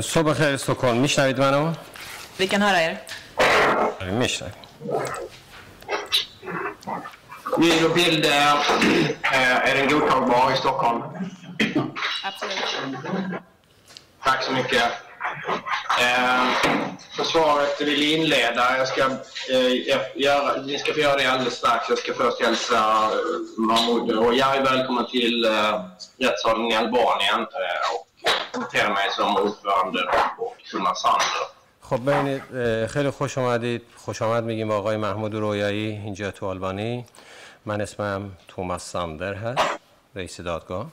صبح خیر استکهلم میشنوید منو؟ Vi kan höra er. میشنوید Ljud och bild eh, är den godtagbar i Stockholm? Absolut. Tack så mycket. Eh, försvaret vill inleda. Jag ska, eh, göra, ni ska få göra det alldeles strax. Jag ska först hälsa eh, Mahmoud och jag är välkommen till eh, rättssalen i Albanien eh, och تر مجلسم عضوان و با ایشون خب ببینید خیلی خوش آمدید. خوش آمد میگیم آقای محمود رویایی اینجا تو آلبانی من اسمم توماس ساندر هست رئیس دادگاه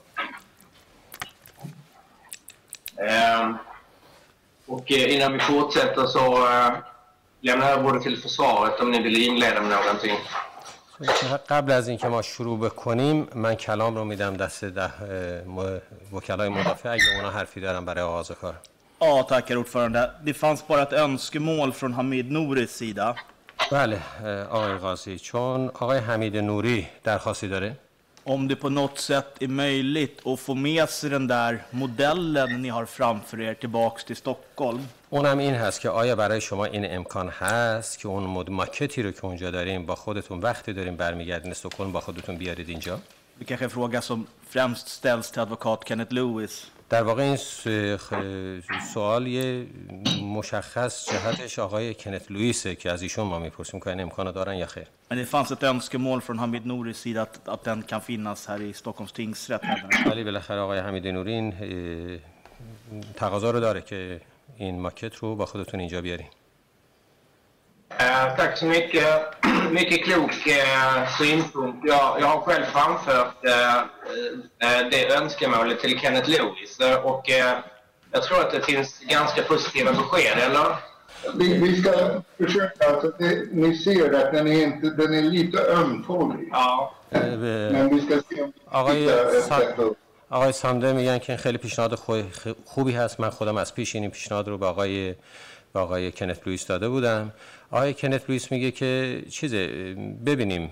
Och innan vi fortsätter så lämnar jag ordet till försvaret om ni vill inleda med någonting. قبل از اینکه ما شروع بکنیم من کلام رو میدم دست ده وکلای مدافع اگه اونا حرفی دارن برای آغاز کار Ja, tack herr ordförande. Det fanns bara ett önskemål från Hamid Nouris sida. بله آقای قاضی چون آقای حمید نوری درخواستی داره Om det på något sätt är möjligt att få med sig den där modellen ni har framför er tillbaks till Stockholm. اونم این هست که آیا برای شما این امکان هست که اون مد ماکتی رو که اونجا داریم با خودتون وقتی داریم برمیگردین استکهلم با خودتون بیارید اینجا Det kanske är en fråga som främst ställs till advokat Kenneth Lewis. در واقع این سوال یه مشخص جهتش آقای کنت لوئیسه که از ایشون ما می‌پرسیم که این امکانو دارن یا خیر Men det fanns ett önskemål från Hamid Nouris sida att, att den kan finnas här i Stockholms tingsrätt. ولی بالاخره آقای حمید نورین اه، تقاضا رو داره که این ماکت رو با خودتون اینجا بیارین Eh, tack så mycket. Mycket klok eh, synpunkt. Jag, jag har själv framfört eh, eh, det önskemålet till Kenneth Lewis eh, och eh, jag tror att det finns ganska positiva besked, eller? Vi, vi ska försöka, alltså det, ni ser att den är, inte, den är lite ömtålig. Ja. اه، Men vi ska se om vi آقای hittar ett سان- sätt att آقای سانده میگن که این خیلی پیشنهاد خوبی هست. من خودم از پیش این پیشنهاد رو به آقای به آقای کنت لوئیس داده بودم. آقای کنت لوئیس میگه که چیزه ببینیم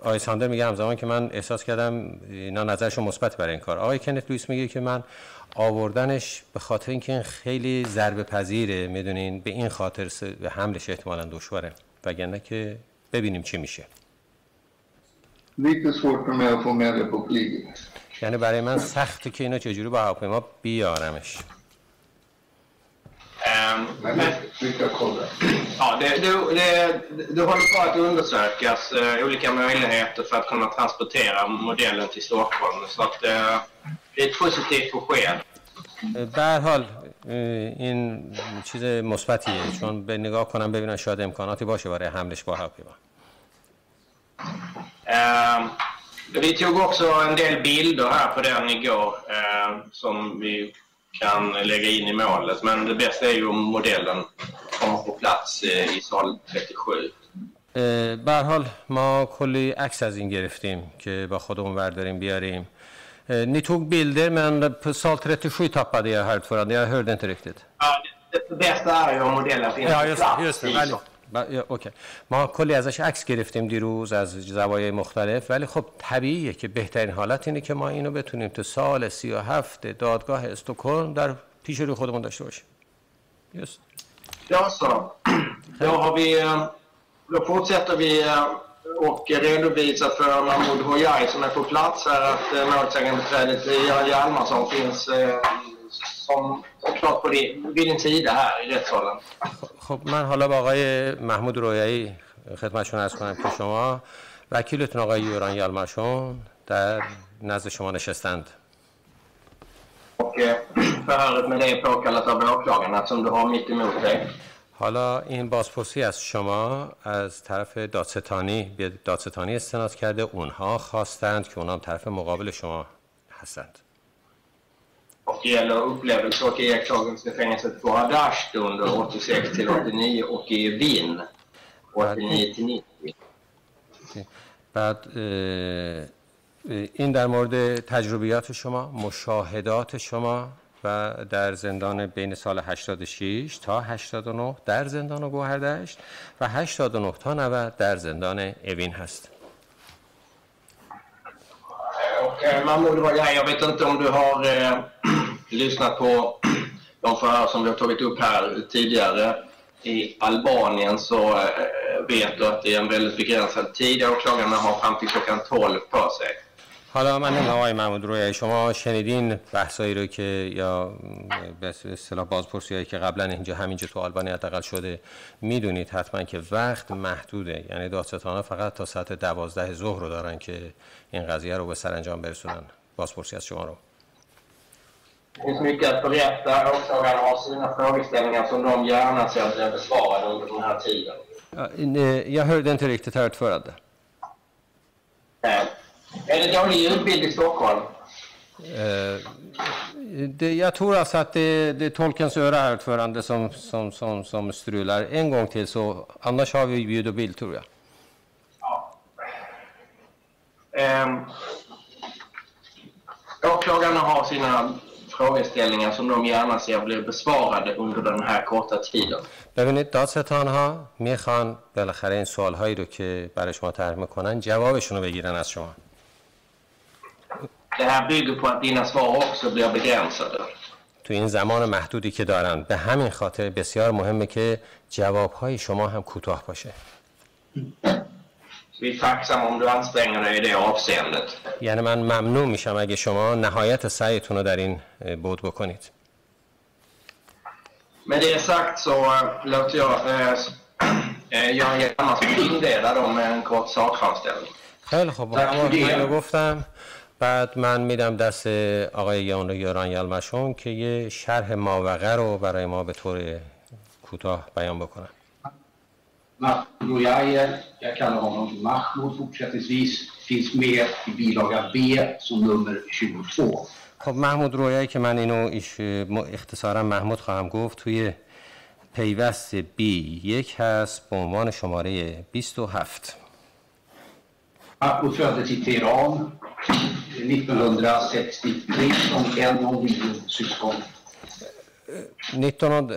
آقای ساندر میگه همزمان که من احساس کردم اینا نظرشون مثبت برای این کار. آقای کنت لوئیس میگه که من آوردنش به خاطر اینکه این خیلی ضربه پذیره می‌دونین؟ به این خاطر به حملش احتمالا دشواره. وگرنه که ببینیم چی میشه. یعنی برای من سخته که اینو چجوری با هواپیما بیارمش Ehm, ja, det, det, det, håller på att undersökas eh, olika möjligheter för att kunna transportera modellen till Stockholm. Så att, eh, det är ett positivt besked. به هر حال این چیز مثبتیه چون به نگاه کنم ببینن شاید امکاناتی باشه برای حملش با هواپیما Ehm, vi tog också en del bilder här på den igår eh, som vi kan lägga in i målet. Men det bästa är ju om modellen kommer på plats eh, i sal 37. اه، به هر حال ما کلی عکس از این گرفتیم که با خودمون برداریم بیاریم اه، Ni tog bilder men på sal 37 tappade jag här förrän jag hörde inte riktigt. Ja, det, det bästa är ju om modellen finns Ja på just, plats just det, i ولی sal. ب- اوکی ما کلی ازش عکس گرفتیم دیروز از زوایای مختلف ولی خب طبیعیه که بهترین حالت اینه که ما اینو بتونیم تو سال 37 دادگاه استکهلم در پیش روی خودمون داشته باشیم just. Ja, så. Då, har vi, eh, då fortsätter vi eh, och redovisar för Mahmoud Hojai som är på plats här att eh, målsägandebiträdet Göran Hjalmarsson finns som såklart på din, vid din sida här i rättssalen. خب من حالا با آقای محمود رویایی خدمتشون ارز کنم که شما وکیلتون آقای یوران یالمرشون در نزد شما نشستند Och eh, förhöret med det är påkallat av åklagaren som du har mitt emot dig. حالا این بازپرسی از شما از طرف دادستانی به دادستانی استناد کرده اونها خواستند که اونها هم طرف مقابل شما هستند Och det gäller upplevelse och iakttagelse i fängelset på Hadasht under 86 till 89 och i Wien 89 till 90. بعد این در مورد تجربیات شما مشاهدات شما و در زندان بین سال 86 تا 89 در زندان گوهردشت و 89 تا 90 در زندان اوین هست. Eh, Mahmoud jag vet inte om du har eh, lyssnat på de förhör som vi har tagit upp här tidigare i Albanien så eh, vet du att det är en väldigt begränsad tid. Åklagarna har fram till klockan 12 på sig. حالا من نمی‌دونم آقای محمود روی شما شنیدین بحثایی رو که یا به اصطلاح بازپرسی هایی که قبلا اینجا همینجا تو آلبانی حداقل شده می‌دونید حتما که وقت محدوده یعنی دادستانا فقط تا ساعت دوازده ظهر رو دارن که این قضیه رو به سرانجام برسونن بازپرسی از شما رو Det finns mycket att berätta. Åklagarna har sina frågeställningar som de gärna ser blir besvarade under den här tiden. Ja, eh, Jag hörde inte riktigt här utförande. Eh, Är det dålig ljudbild i Stockholm? Eh, Det, jag tror alltså att det, det är tolkens öra här utförande som, som, som, som strular. En gång till så, annars har vi ljud och bild tror jag. Eh, åklagarna har sina frågeställningar som de gärna ser blir besvarade under den här korta tiden. ببینید دادستان ها میخوان بالاخره این سوال هایی رو که برای شما طرح میکنن جوابشون رو بگیرن از شما Det här bygger på att dina svar också blir begränsade. تو این زمان محدودی که دارن به همین خاطر بسیار مهمه که جوابهای شما هم کوتاه باشه یعنی من ممنون میشم اگه شما نهایت سعیتون رو در این بود بکنید Med det sagt så låter jag, jag gärna inleda med en kort خیلی خوب. من گفتم. بعد من میدم دست آقای یان یاران یلمشون که یه شرح ماوقع رو برای ما به طور کوتاه بیان بکنن. Mahmoud Rojaje, jag kallar honom Mahmoud fortsättningsvis, finns med i bilaga B som nummer 22. خب. محمود رویایی که من اینو اختصارا محمود خواهم گفت توی پیوست بی یک هست به عنوان شماره 27 Mahmoud föddes i Teheran 1963 som en av nio syskon. 19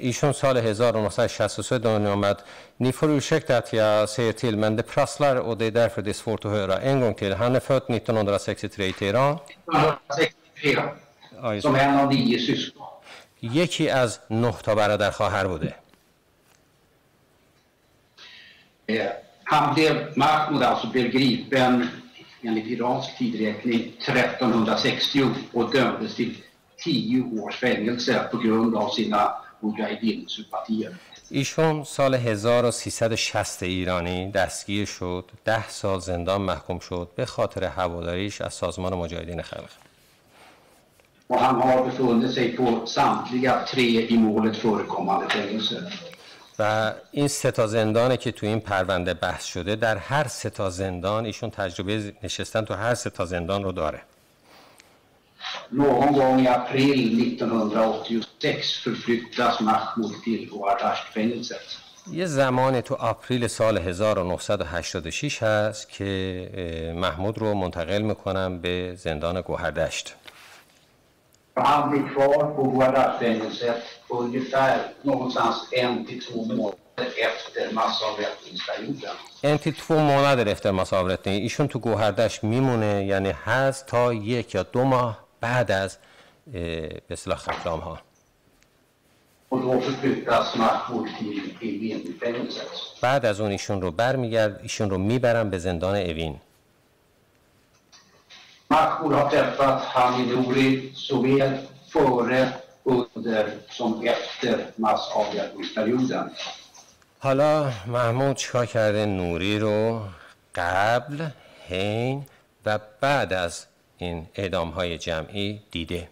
ایشون سال 1963 دنیا آمد Ni får ursäkta att jag säger till men det prasslar och det är därför det är svårt att höra. En gång till. Han är född 1963 i Teheran. 1963 Ja, just som det. en av nio syskon. یکی از نه تا برادر خواهر بوده. Eh, Han blev, Mahmoud alltså blev gripen enligt iransk tidräkning 1360 och dömdes till 10 års fängelse på grund av sina mujahedin-sympatier. ایشون سال 1360 ایرانی دستگیر شد ده سال زندان محکوم شد به خاطر هواداریش از سازمان مجاهدین خلق Och han har befunnit sig på samtliga tre i målet förekommande fängelser. و این سه تا زندانی که تو این پرونده بحث شده در هر سه تا زندان ایشون تجربه nشستن تو هر سه تا زندان رو داره Någon gång i april 1986 förflyttas Mahmoud till Goardasht-fängelset. یه زمانی تو آپریل سال 1986 هست که محمود رو منتقل می‌کنم به زندان گوهردشت Han blir kvar på Goardasht-fängelset ungefär någonstans en till två månader efter massavrättningsperioden. این till två månader efter massavrättning ایشون تو گوهردشت میمونه یعنی هست تا یک یا دو ماه بعد از به اصطلاح ختلام ها förflyttas Mahmoud till Evinfängelset. بعد از اون ایشون رو برمیگرد ایشون رو می‌برن به زندان اوین Mahmoud har träffat Hani Nouri såväl före, under som efter massavrättningsperioden. حالا محمود چیکار کرده نوری رو قبل حین و بعد از این اعدام های جمعی دیده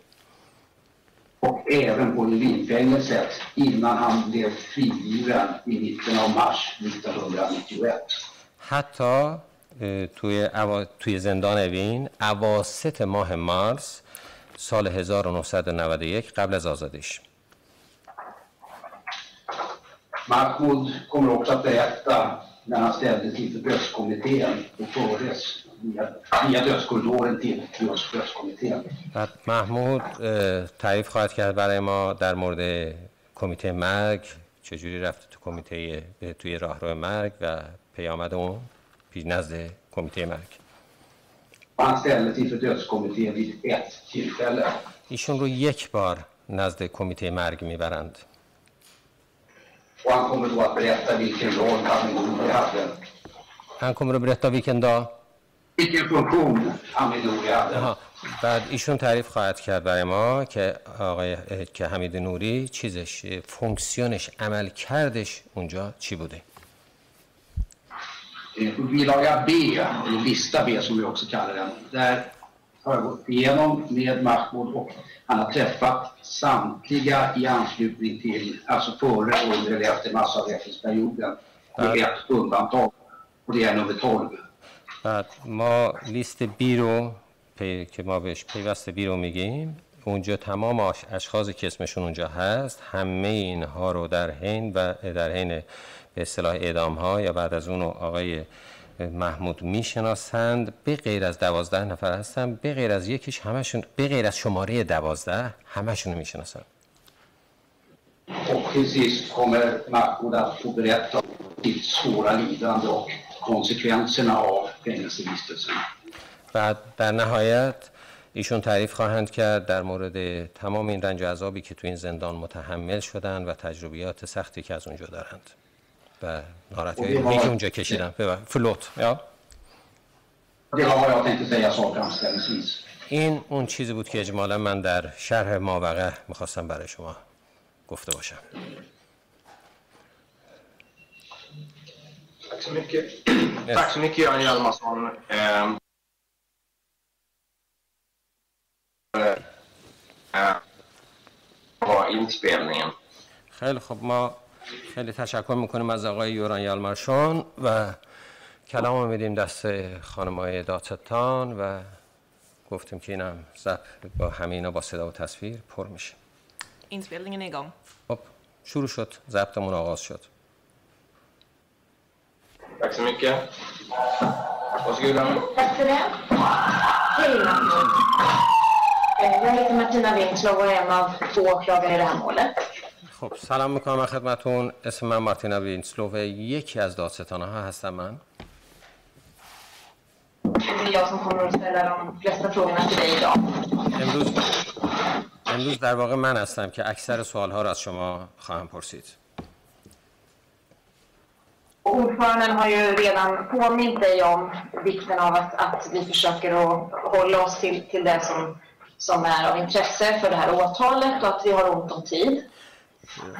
och även på Evinfängelset innan han blev frigiven i mitten av mars 1991. حتی توی, اوا... توی زندان اوین اواسط ماه مارس سال 1991 قبل از آزادیش. Mahmoud kommer också att berätta när han ställdes inför dödskommittén och fördes via, dödskorridoren till just dödskommittén. محمود تعریف خواهد کرد برای ما در مورد کمیته مرگ چجوری رفته تو کمیته توی راهرو مرگ و پیامد اون؟ vid نزد کمیته ایشون رو یک بار نزد کمیته مرگ می‌برند han kommer att berätta vilken dag? Vilken funktion بعد ایشون تعریف خواهد کرد برای ما که آقای که حمید نوری چیزش فونکسیونش عمل کردش اونجا چی بوده Bilaga B, eller lista B som vi också kallar den, där har jag gått igenom med Mahmoud och han har träffat samtliga i anslutning till, alltså före, under eller efter massavrättningsperioden. Med ett undantag och det är nummer 12. بعد ما لیست بی رو پی... که ما بهش پیوست بی رو میگیم اونجا تمام اشخاصی که اسمشون اونجا هست همه اینها رو در حین و در حین به اصطلاح اعدام ها یا بعد از اون آقای محمود می‌شناسند. به غیر از دوازده نفر هستن. به غیر از یکیش همشون به غیر از شماره دوازده همشون می‌شناسن. Och till sist kommer Mahmoud att få berätta om sitt svåra lidande och konsekvenserna av fängelsevistelsen. بعد در نهایت ایشون تعریف خواهند کرد در مورد تمام این رنج و عذابی که تو این زندان متحمل شدن و تجربیات سختی که از اونجا دارند. ناراحتی هایی که اونجا کشیدن ببر- فلوت یا Det var vad jag tänkte säga sakframställningsvis. این اون چیزی بود که اجمالا من در شرح ماوقع می‌خواستم برای شما گفته باشم Tack så mycket. Tack så mycket Göran Hjalmarsson. Ehm, eh, på inspelningen. خیلی خب ما خیلی تشکر می‌کنیم از آقای یوران یالمرشان و کلام رو میدیم دست خانم های دادستان و گفتیم که اینم زب با همینا با صدا و تصویر پر میشه Inspelningen är igång. خب شروع شد ضبطمون آغاز شد Tack så mycket. Varsågoda. Tack för det. Hej. Eh, Jag heter Martina Wingslov och är en av två åklagare i det här målet. خب سلام می‌کنم خدمتون اسم من مارتینا وینسلو یکی از دادستانه ها هستم من. امروز امروز در واقع من هستم که اکثر سوال ها را از شما خواهم پرسید ordföranden har ju redan påmint dig om vikten av att, att vi försöker att hålla oss till, till det som, som är av intresse för det här åtalet och att vi har ont om tid.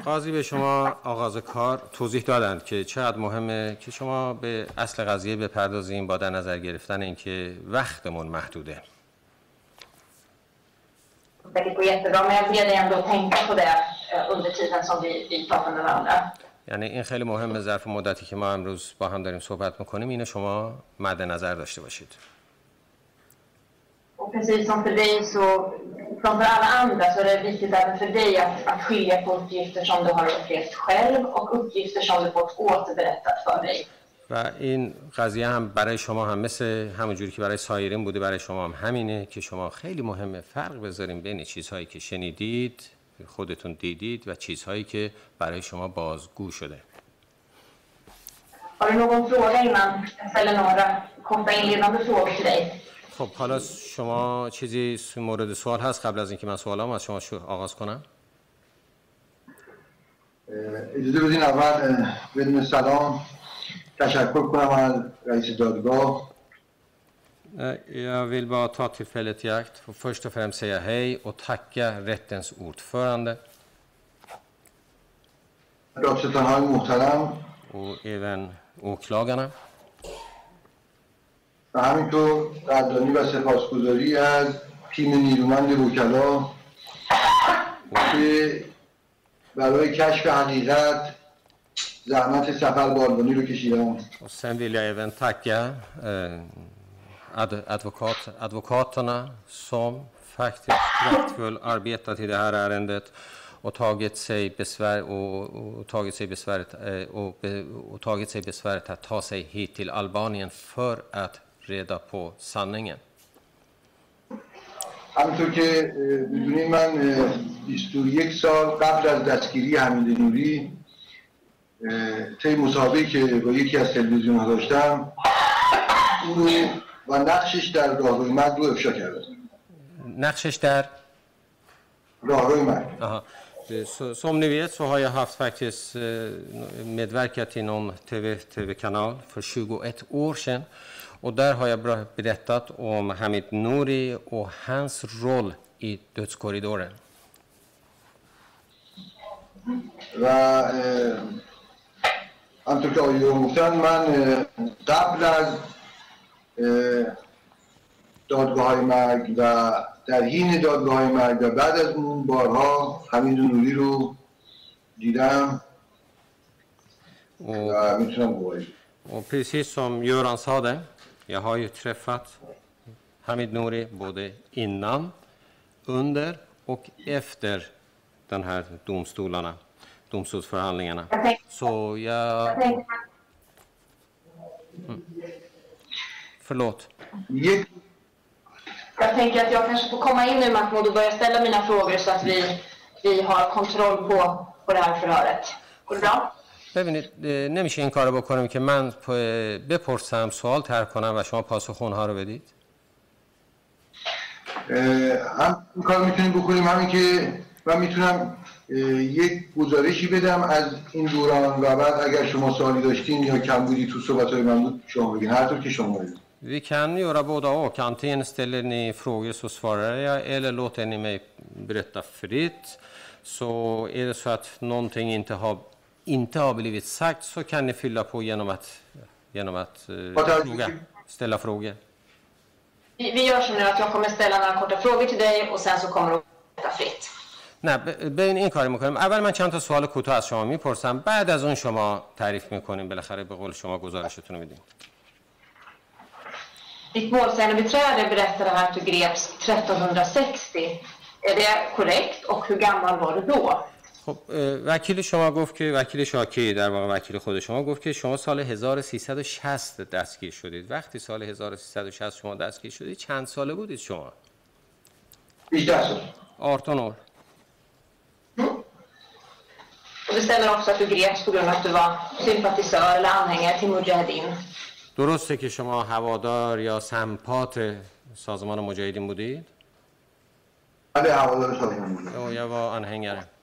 قاضی به شما آغاز کار توضیح دادند که چقدر مهمه که شما به اصل قضیه بپردازیم با در نظر گرفتن اینکه وقتمون محدوده. یعنی این خیلی مهمه ظرف مدتی که ما امروز با هم داریم صحبت می‌کنیم اینو شما مد نظر داشته باشید Och precis som för dig så, som för alla andra så är det viktigt även för dig att, att skilja på uppgifter som du har upplevt själv och uppgifter som du fått återberättat för dig. و این قضیه هم برای شما هم مثل همونجوری که برای سایرین بوده برای شما هم همینه که شما خیلی مهمه فرق بذاریم بین چیزهایی که شنیدید خودتون دیدید و چیزهایی که برای شما بازگو شده Har du någon fråga innan jag ställer några korta inledande frågor till dig? خب حالا شما چیزی مورد سوال هست قبل از اینکه من سوالام از شما شو- آغاز کنم اجازه بدین اول اه، بدون سلام تشکر کنم از رئیس دادگاه Eh, Jag vill bara ta tillfället i akt och först och främst säga hej och tacka rättens ordförande دادستانهای محترم och även åklagarna و همینطور قدردانی و سپاسگزاری از تیم نیرومند وکلا که برای کشف حقیقت زحمت سفر به رو کشیدن Och sen vill jag även eh, advokaterna som faktiskt kraftfullt arbetat i det här ärendet och tagit sig besvär och, och tagit sig besväret eh, och, och tagit sig besväret att ta sig hit till Albanien för att reda på sanningen. همینطور که می‌دونید من اه، 21 سال قبل از دستگیری حمید نوری طی مسابقه که با یکی از تلویزیون ها داشتم اون رو و نقشش در راهروی مرگ رو افشا کردم نقشش در راهروی. Eh, Så, som ni vet så har jag haft faktiskt medverkat i någon TV, TV-kanal för 21 år sedan. Och där har jag bra- berättat om Hamid Nouri och hans roll i dödskorridoren. و اه، همطور که آقای یورو گفتن من اه، قبل از اه، دادگاه های مرگ و در حین دادگاه های مرگ و بعد از اون بارها حمید نوری رو دیدم Och, و میتونم گواهی بدم. och precis som Göran sa det, jag har ju träffat Hamid Nouri både innan, under och efter den här domstolarna, domstolsförhandlingarna. Så jag... tänker Förlåt. Jag tänker att jag kanske får komma in nu Mahmoud och börja ställa mina frågor så att vi, vi har kontroll på, på det här förhöret. Går det bra? ببینید نمیشه این کارو بکنیم که من بپرسم سوال طرح کنم و شما پاسخ اونها رو بدید هم این کار می‌تونیم بکنیم همین که من می‌تونم یک گزارشی بدم از این دوران و بعد اگر شما سوالی داشتین یا کم بودی تو صحبت های من بود شما بگین هر طور که شما بگین Vi kan göra båda och. Antingen ställer ni frågor så svarar jag eller låter ni mig berätta fritt. Så är det så att någonting inte har, inte har blivit sagt så kan ni fylla på genom att, genom att eh, tack. fråga, ställa frågor. Vi, vi gör så nu att jag kommer ställa några korta frågor till dig och sen så kommer du att berätta fritt. نه ب- ببین این کاری میکنیم اول من چند تا سوال کوتاه از شما میپرسم بعد از اون شما تعریف میکنیم بالاخره به قول شما گزارشتون رو میدیم Ditt målsägandebiträde berättade här att du greps 1360. Är det korrekt och hur gammal var du då? خب وکیل شما گفت که وکیل شاکی در واقع وکیل خود شما گفت که شما سال 1360 دستگیر شدید. وقتی سال 1360 شما دستگیر شدید چند ساله بودید شما؟ 18 سال 18 år Och det stämmer också att du greps på grund av att du var sympatisör eller anhängare till Mujahedin. درسته که شما هوادار یا سمپات سازمان مجاهدین بودید؟ بله هوادار سازمان بودم anhängare. Ehm,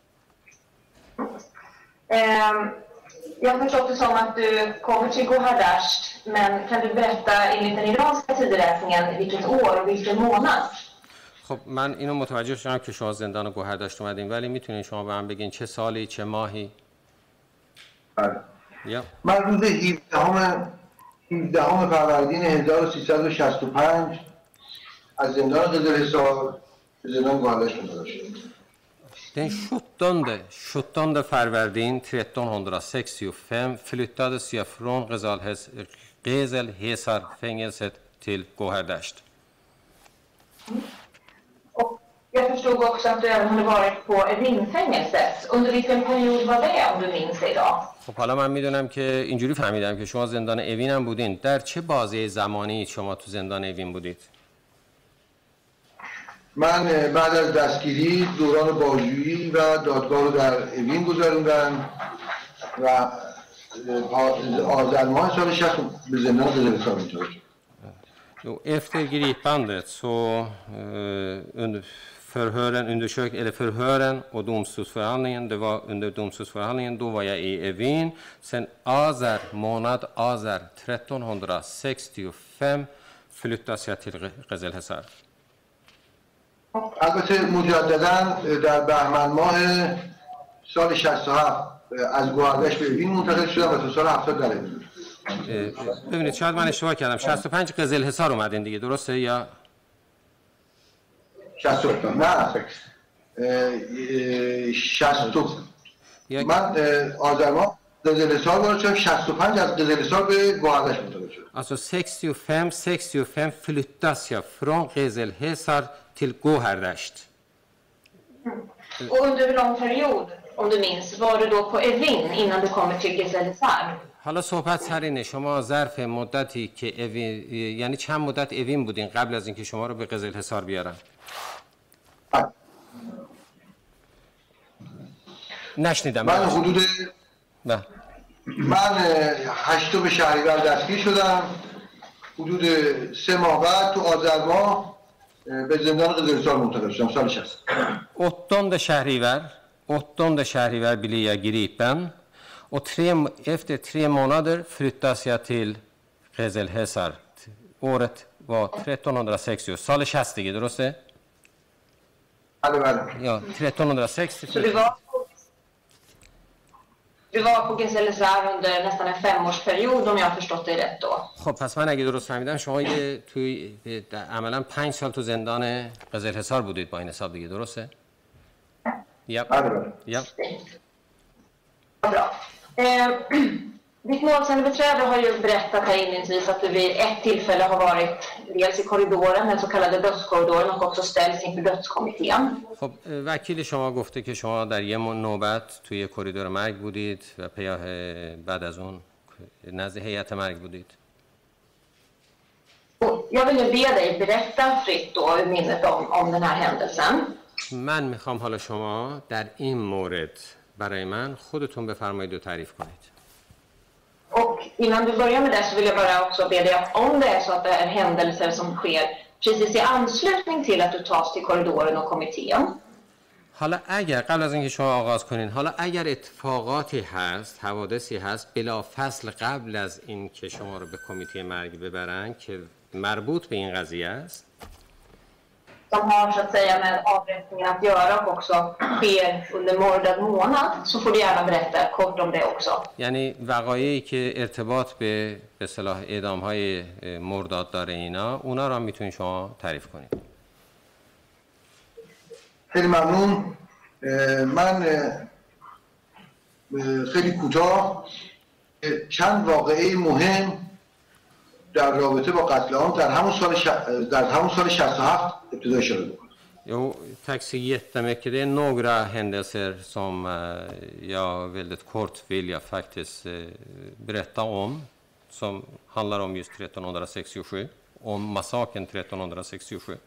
jag har förstått det som att du kommer till Gohardasht, men kan du berätta enligt den iranska tideräkningen vilket år och vilken månad? خب من اینو متوجه شدم که شما زندان گوهردشت اومدین ولی می‌تونین شما به من بگین چه سالی چه ماهی بله. یا من روز 17 همه 17 همه فروردین 1365 از زندان قزل حصار به زندان منتقل شدم Den 17, 17, فروردین 1365 فلیتادس یا فرون غزال هز غزل هیسر فنگلست تیل گوهردشت خب حالا من می‌دونم که اینجوری فهمیدم که شما زندان اوین هم بودین. در چه بازه زمانی شما تو زندان اوین بودید؟ من بعد از دستگیری دوران بازجویی و دادگاه رو در اوین گذروندن و آذر ماه سال 60 به زندان قزل حصار منتقل شدم Jo, efter gripandet så eh, under förhören, undersök, eller förhören och domstolsförhandlingen, det var under domstolsförhandlingen, då var jag i Evin. Sen Azar, månad Azar 1365 flyttas jag till Gezel Hesar. البته مجددا در بهمن ماه سال 67 از گوهردش به اوین منتقل شدم و تا سال 70 در ببینید شاید من اشتباه کردم. 65 قزل حصار اومدین دیگه درسته یا؟ 60 نه. اه، اه، 60 یا من آذر ماه قزل حصار وارد شدم 65 از قزل حصار به گوهردش شدم Alltså 65, 65 flyttas jag från Gezel Hesar till Gohardasht. Och under hur lång period, om du minns, var du då på Evin innan du kommer till Gezelizar? حالا صحبت سر اینه شما ظرف مدتی که اوین یعنی چند مدت اوین بودین قبل از اینکه شما رو به قزل حصار بیارن نشنیدم من حدود نه من هشتم شهریور دستگیر شدم حدود سه ماه بعد تو آذر ماه اه، به زندان قزلستان منتقل شدم سال 60 8 Shahrivar, 8 Shahrivar blir jag gripen och tre, efter tre månader flyttas jag till Qezel Hesar. Året var 1360, سال 60 دیگه درسته؟ بله بله Ja, 1360. Du var, på Geselesar under nästan en femårsperiod om jag har förstått dig rätt då? خب پس من اگه درست فهمیدم شما یه توی عملا پنج سال تو زندان قزل حصار بودید با این حساب دیگه درسته؟ Ja. بله بله Ja. Vad bra. Eh, ditt målsägandebiträde har ju berättat här inledningsvis att du vid ett tillfälle har varit dels i korridoren, den så kallade dödskorridoren och också ställts inför dödskommittén. خب وکیل شما گفته که شما در یه نوبت توی کریدور مرگ بودید و بعد از اون نزد هیئت مرگ بودید jag vill nu be dig berätta fritt då ur minnet om, om den här händelsen. من می‌خوام حالا شما در این مورد برای من خودتون بفرمایید و تعریف کنید Och innan du börjar med det så vill jag bara också be dig att om det är så att det är händelser som sker precis i anslutning till att du tas till korridoren och kommittén حالا اگر قبل از اینکه شما آغاز کنین حالا اگر اتفاقاتی هست حوادثی هست بلا فصل قبل از این که شما رو به کمیته مرگ ببرن که مربوط به این قضیه است som har så att säga med avrättningen att göra och också sker under mördad månad så får du gärna berätta kort om det också. یعنی وقایعی که ارتباط به به صلاح اعدام های مرداد داره اینا اونا هم می‌تونید شما تعریف کنید خیلی ممنون من خیلی کوتاه اه، چند واقعه مهم در رابطه با قتل عام در همون سال ش... در همون سال 67 ابتدا اشاره بکنم Jo, tack så jättemycket. Det är några händelser som eh, jag väldigt kort vill jag faktiskt eh, berätta om. Som handlar om just 1367. Om massakern 1367.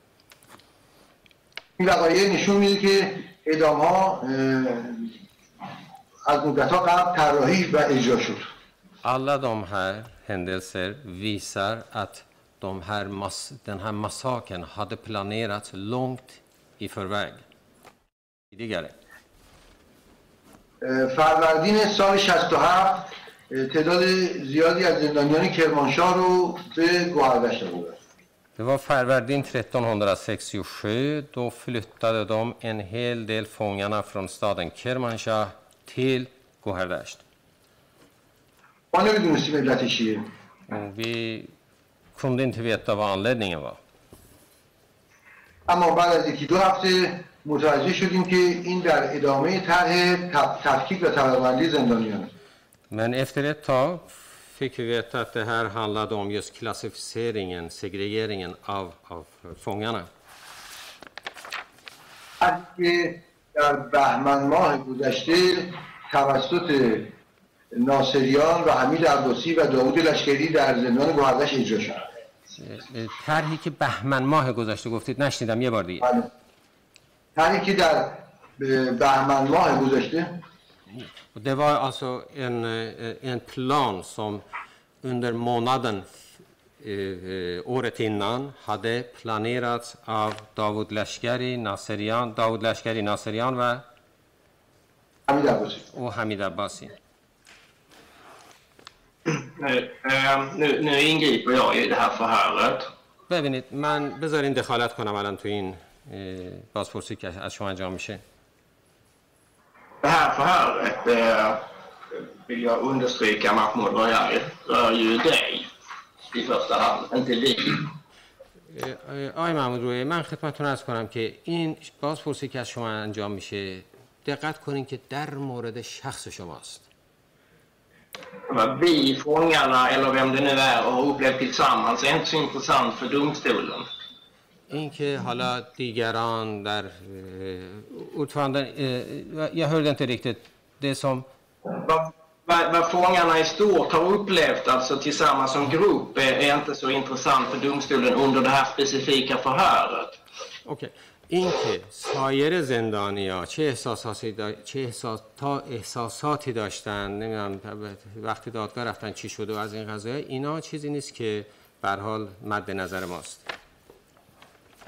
این وقایع نشون میده که اعدام ها از مدت ها قبل طراحی و اجرا شد Alla de här händelser visar att de här mass, den här massakern hade planerats långt i förväg. Tidigare. اه، فروردین سال 67 اه، تعداد زیادی از زندانیان کرمانشاه رو به گوهردشت بردن Det var Färvardin 1367. Då flyttade de en hel del fångarna från staden Kermanshah till Gohardasht. ما نمی‌دونستیم علتش چیه vi kunde inte veta vad anledningen var. اما بعد از یکی دو هفته متوجه شدیم که این در ادامه طرح تف- تفکیک و طبقه‌بندی زندانیان Men efter ett tag fick vi veta att det här handlade om just klassificeringen, segregeringen av, av fångarna. در بهمن ماه گذشته توسط ناصریان و حمید عباسی و داوود لشکری در زندان گوهردش اجرا شد طرحی که بهمن ماه گذشته گفتید نشنیدم یه بار دیگه بله. طرحی که در بهمن ماه گذشته Det var alltså en, eh, en plan som under månaden eh, eh, året innan hade planerats av Davud Lashkari, Naserian, Davud Lashkari, و, حمید عباسی och Hamid Abbasi. Nu, eh, nu, nu ingriper jag i det här förhöret. ببینید من بذارین دخالت کنم الان تو این بازپرسی که از شما انجام میشه Det här förhöret eh, vill jag understryka Mahmoud Rojari rör ju dig i första hand, inte vi. اه، اه، آقای محمود روی من خدمتتون ارز کنم که این بازپرسی که از شما انجام میشه دقت کنین که در مورد شخص شماست vi, fångarna eller vem det nu är, har upplevt tillsammans är inte så intressant för domstolen. اینکه حالا دیگران در ordföranden jag hörde inte riktigt det som Vad, vad, vad fångarna i stort har upplevt alltså tillsammans som grupp är, är inte så intressant för domstolen under det här specifika förhöret. اوکی اینکه سایر زندانیا چه احساساتی دا... چه احساس... تا احساساتی داشتن نمی‌دونم وقتی دادگاه رفتن چی شده و از این قضايا اینا چیزی نیست که به حال مد نظر ماست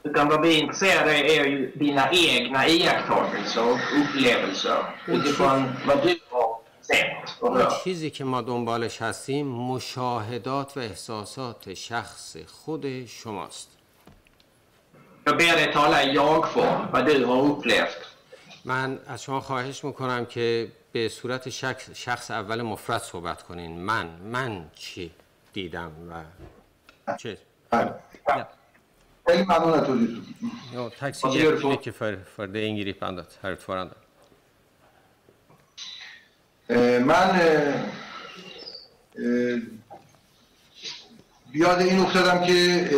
Utan vad vi är intresserade är ju dina egna iakttagelser och upplevelser utifrån vad du har sett och hört. چیزی که ما دنبالش هستیم مشاهدات و احساسات شخص خود شماست Jag ber dig tala i jag-form, vad du har upplevt. من از شما خواهش می‌کنم که به صورت شخص, شخص اول مفرد صحبت کنین. من من چی دیدم و چه. خیلی ممنون از توضیحتون herr ordförande. اه، من بیاد این افتادم که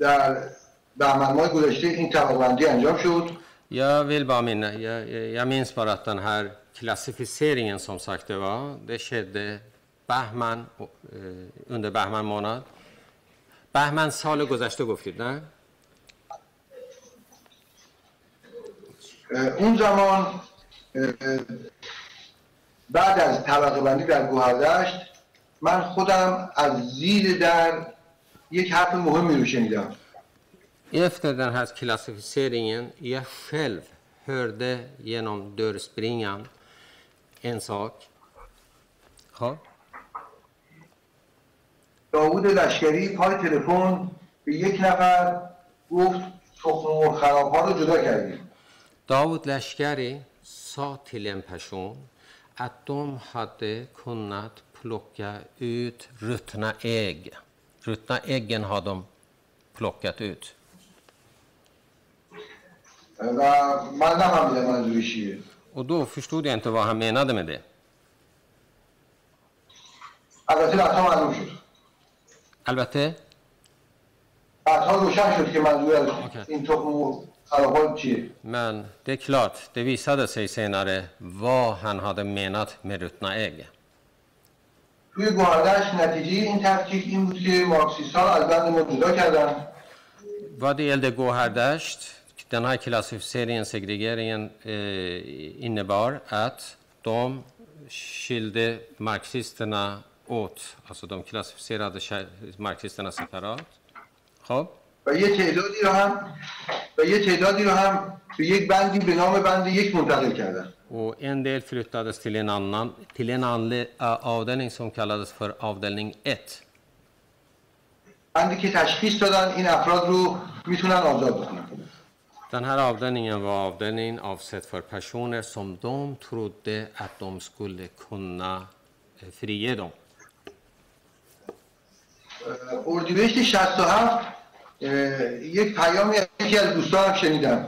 اه، در بهمن ماه گذشته این طبقه بندی انجام شد Jag vill bara minna, jag, jag minns bara att den här klassificeringen som sagt det var, det skedde Bahman, eh, under Bahman månad. Bahman سال گذشته گفتید نه؟ اون زمان بعد از طبقه بندی در گوهردشت من خودم از زیر در یک حرف مهمی رو شنیدم Efter den här klassificeringen, jag själv hörde genom dörrspringan en sak. Ja. داوود لشکری پای تلفن به یک نفر گفت تخم مرغ خراب ها رو جدا کردیم Davud Lashkari sa till en person att de hade kunnat plocka ut ruttna ägg. Ruttna äggen har de plockat ut. Och då förstod jag inte vad han menade med det. البته بعدها معلوم شد Albatte, بعدها روشن شد که منظور از اوکی. این تخم مرغ خراب ها چیه men det är klart, det visade sig senare vad han hade menat med ruttna ägg. توی گوهردشت نتیجه این تفکیک این بود که مارکسیست ها از بند ما جدا کردن Vad det gällde Gohardasht, den här klassificeringen, segregeringen, eh, innebar att de skilde marxisterna åt. Alltså de klassificerade kä- marxisterna separat. خب و یه تعدادی رو هم و یه تعدادی رو هم به یک بندی به نام بند یک منتقل کردن Och en del flyttades till en annan, till en anle- a- avdelning som kallades för avdelning 1. بندی که تشخیص دادن این افراد رو میتونن آزاد بکنن Den här avdelningen var avdelningen avsedd för personer som de trodde att de skulle kunna eh, frige dem. اردیبهشت 67 اه، یک پیامی از یکی از دوستانم شنیدم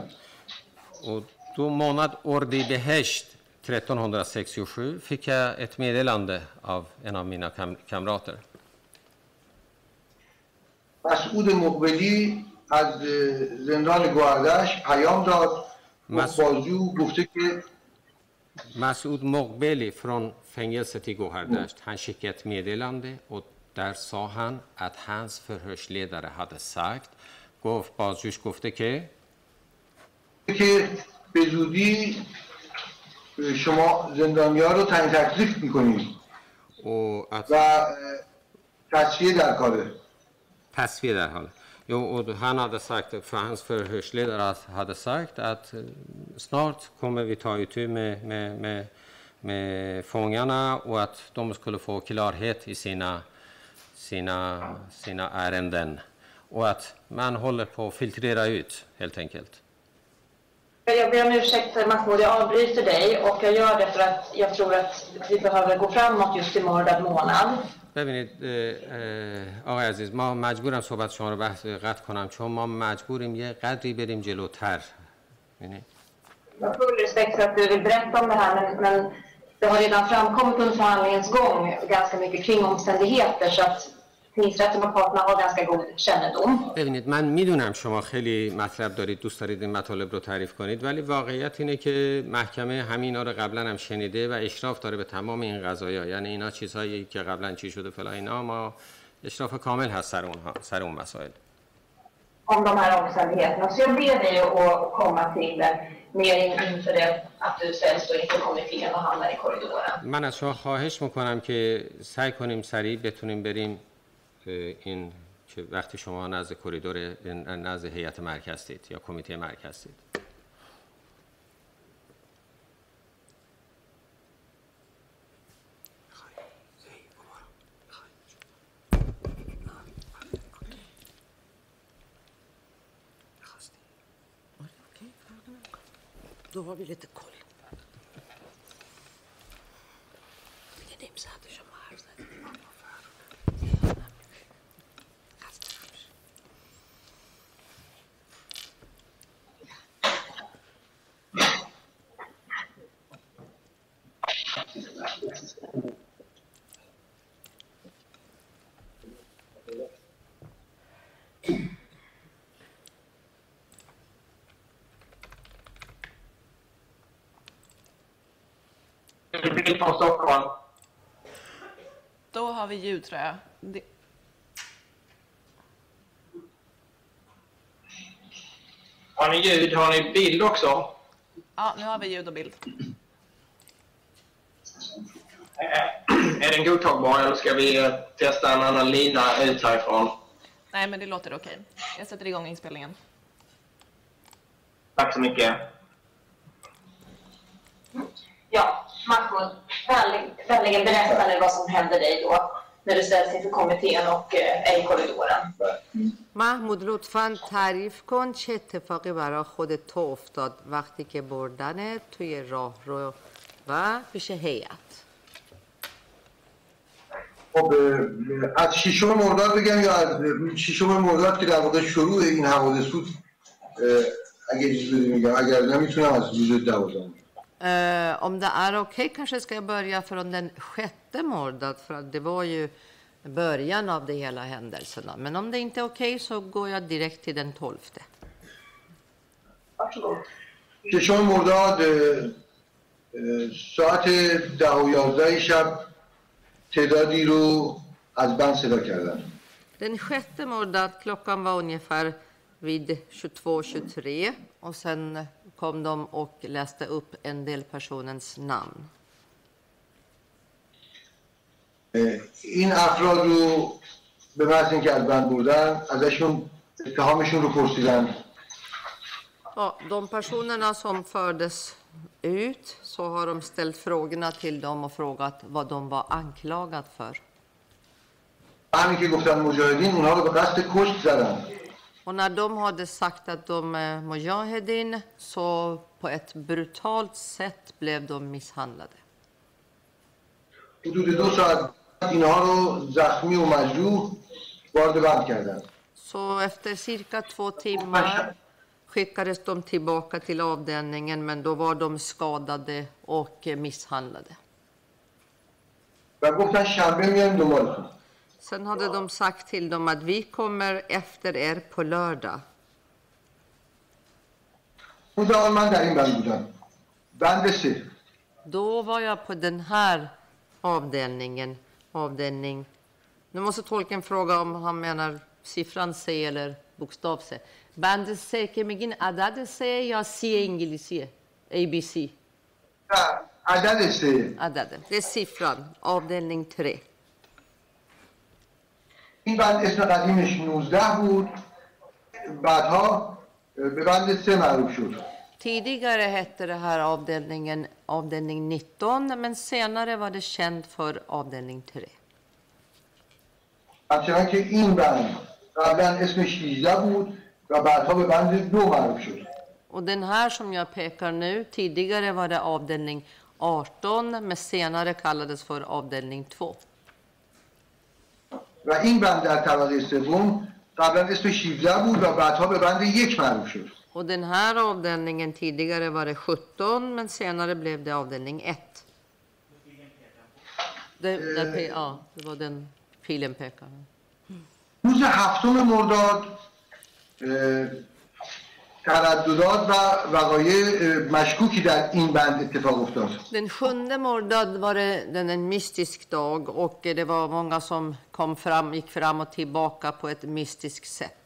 Och då månad Ordi Behesht 1367 fick jag ett meddelande av en av mina kam kamrater. مسعود مقبلی از زندان گوهردش پیام داد. خب، بازجو گفته که مسعود مقبل فران فنگلس تی گوهردش هن شکت میدلنده و در ساهن ات هنز فرهش لیدر هد سکت گفت بازجوش گفته که که به زودی شما زندانی ها رو تنی تکلیف می‌کنید و تصفیه در کاره. تصفیه در حاله. Jo, och han hade sagt, för hans förhörsledare hade sagt att eh, snart kommer vi ta itu med, med, med, med fångarna och att de skulle få klarhet i sina, sina, sina ärenden. Och att man håller på att filtrera ut, helt enkelt. Jag ber om ursäkt Mahmoud, jag avbryter dig och jag gör det för att jag tror att vi behöver gå framåt just i mördad månad. ببینید آقای عزیز ما مجبورم صحبت شما رو بحث قطع کنم چون ما مجبوریم یه قدری بریم جلوتر یعنی Jag har full att du vill berätta om det här men, men det har redan framkommit under förhandlingens gång ganska mycket kring omständigheter så att och parterna har ganska god kännedom. ببینید من می‌دونم شما خیلی مطلب دارید دوست دارید این مطالب رو تعریف کنید ولی واقعیت اینه که محکمه همینا رو قبلا هم شنیده و اشراف داره به تمام این قضايا یعنی اینا چیزهایی که قبلا چی شده فلا اینا ما اشراف کامل هست سر اونها سر اون مسائل om de här omständigheterna. Så jag ber dig att komma till mer in- inför det att du ställs då inför kommittén och hamnar i korridoren. من از شما خواهش می‌کنم که سعی کنیم سریع بتونیم بریم این که وقتی شما نزد کریدور نزد هیئت مرکز هستید یا کمیته مرکز هستید Då från Stockholm. Då har vi ljud tror jag. Det... Har ni ljud? Har ni bild också? Ja, nu har vi ljud och bild. Eh, Är den godtagbar eller ska vi eh, testa en annan lina ut härifrån? Nej, men det låter okej. Jag sätter igång inspelningen. Tack så mycket. Ja, vänlig, vänligen berätta nu vad som hände dig då när du ställdes inför kommittén och eh, är i korridoren. محمود لطفا تعریف کن چه اتفاقی برای خودت تو افتاد وقتی که بردن توی راه رو و پیش هیئت خب از ششم مرداد بگم یا از ششم مرداد که در واقع شروع این حوادث بود اگه اجازه میگم اگر نمی‌تونم از روز دوازدهم Eh, om det är okej kanske ska jag börja från den sjätte mordad för att det var ju början av det hela händelserna. Men om det inte är okej så går jag direkt till den tolfte. Varsågod. ششم مرداد اه، اه، ساعت ده و یازده شب تعدادی رو از بند صدا کردن Den sjätte mordad, klockan var ungefär vid 22.23 och sen kom de och läste upp en del personens namn. اه، این افراد رو به محض اینکه از بند بردن ازشون اتهامشون رو پرسیدن Ja, de personerna som fördes ut så har de ställt frågorna till dem och frågat vad de var anklagade för. همین که گفتن مجاهدین اونها رو به قصد کشت زدن Och när de hade sagt att de är mujahedin så på ett brutalt sätt blev de misshandlade. حدود دو ساعت اینها رو زخمی و مجروح وارد بند کردن Så efter cirka två timmar skickades de tillbaka till avdelningen men då var de skadade och misshandlade. و گفتن شنبه میایم دنبالتون Sen hade ja. de sagt till dem att vi kommer efter er på lördag. Då var jag på den här avdelningen, avdelning. Nu måste tolken fråga om han menar siffran C eller bokstav C. Bende C, kemigin adade C ya C İngilizce, ABC. Ja, adade C. Adade, det är siffran, avdelning 3. این بند اسم قدیمش 19 بود بعدها به بند سه معروف شد Tidigare hette det här avdelningen avdelning 19 men senare var det känt för avdelning 3. همچنان که این بند قبلا اسمش 18 بود و بعدها به بند دو معروف شد Och den här som jag pekar nu, tidigare var det avdelning 18 men senare kallades för avdelning 2. و این بند در طبقه سوم قبلا اسمش 17 بود و بعدها به بند یک معروف شد Och den här avdelningen, tidigare var det 17 men senare blev det avdelning 1. Det, där, pe- ja, det var den pilen pekade. روز هفتم مرداد ترددات و وقایع اه، مشکوکی در این بند اتفاق افتاد Den sjunde mordad var det den en mystisk dag och det var många som kom fram, gick fram och tillbaka på ett mystiskt sätt.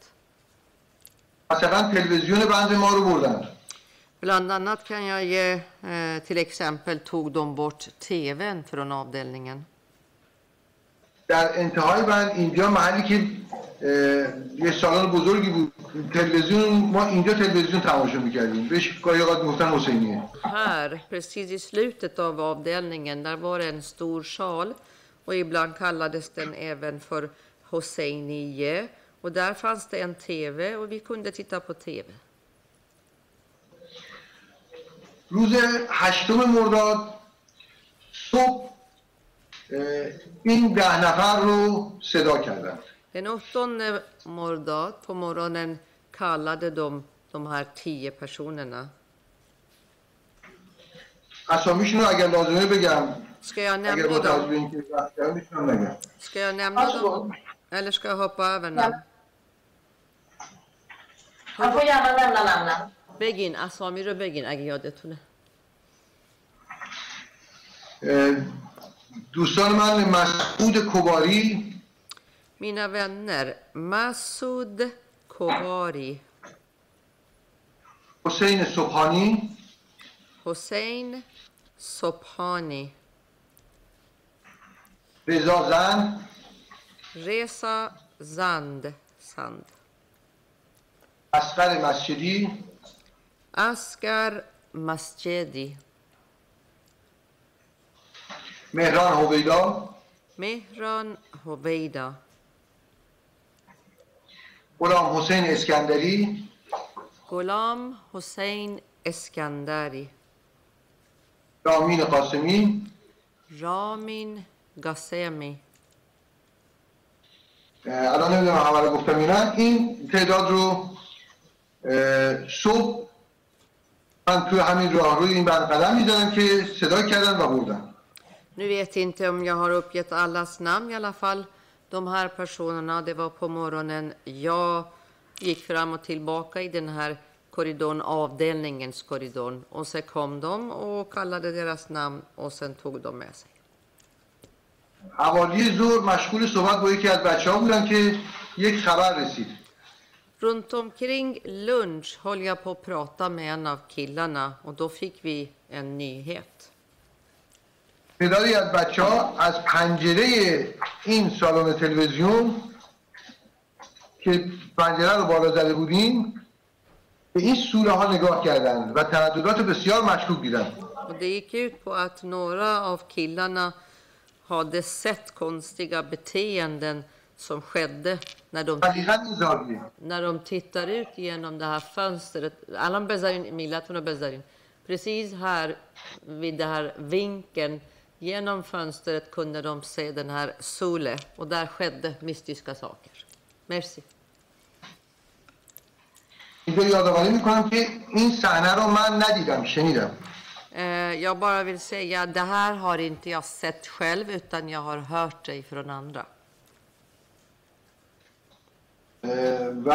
مثلا تلویزیون بند ما رو بردن Bland annat kan jag ge eh, till exempel tog de bort tvn från avdelningen. در انتهای بند اینجا محلی که اه، یه سالن بزرگی بود تلویزیون ما اینجا تلویزیون تماشا می‌کردیم بهش گاهی اوقات می‌گفتن حسینیه Här, precis i slutet av avdelningen, där var en stor sal och ibland kallades den även för Hosseiniye. Och där fanns det en TV och vi kunde titta på TV. روز هشتم مرداد صبح این ده نفر رو صدا کردن Den åttonde mordad på morgonen kallade de de här tio personerna. اسامیشون رو اگر لازمه بگم Ska jag اگر nämna با توجه به dem? اینکه وقت کم میتونم نگم Ska jag nämna dem? Eller ska jag hoppa över namn? Han får gärna nämna namnen. بگین اسامی رو بگین اگه یادتونه اه، دوستان من مسعود کباری mina vänner, Masud Kobari. Hossein Sophani. Hossein Sobhani. Reza Zand. Reza Zand. Sand. Asghar Masjidi. Asghar Masjidi. Mehran Hoveida. Mehran Hoveida. غلام حسین اسکندری. Ghulam Hossein Eskandari, رامین قاسمی. Ramin Gassemi. اه، الان نمی‌دونم همه رو گفتم نه. این تعداد رو صبح من توی همین راه روی این بند قدم می‌زدم که صدا کردن و بردن. Nu vet inte om jag har uppgett allas namn i alla fall. De här personerna, det var på morgonen. Jag gick fram och tillbaka i den här korridorn, avdelningens korridorn. Och så kom de och kallade deras namn och sen tog de med sig. حوالی ظهر مشغول صحبت با یکی از بچه ها بودم که یک خبر رسید Runt omkring lunch höll jag på att prata med en av killarna och då fick vi en nyhet. تعدادی از بچه ها از پنجره این سالن تلویزیون که پنجره رو بالا زده بودیم به این سوره ها نگاه کردن و ترددات بسیار مشکوک دیدن det gick ut på att några av killarna hade sett konstiga beteenden som skedde när de, när de tittar ut genom det här fönstret. Allan bezarin, milatuna bezarin. Precis här vid den här vinkeln genom fönstret kunde de se den här Sule och där skedde mystiska saker. Merci. اینجا یادآوری میکنم که این صحنه رو من ندیدم شنیدم Eh, jag bara vill säga att det här har inte jag sett själv utan jag har hört det från andra. اه، و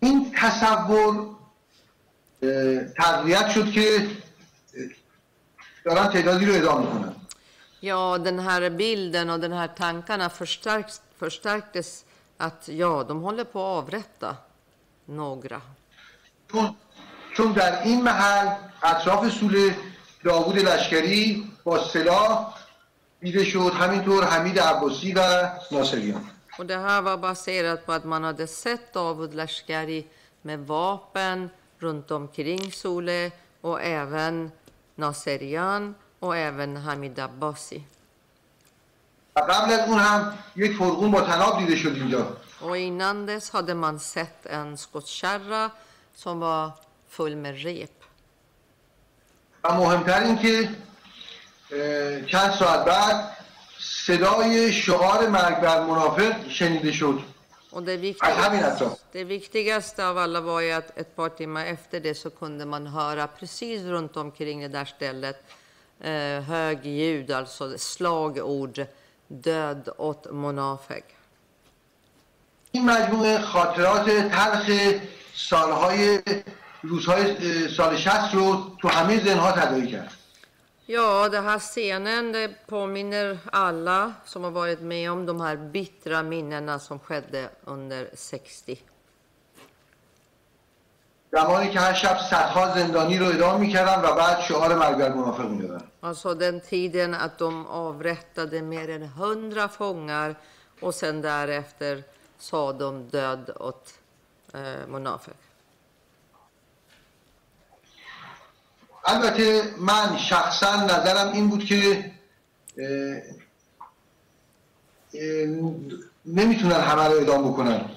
این تصور اه، تقویت شد که اه، دارن تعدادی رو ادام می‌کنن Ja, den här bilden och den här tankarna förstärks, förstärktes att ja, de håller på att avrätta några. چون در این محل اطراف سوله داوود لشکری با سلاح دیده شد همینطور حمید عباسی و ناصریان Och det här var baserat på att man hade sett Davud Lashkari med vapen runt omkring Sole och även Naserian och även Abbasi. و قبل از اون هم یک فرقون با تناب دیده شد اینجا Och innan dess hade man sett en skottkärra som var full med rep. و مهمتر این که چند ساعت بعد صدای شعار مرگ بر منافق شنیده شد Och det از همین viktigaste, det viktigaste av alla var ju att ett par timmar efter det så kunde man höra precis runt omkring det där stället eh, hög ljud, alltså slagord, död åt Monafeg. این مجموعه خاطرات تلخ سالهای روزهای اه، سال 60 رو تو همه ذهنها تداعی کرد Ja, den här scenen det påminner alla som har varit med om de här bittra minnena som skedde under 60. زمانی که هر شب صدها زندانی رو ادام می‌کردن و بعد شعار مرگ بر منافق می‌دادن Alltså den tiden att de avrättade mer än hundra fångar och sen därefter sa de död åt eh, Monafek. البته من شخصا نظرم این بود که اه، اه، نمی‌تونن همه رو اعدام بکنن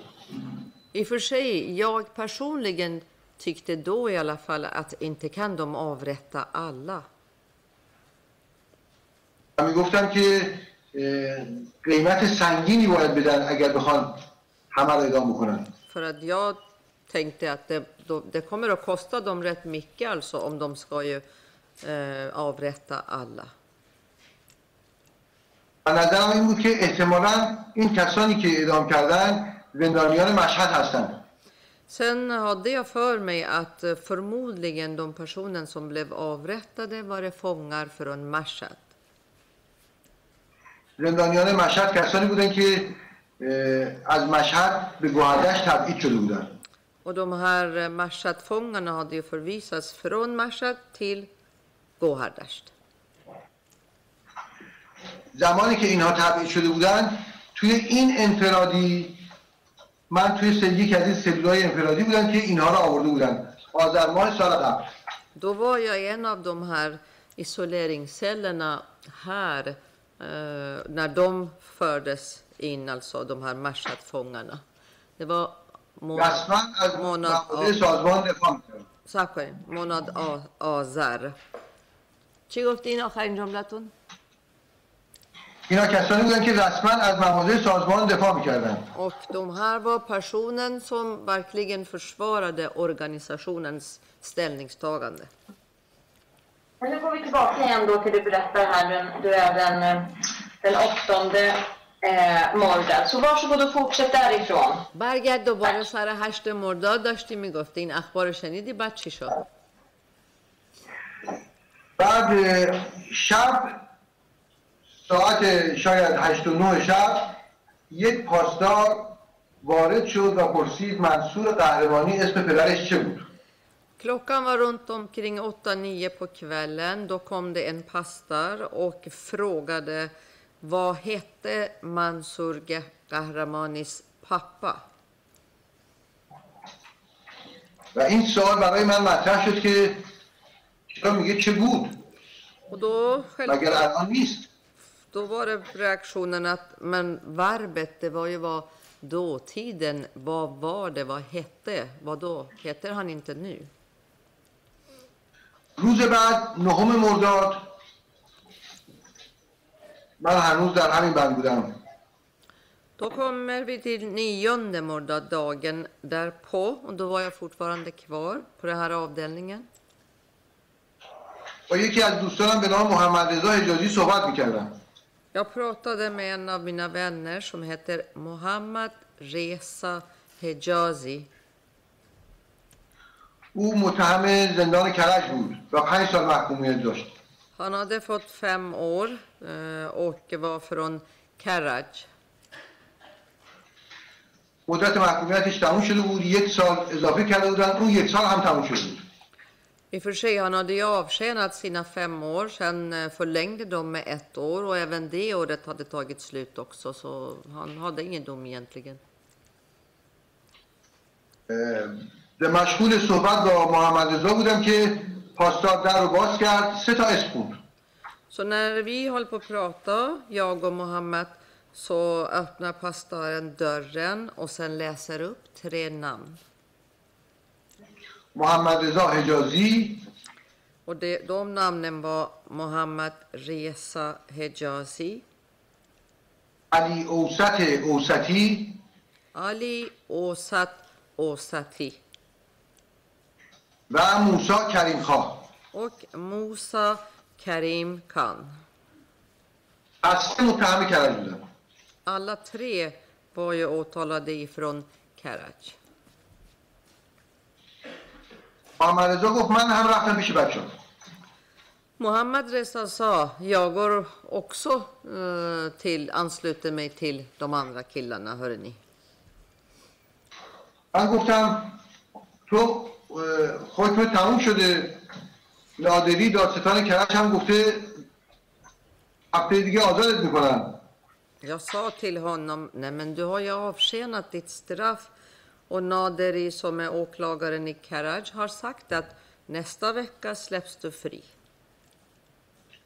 I och för sig, jag personligen tyckte då i alla fall att inte kan de avrätta alla. و میگفتم که اه، قیمت سنگینی باید بدن اگر بخوان همه رو اعدام بکنن För att jag tänkte att det, då, det kommer att kosta dem rätt mycket alltså om de ska ju eh, avrätta alla. و نظرم این بود که احتمالا این کسانی که اعدام کردن زندانیان مشهد هستند Sen hade jag för mig att eh, förmodligen de personer som blev avrättade var det fångar från Mashhad. زندانیان مشهد کسانی بودن که اه، از مشهد به گوهردش تبعید شده بودن Och de här eh, Mashhad-fångarna hade ju förvisats från Mashhad till Gohardasht. زمانی که اینها تبعید شده بودن توی این انفرادی من توی سل... یک از این سلولای انفرادی بودن که اینها رو آورده بودن آذر ماه سال قبل Då var jag i en av de här isoleringscellerna här eh, när de fördes in, alltså de här Mashhad-fångarna. Det var månad, رسما از månad, مقاله سازمان. صبر کنیم. månad A- آذر چی گفتی این آخرین جملتون؟ اینا کسانی بودن که رسما از مغازه سازمان دفاع میکردن Och de här var personen som verkligen försvarade organisationens ställningstagande. Men nu går vi tillbaka igen då till du berättar här, den, du är den, eh, den åttonde eh, Mordad. Så varsågod och fortsätt därifrån. برگرد دوباره سر هشت مرداد داشتی میگفتی این اخبار رو شنیدی بعد چی شد؟ بعد اه، شب ساعت شاید هشت و نه شب یک پاسدار وارد شد و پرسید منصور قهرمانی اسم پدرش چه بود Klockan var runt omkring 8-9 på kvällen. Då kom det en pastor och frågade vad hette Mansur Gahramanis pappa? و این سوال برای من مطرح شد که چرا میگه چه بود الان نیست då var det reaktionen att men verbet, det var ju vad dåtiden, vad var det, vad hette, vad då? Heter han inte nu? روز بعد نهم مرداد من هنوز در همین بند بودم Då kommer vi till nionde mordad dagen därpå och då var jag fortfarande kvar på den här avdelningen. با یکی از دوستانم به نام محمد رضا حجازی صحبت میکردم Jag pratade med en av mina vänner som heter Mohammad Reza Hejazi. او متهم زندان کرج بود و پنج سال محکومیت داشت Han hade fått fem år eh, och var från Karaj. مدت محکومیتش تموم شده بود یک سال اضافه کرده بودن اون یک سال هم تموم شده بود I och för sig, han hade ju avtjänat sina fem år, sen eh, förlängde de med ett år och även det året hade tagit slut också, så han hade ingen dom egentligen. اه، به مشغول صحبت با محمد رضا بودم که پاسدار در رو باز کرد سه تا اسم خوند Så när vi håller på att prata, jag och Mohammed, så öppnar pastoren dörren och sen läser upp tre namn. محمد رضا حجازی Och det, de namnen var Mohammed Reza Hejazi, علی اوسط اوسطی Ali Osat Osati و موسا کریم خواه och Musa Karim Khan. از سه متهم کرج بودن Alla tre var ju åtalade ifrån Karaj. محمد رضا گفت من هم رفتم پیش بچه Mohammad Reza sa, jag går också eh, till, ansluter mig till de andra killarna, hörde ni. من گفتم تو اه، حکم تموم شده نادری دادستان کرج هم گفته هفته دیگه آزادت میکنن Jag sa till honom, nej men du har ju avtjänat ditt straff. Och Naderi som är åklagaren i Karaj har sagt att nästa vecka släpps du fri.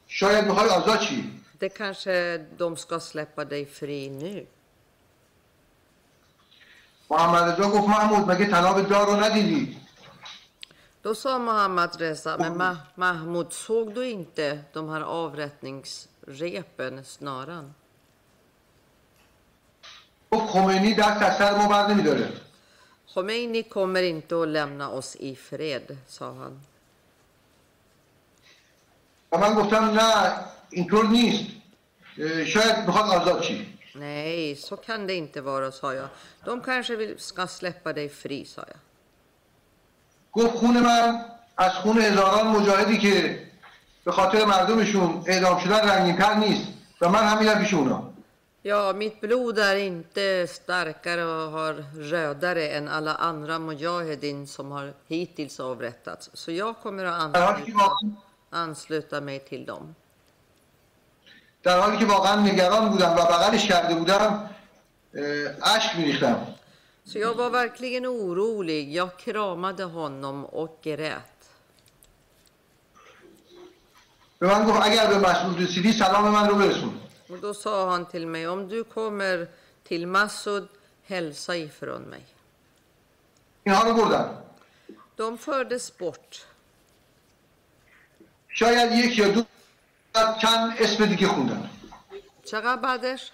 شاید میخوای آزاد چی Det kanske de ska släppa dig fri nu. محمد رضا گفت محمود مگه تناب دار رو ندیدی Då sa Mohammad Reza, men Ma- Mahmoud, såg du inte de här avrättningsrepen, snaran? گفت خمینی دست از سر ما بر نمیداره Khomeini kommer inte att lämna oss i fred, sa han. و من گفتم نه اینطور نیست شاید می‌خواد آزاد چی Nej, så kan det inte vara, sa jag. De kanske vill, ska släppa dig fri, sa jag. گفت خون من از خون هزاران مجاهدی که به خاطر مردمشون اعدام شدن رنگینتر نیست و من هم پیش اونا Ja, mitt blod är inte starkare och har rödare än alla andra mujahedin som har hittills avrättats. Så jag kommer att در حالی که ansluta, واقعا ansluta mig till dem. در حالی که واقعا نگران بودم و بغلش کرده بودم اه، اشک میریختم Så jag var verkligen orolig. Jag kramade honom och grät. به من گفت اگر به مسئول رسیدی سلام من رو برسون Och då sa han till mig, om du kommer till Massoud, hälsa ifrån mig. اینها رو بردم De fördes bort. شاید یک یا دو ساعت چند اسم دیگه خوندن چقدر بعدش؟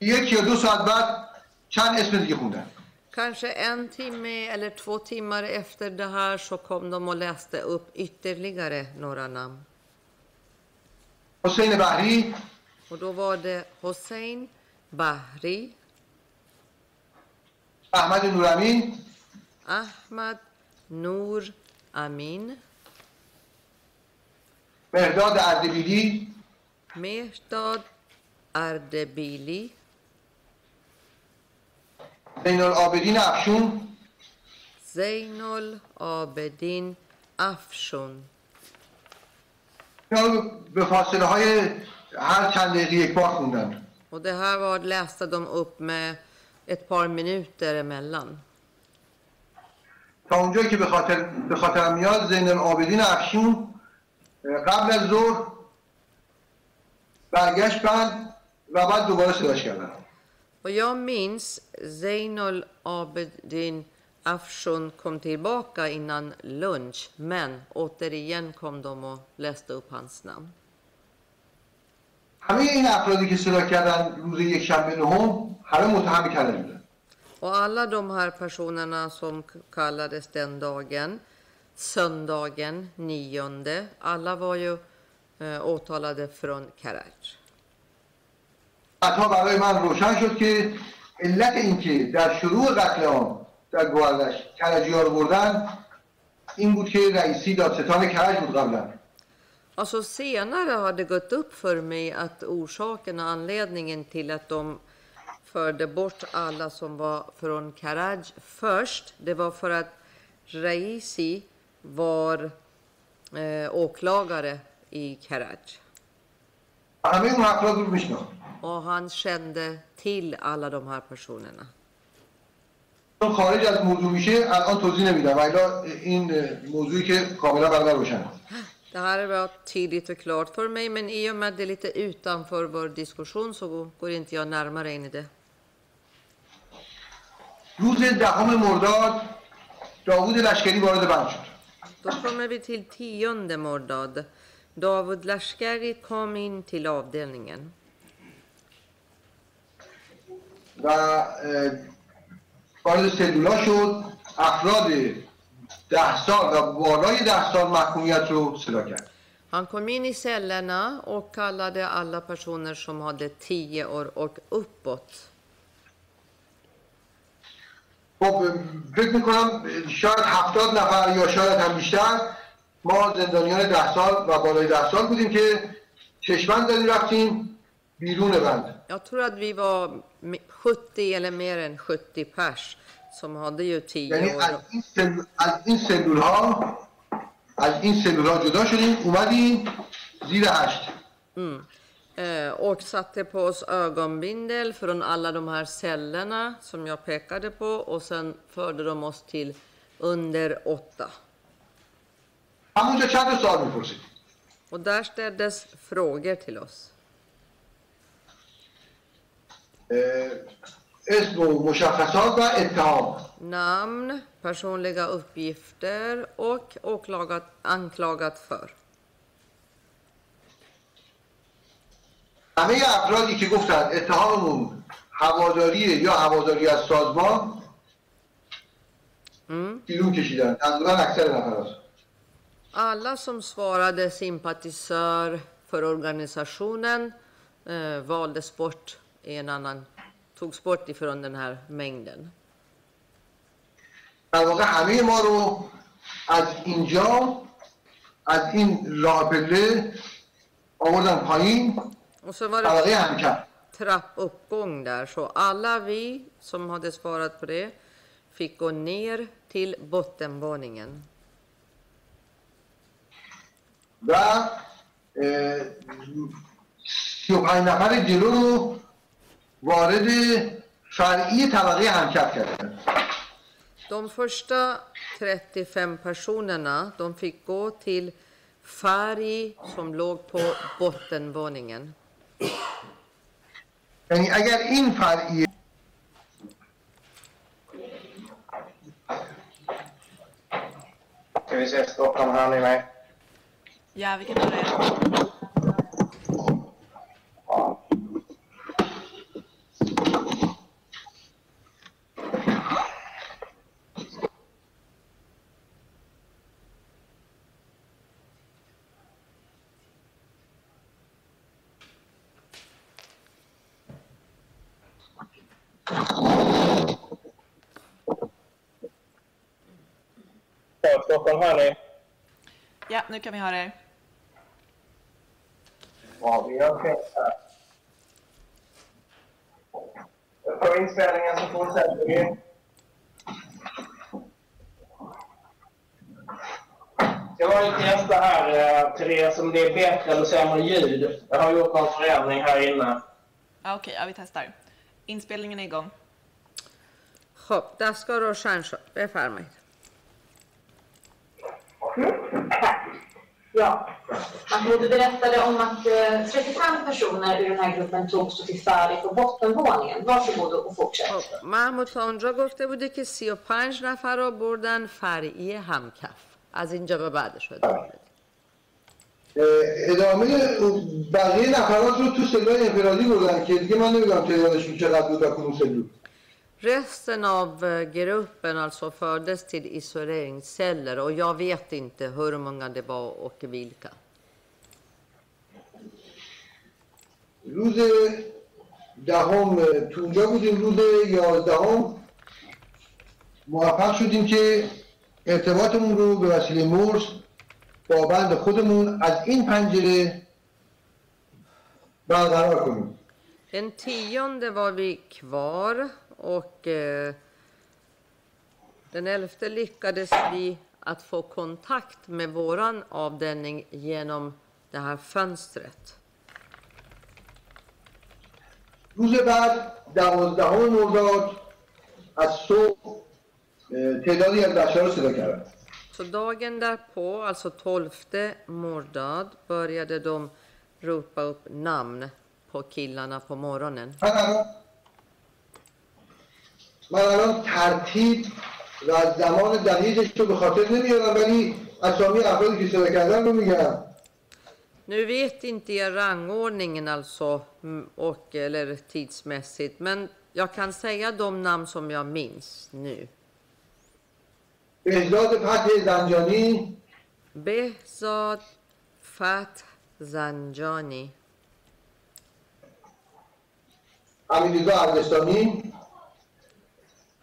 یک یا دو ساعت بعد چند اسم دیگه خوندن Kanske en timme eller två timmar efter det här så kom de och läste upp ytterligare några namn. حسین بحری خودرو وا حسین بحری احمد نورامین. احمد نور امین. مرزاد اردبیلی. میشتاد اردبیلی. زینال عابدین افشون. زینال عابدین افشون. به فاصله های هر چند دقیقه یک بار خوندن Och det här var, läste de upp med ett par minuter emellan. تا اونجایی که به خاطر به خاطرم میاد زین العابدین افشون اه، قبل از ظهر برگشت بند و بعد دوباره صداش کردن Och jag minns Zeinul Abedin Afshun kom tillbaka innan lunch, men återigen kom de och läste upp hans namn. همه این افرادی که صدا کردن روز یک شنبه نهم همه متهم کردن بودن Och alla de här personerna som k- kallades den dagen, söndagen nionde, alla var ju eh, åtalade från Karaj. بعدها برای من روشن شد که علت اینکه در شروع قتل عام در گوهردش کرجی ها رو بردن این بود که رئیسی دادستان کرج بود قبلا Alltså senare har det gått upp för mig att orsaken och anledningen till att de förde bort alla som var från Karaj först, det var för att Raisi var eh, åklagare i Karaj. همه اون افراد رو میشناخت Och han kände till alla de här personerna. چون خارج از موضوع میشه الان توضیح نمیدم ولی این موضوعی که کاملا برای من روشنه Det här var tydligt och klart för mig, men i och med att det är lite utanför vår diskussion så går inte jag närmare in i det. Då kommer vi till tionde Mordad. Davud Lashkari kom in till avdelningen. و وارد سلولا شد. افراد ده سال و بالای ده سال محکومیت رو صدا کرد. Han kom in i cellerna och kallade alla personer som hade tio år och uppåt. خب فکر می‌کنم شاید هفتاد نفر یا شاید هم بیشتر ما زندانیان ده سال و بالای ده سال بودیم که چشمند زدیم رفتیم بیرون بند. Jag tror att vi var 70 eller mer än 70 pers som hade ju 10 یعنی år. از این, سلول، از این سلول ها از این سلول ها جدا شدیم اومدیم زیر هشت Mm. Eh, och satte på oss ögonbindel från alla de här cellerna som jag pekade på och sen förde de oss till under åtta. همونجا چند تا سوال میپرسید Och där ställdes frågor till oss. اسم و مشخصات و اتهام Namn, personliga uppgifter och åklagat, anklagat för. همه افرادی که گفتن اتهاممون هواداریه یا هواداری از سازمان Mm. بیرون کشیدن تقریبا اکثر نفرات Alla som svarade sympatisör för organisationen eh, valdes bort i en annan, togs bort ifrån den här mängden. در واقع همه ما رو از اینجا از این راه پله آوردن پایین Och så var طبقه det همکف trappuppgång där, så alla vi som hade svarat på det fick gå ner till bottenvåningen. و سی و پنج نفر جلو رو وارد فرعی طبقه همکف کردن De första 35 personerna de fick gå till färg som låg på bottenvåningen. یعنی اگر این فرعی Ska vi se Stockholm, hör ni mig? Ja, vi kan höra er. Stockholm, hör ni? Ja, nu kan vi höra er. Ja, vi har fest här. På inspelningen så fortsätter vi. Jag var ju testa här, eh, Therese, om det är bättre eller sämre ljud. Jag har gjort någon förändring här inne. Ja, Okej, ja, vi testar. Inspelningen är igång. Hopp, där ska Roshan befärma. Ja, Mahmoud berättade om att eh, 35 personer ur den här gruppen togs till färg på bottenvåningen. Varsågod och fortsätt. محمود تا اونجا گفته بوده که 35 نفر رو بردن. فرعی همکف. از اینجا به بعد شده ادامه بقیه نفرات رو تو سلول انفرادی بردن که دیگه من نمی‌دونم تعدادشون چقدر بود و کدوم سلول Resten av eh, gruppen alltså fördes till isoleringsceller och jag vet inte hur många det var och vilka. روز دهم تو اونجا بودیم روز یازدهم موفق شدیم که ارتباطمون رو به وسیله مرس با بند خودمون از این پنجره برقرار کنیم Den tionde var vi kvar och eh, den elfte lyckades vi att få kontakt med våran avdelning genom det här fönstret. روز بعد دوازدهم مرداد از صبح اه، تعدادی از بچه رو صدا کردن Så dagen därpå, alltså 12 mordad, började de ropa upp namn på killarna på morgonen. من الان ترتیب و زمان دقیقش رو به خاطر نمیارم ولی اسامی افرادی که صدا کردن رو میگم Nu vet inte jag rangordningen alltså, mm, och, eller tidsmässigt, men jag kan säga de namn som jag minns nu. بهزاد فتح زنجانی Behzad Fat Zanjani, امیررضا اردستانی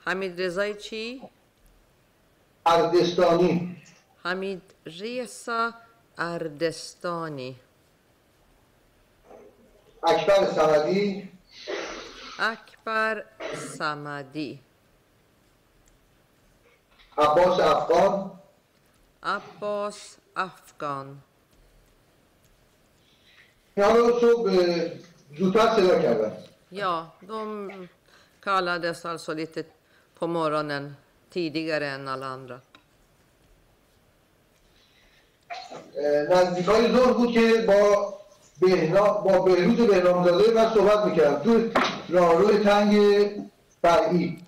حمید رضای چی؟ اردستانی. حمید ریسا اردستانی. اکبر سمدی اکبر سمدی عباس افغان. عباس افغان. یعنی اینا رو صبح زودتر صدا کردن. یا دوم کالا دستال lite på morgonen tidigare än alla andra. نزدیکای ظهر بود که با بهنا با بهروز بهنامزاده من صحبت می‌کردم تو راهروی تنگ فرعی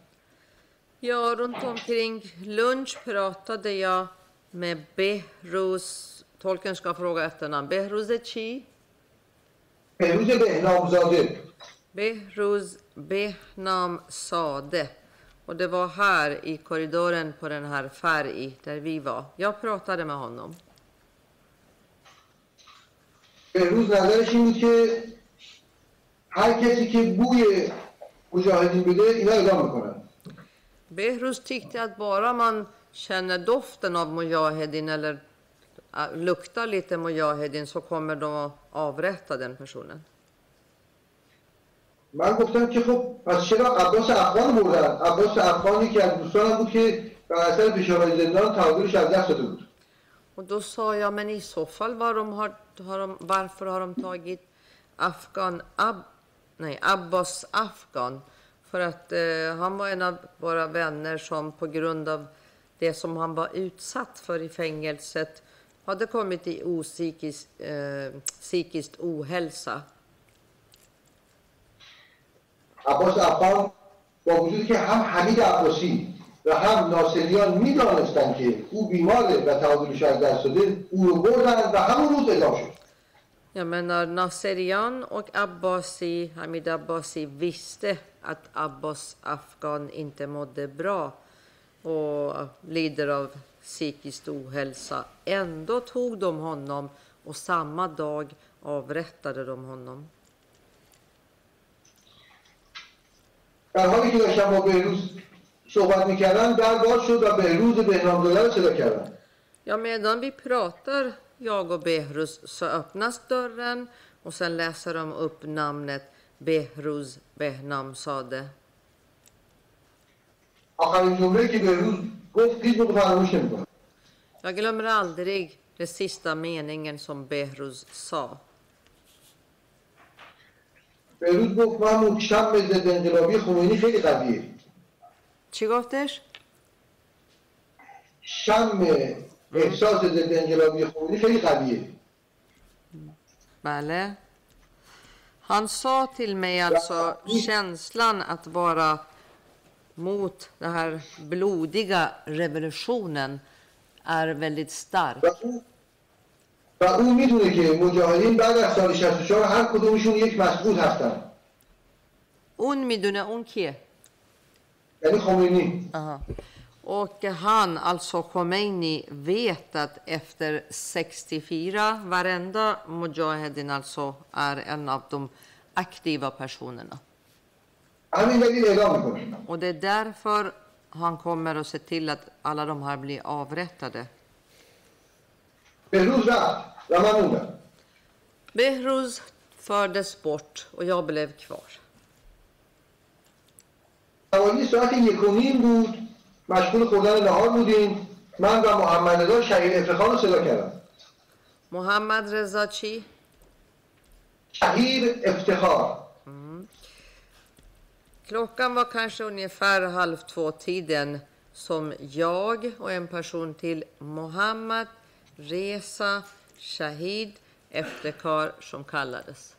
Ja, runt omkring lunch pratade jag med Behruz, tolken ska fråga efternamn, بهروز بهنامزاده Behruz Behnam Sade. Och det var här i korridoren på den här färg där vi var. Jag pratade med honom. بهروز نظرش این بود که هر کسی که بوی مجاهدین بده اینا اعدام میکنن Behruz tyckte att bara man känner doften av mujahedin eller äh, luktar lite mujahedin så kommer de att avrätta den personen. من گفتم که خب پس چرا عباس افغان بردن عباس افغانی که از دوستانم بود که بر اثر پیشاوری زندان تعادلش از دست داده بود Och då sa jag, men i så fall var de har, har de, varför har de tagit Afghan, Ab, nej, Abbas Afghan? För att eh, han var en av våra vänner som på grund av det som han var utsatt för i fängelset hade kommit i opsykiskt, eh, psykiskt ohälsa. عباس افغان با وجودی که هم حمید عباسی و هم ناصریان میدانستن که او بیماره و تعادلش از دست داده او رو بردن و همون روز اعدام شد Jag menar Nasserian och Abbasi, Hamid Abbasi visste att Abbas Afghan inte mådde bra och lider av psykisk ohälsa. Ändå tog de honom och samma dag avrättade de honom. در حالی که داشتم با بهروز صحبت میکردم در باز شد و بهروز بهنامزاده رو صدا کردم Ja, medan vi pratar, jag och Behruz, så öppnas dörren och sen läser de upp namnet Behruz Behnam Sade. آخرین جمله که بهروز گفت هیچ موقع فراموش نمیکنم Jag glömmer aldrig den sista meningen som Behruz sa. بهروز گفت محمود شم ضد انقلابی خمینی خیلی قویه چی گفتش؟ شم احساس ضد انقلابی خمینی خیلی قویه Bale. Han sa till mig alltså känslan att vara mot den här blodiga revolutionen är väldigt stark. و او و او میدونه که مجاهدین بعد از سال 64 هر کدومشون یک مسعود هستن Un midune un kie. یعنی خمینی Aha. Och han, alltså Khomeini, vet att efter 64, varenda mujahedin alltså är en av de aktiva personerna. همین دلیل اعدام میکنه Och det är därför han kommer att se till att alla de här blir avrättade. بهروز رفت و من موندم Behruz fördes bort och jag blev kvar. حوالی ساعت یک و نیم بود مشغول خوردن نهار بودیم من و محمد رضا شهید افتخار رو صدا کردم Mohammad Reza Chi, شهیر افتخار klockan var kanske ungefär halv två tiden som jag och en person till, Mohammad Reza Shahid Eftekar som kallades.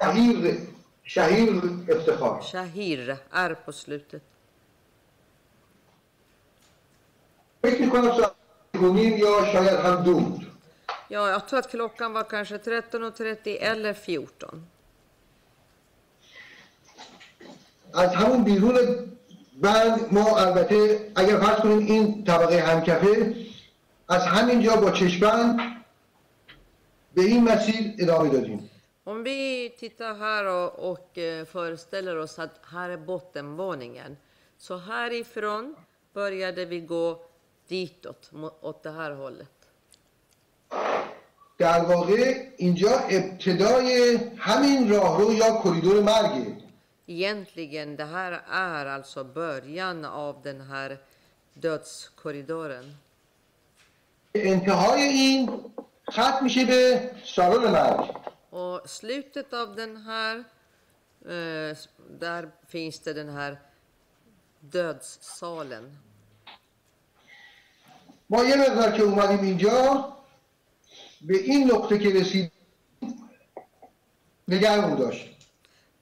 شهیر شهیر افتخار Shahir, är på slutet. فکر میکنم ساعت یک و نیم یا شاید هم دو بود Ja, jag tror att klockan var kanske 13.30 eller 14. از همون بیرون بند ما البته اگر فرض کنیم این طبقه همکفه از همینجا با چشمند به این مسیر ادامه دادیم Om vi tittar här och, och eh, föreställer oss att här är bottenvåningen. Så härifrån började vi gå ditåt, mo- åt det här hållet. در واقع اینجا ابتدای همین راهرو یا کریدور مرگه Egentligen, det här är alltså början av den här dödskorridoren. انتهای این ختم میشه به سالن مرگ Och slutet av den här, eh, där finns det den här dödssalen. ما یه مقدار که اومدیم اینجا به این نقطه که رسید نگرمون داشت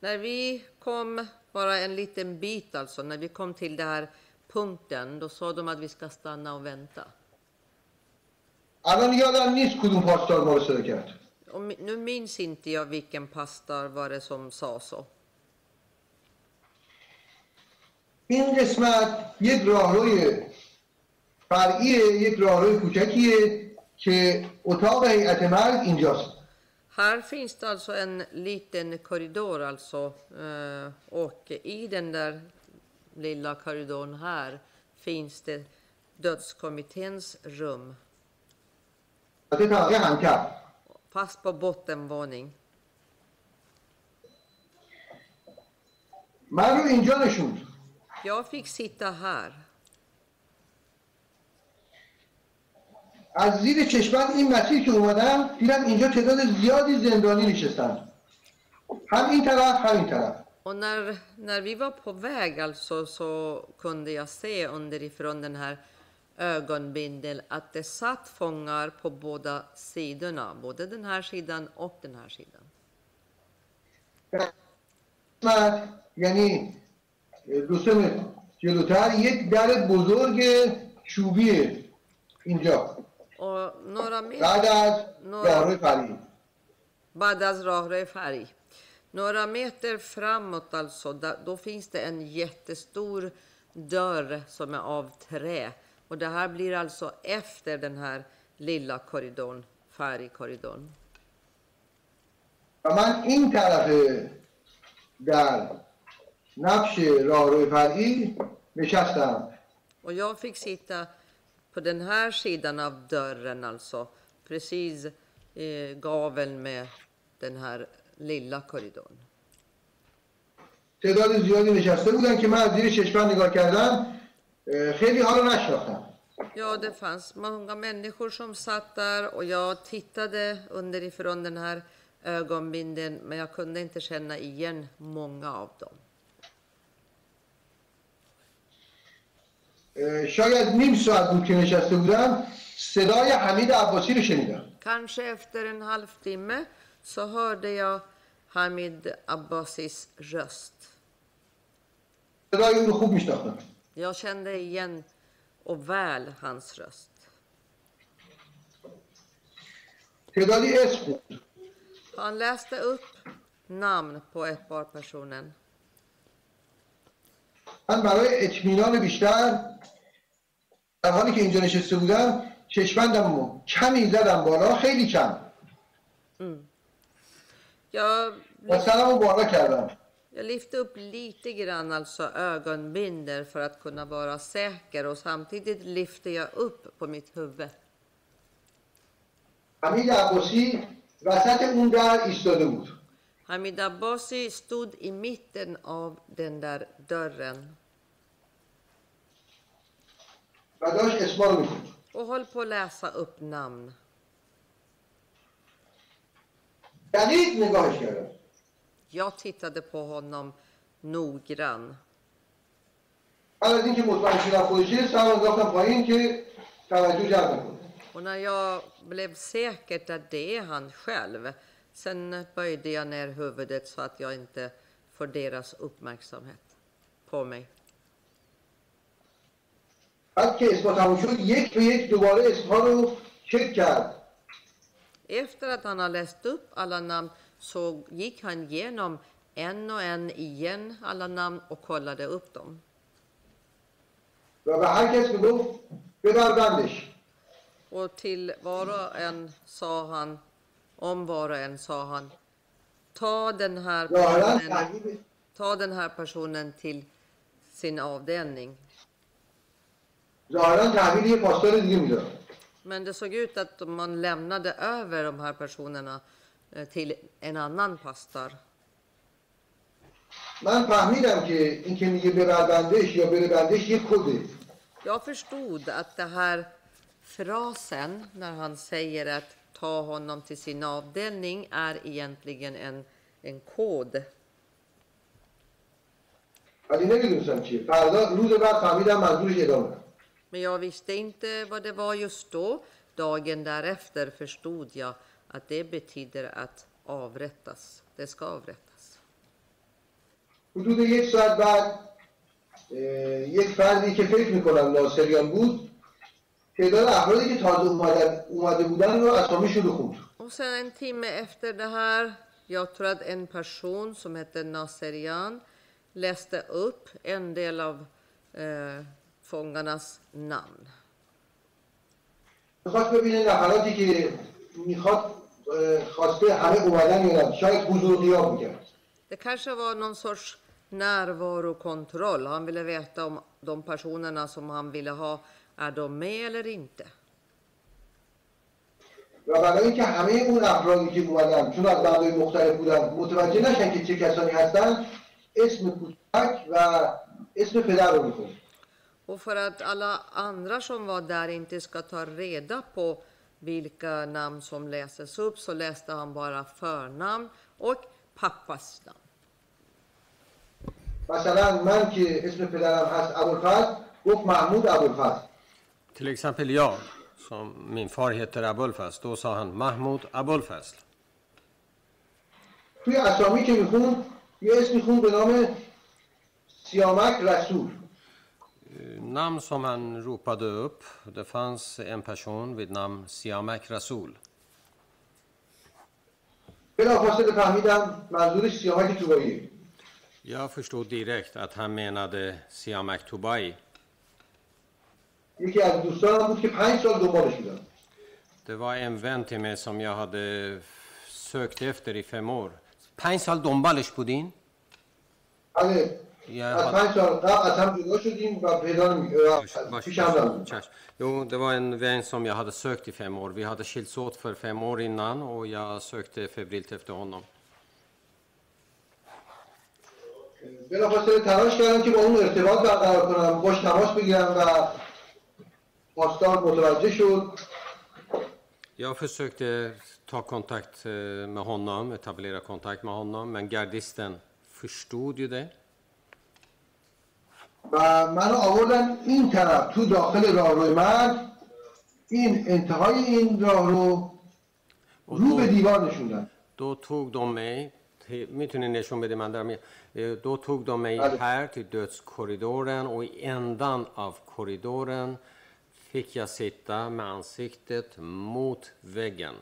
När vi kom bara en liten bit, alltså när vi kom till den här punkten, då sa de att vi ska stanna och vänta. الان یادم نیست کدوم پاسدار ما رو صدا کرد Och mi- nu minns inte jag vilken pastor var det som sa så. این قسمت یک راهروی فرعیه یک راهروی کوچکیه که اتاق هیئت مرگ اینجاست Här finns det alltså en liten korridor alltså eh, och i den där lilla korridorn här finns det dödskommitténs rum, البته طبقه همکر fast på bottenvåning. من رو اینجا نشوند Jag fick sitta här. از زیر چشمن این مسیر که اومدم دیدم اینجا تعداد زیادی زندانی نشستن هم این طرف هم این طرف Och när, när vi var på väg alltså så kunde jag se underifrån den här ögonbindeln att det satt fångar på båda sidorna, både den här sidan och den här sidan. قسمت یعنی دوستان جلوتر یک در بزرگ چوبیه اینجا Och några meter بعد از راهروی فرعی Badas Rahre färg. Några meter framåt alltså, där, då finns det en jättestor dörr som är av trä. Och det här blir alltså efter den här lilla korridorn, färgkorridorn. و من این طرف در نقش راهروی فرعی نشستم Och jag fick sitta på den här sidan av dörren alltså, precis i gaveln med den här lilla korridorn. تعداد زیادی نشسته بودن که من از زیر چشمن نگاه کردم اه، خیلی ها رو نشناختم Ja, det fanns många människor som satt där och jag tittade underifrån den här ögonbindeln men jag kunde inte känna igen många av dem. اه، شاید نیم ساعت بود که نشسته بودم صدای حمید عباسی رو شنیدم Kanske efter en halvtimme så hörde jag Hamid Abbasis röst. صدای اون رو خوب میشناختم Jag kände igen och väl hans röst. تعدادی اسم بود Han läste upp namn på ett par personer. من برای اطمینان بیشتر در حالی که اینجا نشسته بودم چشمندم رو کمی زدم بالا خیلی کم Jag, و سرم رو بالا کردم jag lyfte upp lite grann alltså ögonbinder för att kunna vara säker och samtidigt lyfte jag upp på mitt huvud. حمید عباسی وسط اون در ایستاده بود Hamid Abbasi stod i mitten av den där dörren و داشت اسما رو میخوند och höll på att läsa upp namn. دقیق نگاهش کردم Jag tittade på honom noggrann. بعد از اینکه مطمئن شدم خودشه سرم انداختم پایین که توجه جلب نکنه Och när jag blev säker att det är han själv, sen böjde jag ner huvudet så att jag inte får deras uppmärksamhet på mig. بعد که اسما تموم شد یک به یک دوباره اسمها رو چک کرد Efter att han har läst upp alla namn så gick han igenom en och en igen alla namn och kollade upp dem. Och till var och en sa han, om var och en sa han, ta den här personen, ta den här personen till sin avdelning. Men det såg ut att man lämnade över de här personerna Eh, till en annan pastor. Jag förstod att den här frasen när han säger att ta honom till sin avdelning är egentligen en, en kod. Men jag visste inte vad det var just då. Dagen därefter förstod jag att det betyder att avrättas. Det ska avrättas. حدود یک ساعت بعد اه، یک فردی که فکر میکنم ناصریان بود تعداد افرادی که تازه اومدن اومده بودن رو اسامیشون رو خوند Och sen en timme efter det här, jag tror att en person som hette Naserian läste upp en del av eh, fångarnas namn. میخواست ببینه نفراتی که میخواد اه، خواسته همه اومدن یا نه شاید حضور غیاب میکرد Det kanske var någon sorts närvarokontroll. Han ville veta om de personerna som han ville ha, är de med eller inte? و برای اینکه همه اون افرادی که اومدن چون از بندهای مختلف بودن متوجه نشن که چه کسانی هستن اسم کوچک و اسم پدر رو میخوند Och för att alla andra som var där inte ska ta reda på vilka namn som läses upp så läste han bara förnamn och pappas namn. مثلا من که اسم پدرم هست ابوالفضل گفت محمود ابوالفضل Till exempel jag, som min far heter Abulfazl, då sa han Mahmoud Abulfazl. توی اسامی که می‌خوند یه اسمی خوند به نام سیامک رسول Namn som han ropade upp, det fanns en person vid namn Siamak Rasul. بلافاصله فهمیدم منظورش سیامک توباییه Jag förstod direkt att han menade Siamak Tubai. یکی از دوستانم بود که پنج سال دنبالش بودم Det var en vän till mig som jag hade sökt efter i fem år. پنج سال دنبالش بودین؟ بله Jag از hade... پنج سال قبل از هم جدا شدیم و پیدا نمی- و Vars- پیش هم نبود Kärs. Jo, det var en vän som jag hade sökt i fem år. Vi hade skilts åt för fem år innan och jag sökte febrilt efter honom. بلافاصله تلاش کردم که با اون ارتباط برقرار کنم باش تماس بگیرم و پاسدار متوجه شد Jag försökte ta kontakt eh, med honom, etablera kontakt med honom, men gardisten förstod ju det. و من آوردن این طرف تو داخل راهروی من این انتهای این راه رو رو به دیوار نشوندن. دو توگ دومه می‌تونی نشون بده من دارم دو توگ دومه بله. هر تی دوت کوریدورن و اندان آف کوریدورن. فکر یا سیتا منسیکتت موت وگن.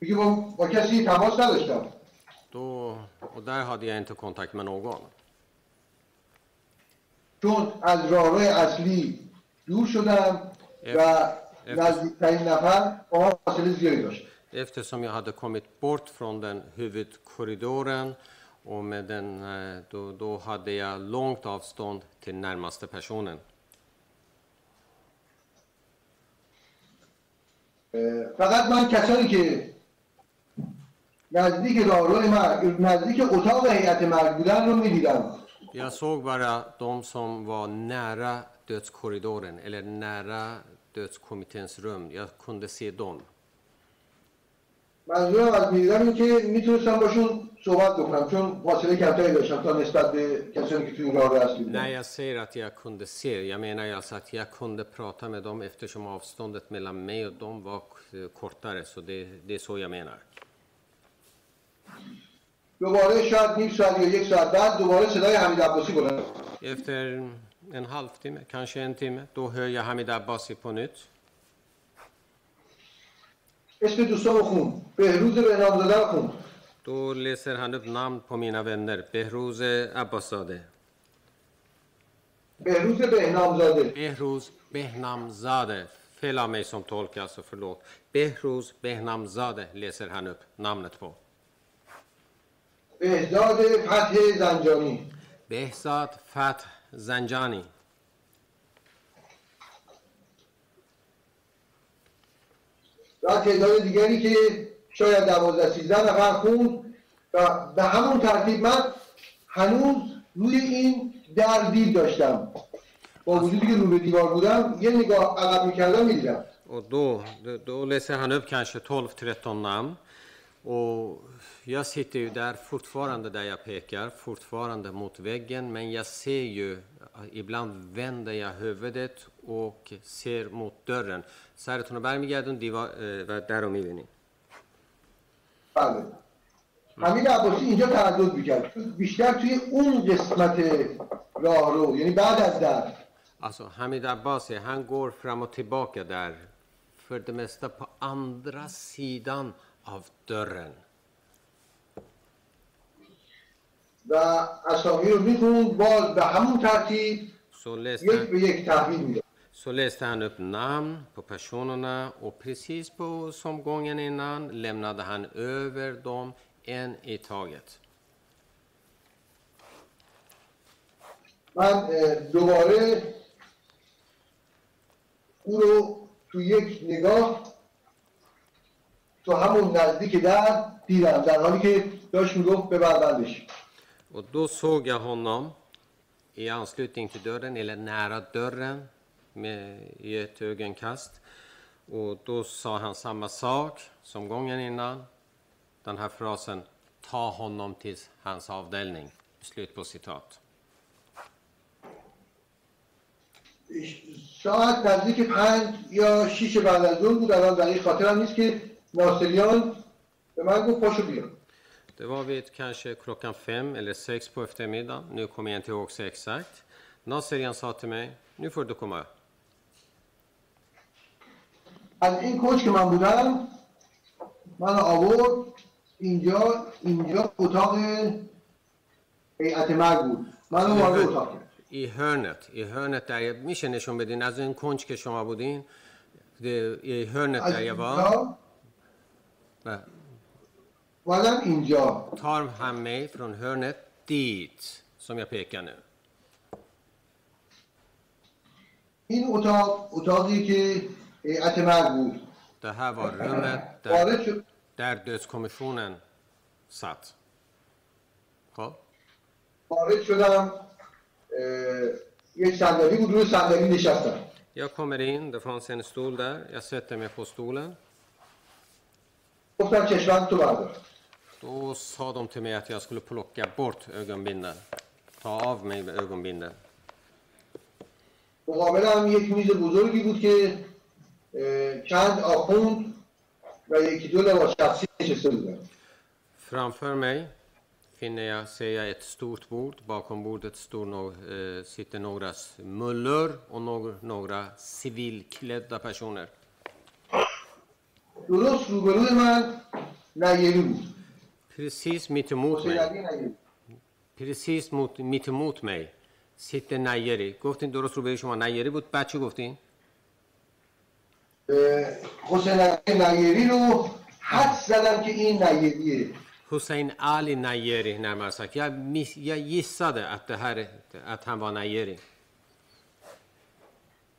میگه با, با کسی تماس نداشتم. Då, och där hade jag inte kontakt med någon. چون از راهروی اصلی دور شدم و نزدیکترین نفر با من فاصله زیادی داشت Eftersom jag hade kommit bort från den huvudkorridoren och med den, eh, då, då hade jag långt avstånd till närmaste personen. اه، فقط من کسانی که نزدیک راهروی مرگ نزدیک اتاق هیئت مرگ بودن رو میدیدم Jag såg bara de som var nära dödskorridoren eller nära dödskommitténs rum. Jag kunde se dem. منظورم از میدیدم این که میتونستم باشون صحبت بکنم چون فاصله کمتری داشتم تا نسبت به کسانی که توی راه رو اصلی När بودن jag säger att jag kunde se, jag menar ju alltså att jag kunde prata med dem eftersom avståndet mellan mig och dem var eh, kortare. Så det, det är så jag menar. دوباره شاید نیم ساعت یا یک ساعت بعد دوباره صدای حمید عباسی بلند افتر این هالف تیمه؟ کانشه این تیمه؟ دو هر یا حمید عباسی پونیت؟ اسم دوستان خون بهروز به نام دادن خون دو لیسر هنوب نام پومینا وندر. بهروز عباس داده بهروز بهنامزاده. بهروز بهنامزاده. فلا میسون تولکی هست و فرلوت بهروز بهنامزاده. لیسر هنوب نامنت پو بهروز بهنامزاده بهزاد فتح زنجانی Behzad Fath Zanjani. و تعداد دیگری که شاید دوازده سیزده نفر خوند و به همون ترتیب من هنوز روی این در دید داشتم با وجودی که رو به دیوار بودم یه نگاه عقب می‌کردم می‌دیدم Och då, då, då läser han upp kanske 12-13 namn. Och jag sitter ju där fortfarande där jag pekar, fortfarande mot väggen. Men jag ser ju, ibland vänder jag huvudet och ser mot dörren. سرتون رو برمیگردون دیوار اه، و در رو میبینید بله حمید عباسی اینجا تردد میکرد بیشتر توی اون قسمت راهرو یعنی بعد از در Alltså Hamid Abbasi, han går fram och tillbaka där. För det mesta på andra sidan av dörren. و اسامی رو می‌خوند باز به همون ترتیب یک به یک تحویل می‌داد så läste han upp namn på personerna och precis på, som gången innan lämnade han över dem en i taget. من دوباره او رو تو یک نگاه تو همون نزدیک در دیدم در حالی که داشت می‌گفت ببر بندش Och då såg jag honom i anslutning till dörren, eller nära dörren, med, i ett ögonkast. Och då sa han samma sak som gången innan. Den här frasen, ta honom till hans avdelning. Slut på citat. ساعت نزدیک پنج یا شیش بعد از ظهر بود الان دقیق خاطرم نیست که ناصریان به من گفت پاشو بیا Det var vid kanske klockan fem eller sex på eftermiddagen. Nu kommer jag inte ihåg så exakt. Nasserian sa till mig, nu får du komma. از این کوچ که من بودم من آورد اینجا اینجا اتاق هیئت مرگ بود من وارد اتاق کرد I hörnet, i hörnet där jag, میشه نشون بدین از این کنج که شما بودین det, i hörnet از där jag var اینجا و اومدم اینجا tar han mig från hörnet dit som jag pekar nu. این اتاق اتاقی که هیئت مرگ بود Det här var rummet där, وارد شد där dödskommissionen satt. خب وارد شدم اه، یک صندلی بود روی صندلی نشستم Jag kommer in, det fanns en stol där. Jag sätter mig på stolen. گفتم چشمند تو بردار Då sa de till mig att jag skulle plocka bort ögonbindeln. Ta av mig ögonbindeln. مقابلم یک میز بزرگی بود که اه، چند آخوند و یکی دو لباس شخصی نشسته بودن Framför mig finner jag, ser jag ett stort bord. Bakom bordet står no, eh, sitter några s- mullor och några, några civilklädda personer. درست روبروی من نیری بود Precis mitt emot mig. پریسیس میت موت می سیت نیری گفتین درست رو به شما. نیری بود. بعد چی گفتین؟ حسین نیری رو حد زدم که این نیریه حسین علی نیری نمرسک یا یا ییساده ات هر ات هم نیری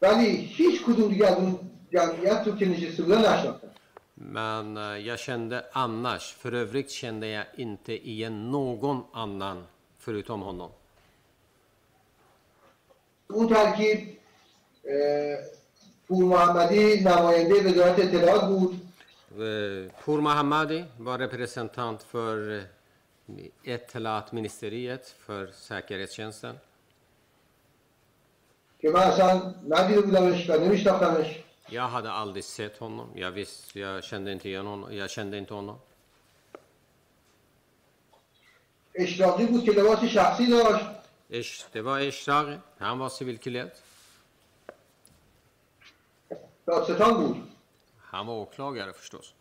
ولی هیچ کدوم دیگه از اون جمعیت رو که نشسته بودن نشناختم Men eh, jag kände annars, för övrigt kände jag inte igen någon annan förutom honom. اون ترکیب اه، پور محمدی نماینده وزارت اطلاعات بود Eh, Pour Mohammadi var representant för eh, Etelat ministeriet för säkerhetstjänsten. که من اصلا ندیده بودمش و نمیشناختمش Jag hade aldrig sett honom. Jag, visste, jag, kände inte igen honom. jag kände inte honom. اشراقی بود که لباس شخصی داشت Ish, det var Eshraghi. Han var civilklädd. دادستان بود Han var åklagare förstås.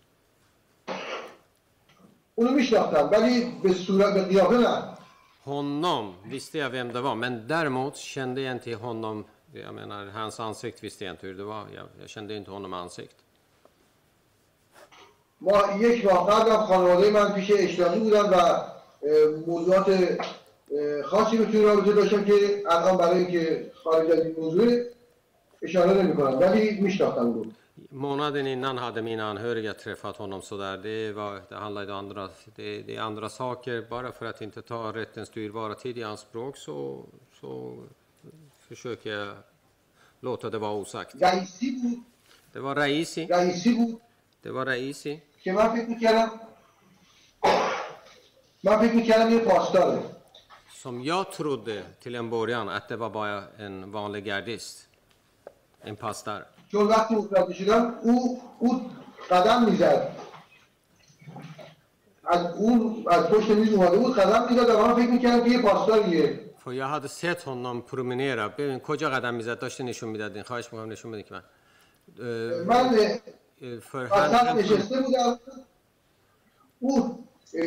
اونو میشناختم ولی به صورت به قیافه نه Honom visste jag vem det var, men däremot kände jag inte honom. Jag menar, hans ansikt visste jag inte hur det var. Jag, jag kände inte honom ansikt. ما یک ماه قبلم خانواده من پیش اشراقی بودن و اه، موضوعات اه، خاصی رو توی رابطه داشتم که الان برای اینکه خارج از این موضوع اشاره نمی کنم ولی میشناختم رو Månaden innan hade mina anhöriga träffat honom sådär. Det, var, det handlade om andra, det, det är andra saker. Bara för att inte ta rättens dyrbara tid i anspråk så, så försöker jag låta det vara osagt. رئیسی بود Det var Raisi. رئیسی بود Det var Raisi. که من فکر می‌کردم من فکر می‌کردم یه پاسداره Som jag trodde till en början att det var bara en vanlig gardist. En pastar. چون وقتی متوجه شدم او او قدم می‌زد از اون از پشت میز اومده بود قدم می‌زد و من فکر می‌کردم که یه پاسداریه خب یه حد سه تون نام پرومنیرا ببین کجا قدم می‌زد؟ داشته نشون می‌دادین. خواهش می‌کنم نشون بدین که من. من وسط نشسته بودم. او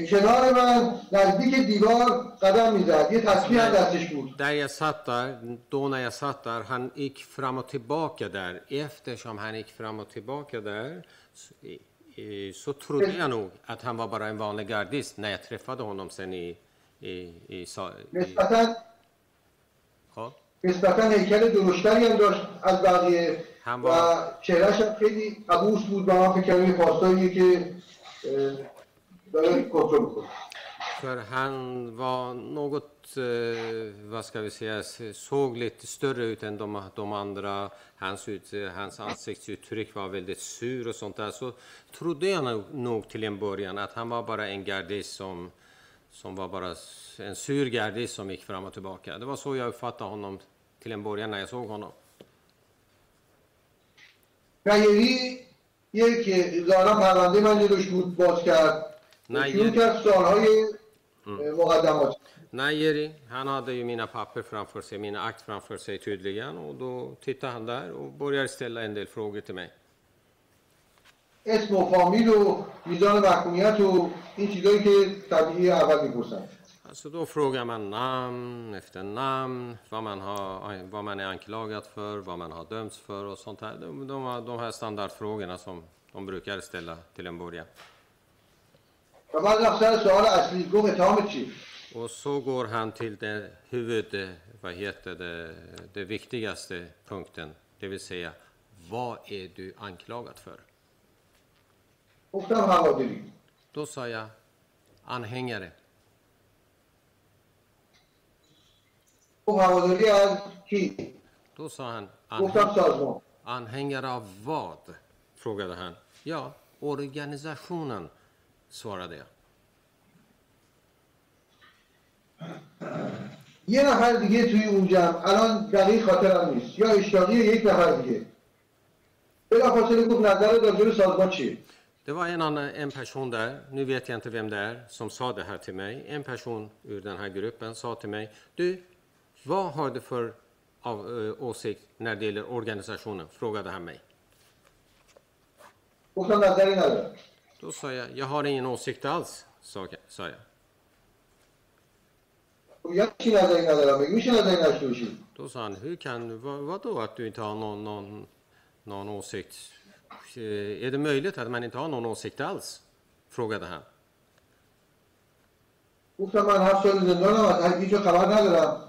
کنار من نزدیک دیوار قدم می‌زد. یه تصویر هم بود. در یه ست در دو نه یه ست در هن ایک فرام و تباک در افتشام هن ایک فرام و تباک در så trodde jag nog att han var bara en vanlig gardist när jag نسبتا ja. نسبتا هیکل درشتری هم داشت از بقیه هم و با- چهرهش هم خیلی عبوس بود و من فکر کردم یه پاسداریه که اه، داره کنترل میکنه För han var något, eh, vad ska vi säga, s- såg lite större ut än de, de andra. Hans, ut, eh, hans ansiktsuttryck var väldigt sur och sånt där. Så trodde jag nog, nog till en början att han var bara en gardist som, som var bara s- en sur gardist som gick fram och tillbaka. Det var så jag uppfattade honom till en början när jag såg honom. نیری یک ظاهرا پرونده من جلوش بود باز کرد Nej, شروع کرد سالهای مقدمات Najeri, han hade ju mina papper framför sig, mina akt framför sig tydligen. Och då tittade han där och började ställa en del frågor till mig. اسم و فامیل و میزان محکومیت و این چیزایی که طبیعی اول میپرسن Alltså då frågar man namn efter namn, vad man, har, vad man är anklagad för, vad man har dömts för och sånt här. De, de, de här standardfrågorna som de brukar ställa till en början. و بعد رفت سر سوال اصلی گفت اتهامت چی Och så går han till det huvud, vad heter det, det viktigaste punkten, det vill säga vad är du anklagad för? گفتم هواداری Då sa jag anhängare. گفت هواداری از کی Då sa han گفتم. سازمان Anhängare av vad? frågade han. Ja, organisationen, svarade jag. یه نفر دیگه توی اون جمع الان دقیق خاطرم نیست یا اشتاقی یک نفر دیگه بلافاصله گفت نظر راجع به سازمان چیه Det var en, annan, en person där, nu vet jag inte vem det är, som sa det här till mig. En person ur den här gruppen sa till mig, du, vad har du för av, eh, åsikt när det gäller organisationen? Frågade han mig. Då sa jag, jag har ingen åsikt alls, sa, sa jag. Då sa han, hur kan, vad, vadå att du inte har någon, någon, någon åsikt? Eh, Är det möjligt att man inte har någon åsikt alls? frågade han. گفتم من هفت سال زندانم از هیچ جا خبر ندارم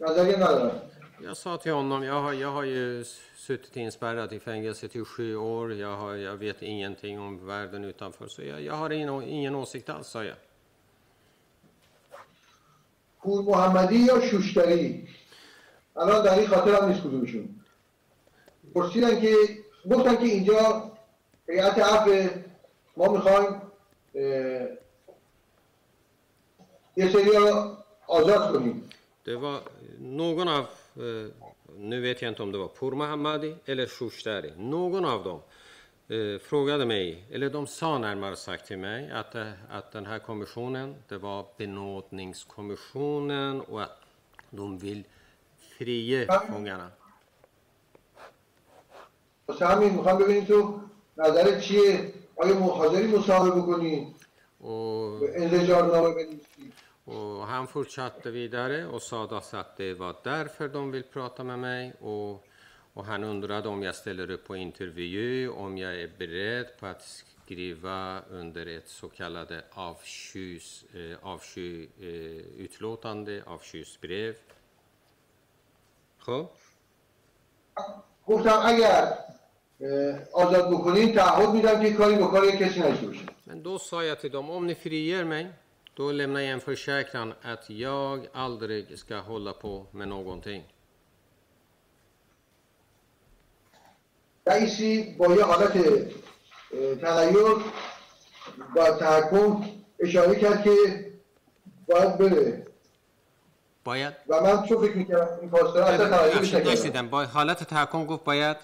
نظری ندارم Jag sa till honom, jag har, jag har ju suttit inspärrad i fängelse till sju år, jag, har, jag vet ingenting om världen utanför, så jag, jag har ingen, ingen åsikt alls, sa jag. پور محمدی یا شوشتری الان دقیق خاطرم نیست کدومشون پرسیدن که گفتن که اینجا هیئت عفو ما میخوایم یه سری رو آزاد کنیم Det var någon av, eh, nu vet jag inte om det var Pur Mohammadi eller Shushtari, någon av dem eh, frågade mig, eller de sa närmare sagt till mig att, eh, att den här kommissionen, det var benådningskommissionen och att de vill frige fångarna. واسه همین میخوام ببینیم تو نظرت چیه آیا حاضری مصاحبه بکنی Och, انزجارنامه بنویسی och han fortsatte vidare och sa då att det var därför de vill prata med mig och, och han undrade om jag ställer upp på intervju, om jag är beredd på att skriva under ett så kallade avskys, eh, avsky, eh, utlåtande, avskysbrev. خب گفتم اگر اه، آزاد بکنین تعهد میدم که کاری با کار کسی نشته باشه Men då sa jag till dem, om ni friger mig, då lämnar jag en försäkran att jag aldrig ska hålla på med någonting. رئیسی با یه حالت تغییر با تحکم اشاره کرد که باید بره. باید؟ و من چون فکر می‌کردم این پاسدار اصلا نکردم. نشنیدم با حالت تحکم گفت باید؟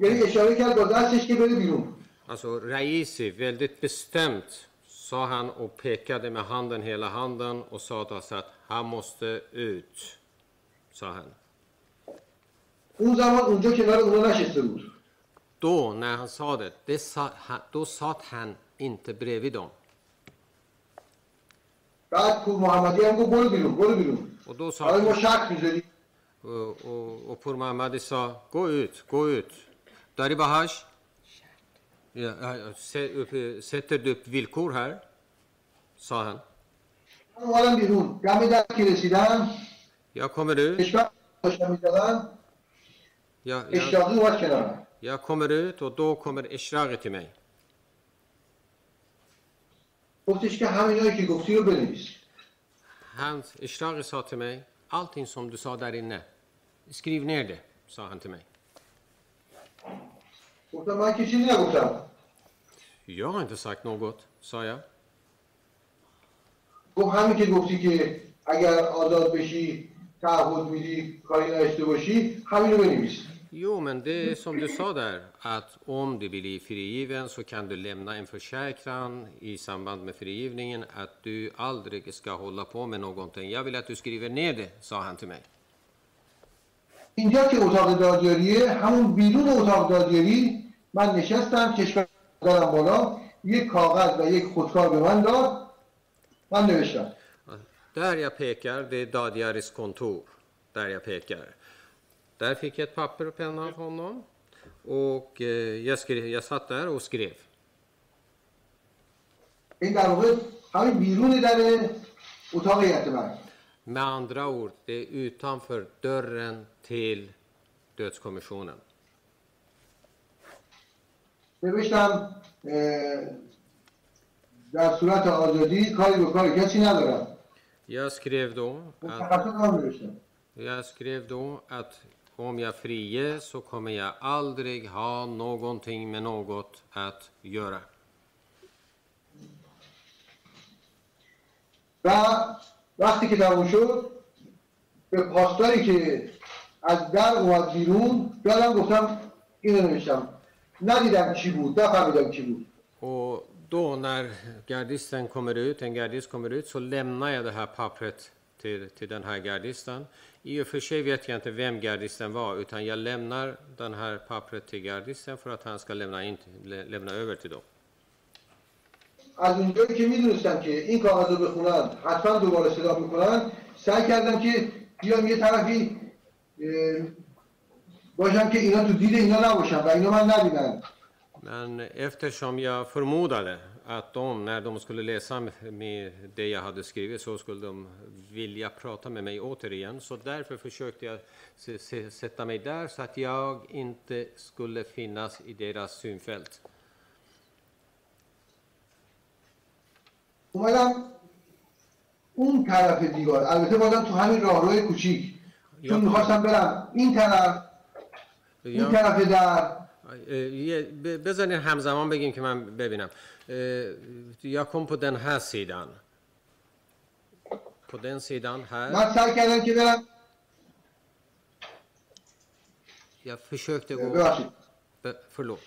یعنی اشاره کرد با دستش که بره بیرون Alltså Raisi, väldigt bestämt sa han och pekade med handen, hela handen och sa till oss att han måste ut, sa han. اون زمان اونجا کنار اونا نشسته بود Då, när han sa det, det sa, han- då satt han inte bredvid dem. بعد پور محمدی هم گفت برو بیرون برو بیرون Och då حالا ما sa شک میذاری och, och, och Pur Mahmadi sa, gå ut, gå ut. Sä- upp- sätter du upp villkor här? Sa han. من اومدم بیرون دم در که رسیدم Jag kommer ut, داشتم می‌زدم jag, اشتاقی اومد کنارم jag kommer ut och då kommer Eshraghi till mig. گفتش که همینایی که گفتی رو بنویس Han, Eshraghi sa till mig, allting som du sa där inne, skriv ner det, sa han till mig. گفتم من که چیزی نگفتم Jag har inte sagt något, sa jag. گفت همین که گفتی که اگر آزاد بشی تعهد میدی کاری نداشته باشی همین رو بنویس Jo, men det är som du sa där, att om du blir frigiven så kan du lämna en försäkran i samband med frigivningen att du aldrig ska hålla på med någonting. Jag vill att du skriver ner det, sa han till mig. اینجا که اتاق دادیاریه همون بیرون اتاق دادیاری من نشستم کشور دارم بالا یک کاغذ و یک خودکار به من داد من نوشتم Där jag pekar, det är Dadjaris kontor. Där jag pekar. Där fick jag ett papper och penna av honom. Och eh, jag, skrev, jag satt där och skrev. این در واقع همین بیرون در اتاق من Med andra ord, det är utanför dörren till dödskommissionen. نوشتم اه، در صورت آزادی کاری به کار کسی ندارم Jag skrev då att مشخصات هم نوشتم Jag skrev då att om jag friges så kommer jag aldrig ha någonting med något att göra. و وقتی که تموم شد به پاسداری که از در اومد بیرون یادم گفتم اینو نوشتم ندیدم چی بود نفهمیدم چی بود Och då när gardisten kommer ut, en gardist kommer ut, så lämnar jag det här pappret till, till den här gardisten. I och för sig vet jag inte vem gardisten var, utan jag lämnar den här pappret till gardisten för att han ska lämna, in, lä- lämna över till dem. از اونجایی که میدونستم که این کاغذ رو بخونن حتما دوباره صدا میکنن سعی کردم که بیام یه طرفی اه، باشم که اینا تو دید اینا نباشم و اینا من نبینن Men eftersom jag förmodade att de, när de skulle läsa med det jag hade skrivit, så skulle de vilja prata med mig återigen. Så därför försökte jag se- se- sätta mig där så att jag inte skulle finnas i deras synfält. اومدم اون طرف دیوار. البته بازم تو همین راهروی کوچیک. چون می‌خواستم برم این طرف این طرف در. بزنین همزمان بگیم که من ببینم. یا کم پودن هستیدن پودن سیدان هست؟ من سعی کردم که برم. یا فشکته بود فرلوت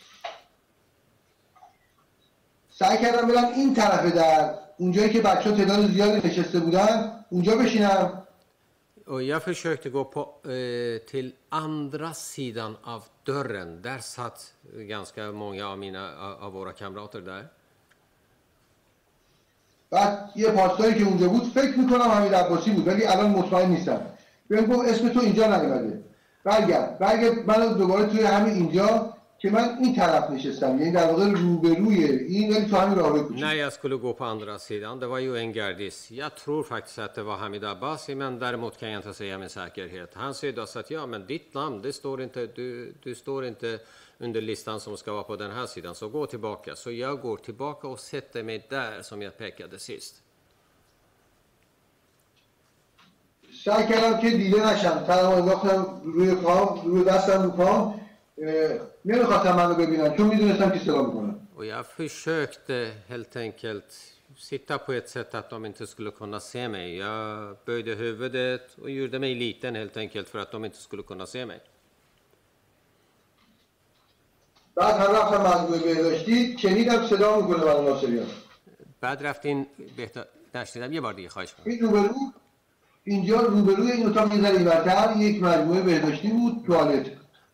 سعی کردم برم این طرف در. اونجایی که بچه ها تعداد زیادی نشسته بودن اونجا بشینم. Och jag försökte gå på, eh, till andra sidan av dörren. Där satt ganska många av, mina, av av våra kamrater där. بعد یه پاسداری که اونجا بود فکر می‌کنم حمید عباسی بود ولی الان مطمئن نیستم. بهم گفت اسم تو اینجا نیومده. برگرد. برگرد منو دوباره توی همین اینجا که من این طرف نشستم یعنی در واقع روبروی این ولی تو همین راهروی کوچیک När jag skulle gå på andra sidan, det var ju en gardist. Jag tror faktiskt att det var Hamid Abbasi, men däremot kan jag inte säga med säkerhet. Han säger då så att ja, men ditt namn, det står inte, du, du står inte under listan som ska vara på den här sidan, så gå tillbaka. Så jag går tillbaka och sätter mig där som jag pekade sist. سعی کردم که دیده نشم تنها انداختم روی پام روی دستم رو پام اه، نمی‌خواستم من رو ببینن چون می‌دونستم که صدا می‌کنم Och jag försökte helt enkelt sitta på ett sätt att de inte skulle kunna se mig. Jag böjde huvudet och gjorde mig liten helt enkelt för att de inte skulle kunna se mig. بعد هم رفتم مجموعه بهداشتی شنیدم صدا می‌کنه من ناصریان بعد رفتین نشنیدم یه بار دیگه خواهش می‌کنم این روبرو اینجا روبروی این اتاق ذره اینورتر یک مجموعه بهداشتی بود توالت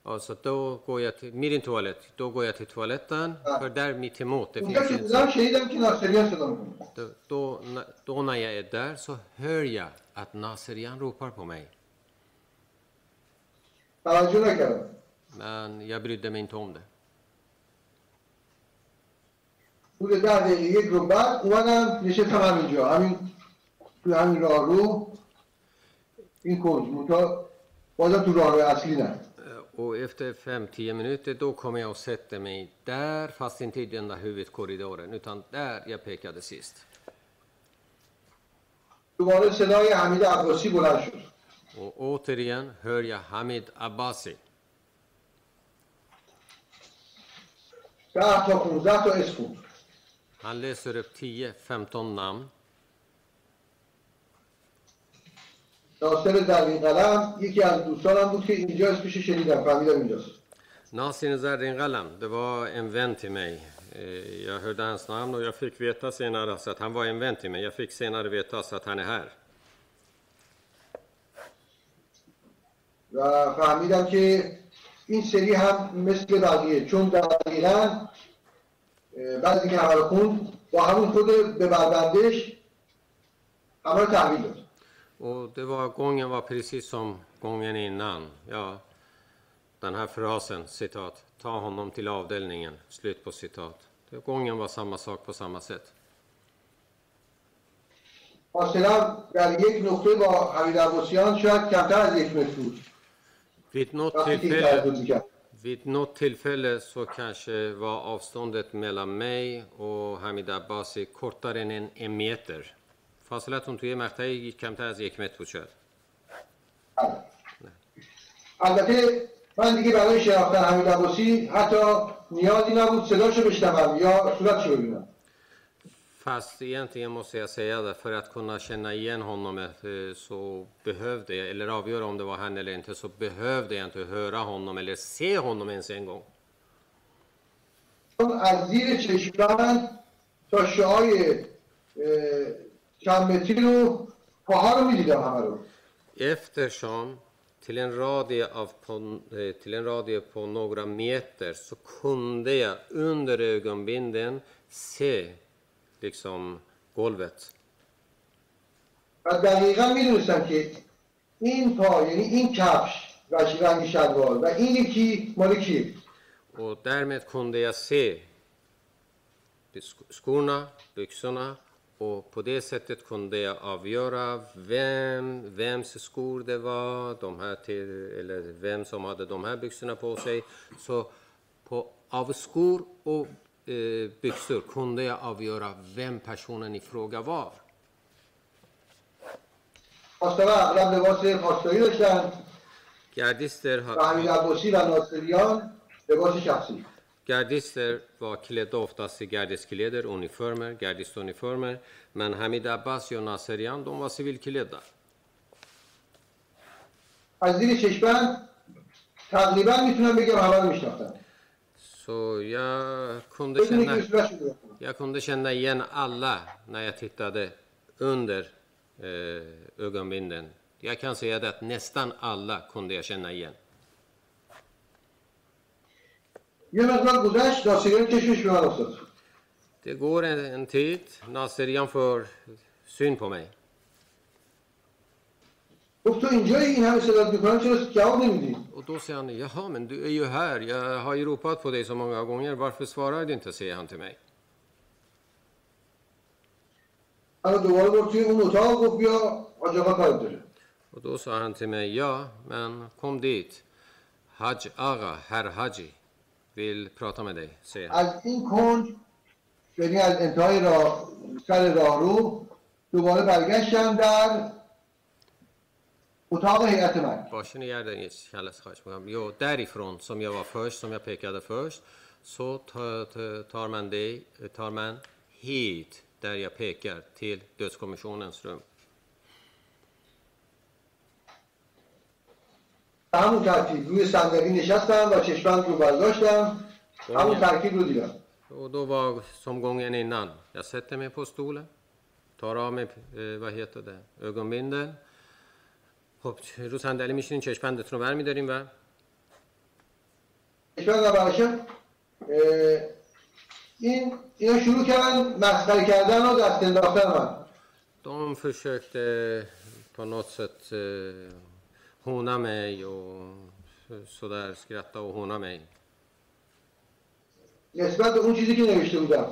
Ja, så då går jag till min toalett. Då går jag till toaletten för där mitt emot det اونجا finns که en بودم شنیدم که ناصریان صدا میکنه då, då, då när jag är där så hör jag att Naserian ropar på mig. توجه نکردم Men jag brydde mig inte om det. حدود ده دقیقه یک رو بعد اومدم نشستم همینجا همین تو همین راه رو این کنج منتها بازم تو راه رو اصلی نه Och efter 5-10 minuter då kom jag och sätter mig där, fast inte i den där huvudkorridoren, utan där jag pekade sist. دوباره صدای حمید عباسی بلند شد Och återigen hör jag Hamid Abbasi. ده تا 15 تا اسم Han läser upp 10-15 namn. ناصر زرین قلم یکی از دوستانم بود که اینجا اسمش رو شنیدم فهمیدم اینجاست Nasir Zardin Galam, det var en vän till mig. Eh, Jag hörde hans namn och jag fick veta senare så att han var en vän till mig. Jag fick senare veta så att han är här. و فهمیدم که این سری هم مثل بقیه چون دقیقا بعد اینکه همه خوند با همون خود به بربندش همه رو تحویل داد Och det var, gången var precis som gången innan. Ja, den här frasen, citat, ta honom till avdelningen, slut på citat. Det, gången var samma sak på samma sätt. فاصله در یک نقطه با حمید عباسیان شاید کمتر از یک متر بود Vid något وقتی که این tillfälle تلفظ میکرد Vid något tillfälle så kanske var avståndet mellan mig och Hamid Abbasi kortare än en, en meter. فاصلتون توی مقطعی کمتر از یک متر بود شاید. البته من دیگه برای شناختن حمید عباسی حتی نیازی نبود صداشو بشنوم یا صورتشو ببینم Fast egentligen måste jag säga det, för att kunna känna igen honom eh, så behövde jag, eller avgöra om det var han eller inte, så behövde jag inte höra honom eller se honom ens en gång. از زیر چشمن تا شعای رو پاها رو می‌دیدم همه رو Eftersom till en radie, av på, eh, till en radie på några meter så kunde jag under ögonbinden se liksom golvet. و دقیقا می‌دونستم که این پا یعنی این کفش و رنگ شلوار و این یکی مال کیه Och därmed kunde jag se sk- skorna, byxorna och på det sättet kunde jag avgöra vem, vems skor det var, de här till, eller vem som hade de här byxorna på sig. Så på, av skor och eh, byxor kunde jag avgöra vem personen i fråga var. پاسدارا اغلب لباس پاسداری داشتن Gardister, و ha- حمید عباسی و ناصریان لباس شخصی gardister var klädda oftast i gardiskläder, uniformer, gardistuniformer. Men Hamid Abbasi och Naserian, de var civilklädda. از زیر چشمن تقریبا میتونم بگم همه رو میشناختم Så jag kunde, بدون känna, که صورتشو ببینم. jag kunde känna igen alla när jag tittade under eh, ögonbinden. Jag kan säga det att nästan alla kunde jag känna igen. یه مقدار گذشت ناصریان چشمش به من افتاد Det går en, en tid, Naserian får syn på mig. گفت تو اینجایی این همه صدات میکنن چرا جواب نمیدی Och då säger han, jaha men du är ju här, jag har ju ropat på dig så många gånger, varför svarar du inte, säger han till mig. اما دوباره برد توی اون اتاق گفت بیا حاج آقا کارت داره Och då sa han till mig, ja men kom dit. Haj Aga, herr Haji, vill prata med dig, säger han. از این کنج یعنی از انتهای راه سر راه رو دوباره برگشتم در اتاق هیئت من باشه نگردن چند لحظه خواهش میکنم Jo, därifrån som jag var först, som jag pekade först, så tar, tar- tar man dig, tar man hit där jag pekar till dödskommissionens rum. به همون ترتیب روی صندلی نشستم و چشمند رو برداشتم. همون ترکیب رو دیدم. Och då var som gången innan. Jag sätter mig på stolen, tar av mig, vad heter det, ögonbindeln. خب رو صندلی میشینین چشمندتون رو برمیداریم و چشمند رو اه، این اینا شروع کردن مسخره کردن و دست انداختن من. de försökte på något sätt håna mig och sådär skratta och håna mig. نسبت به اون چیزی که نوشته بودم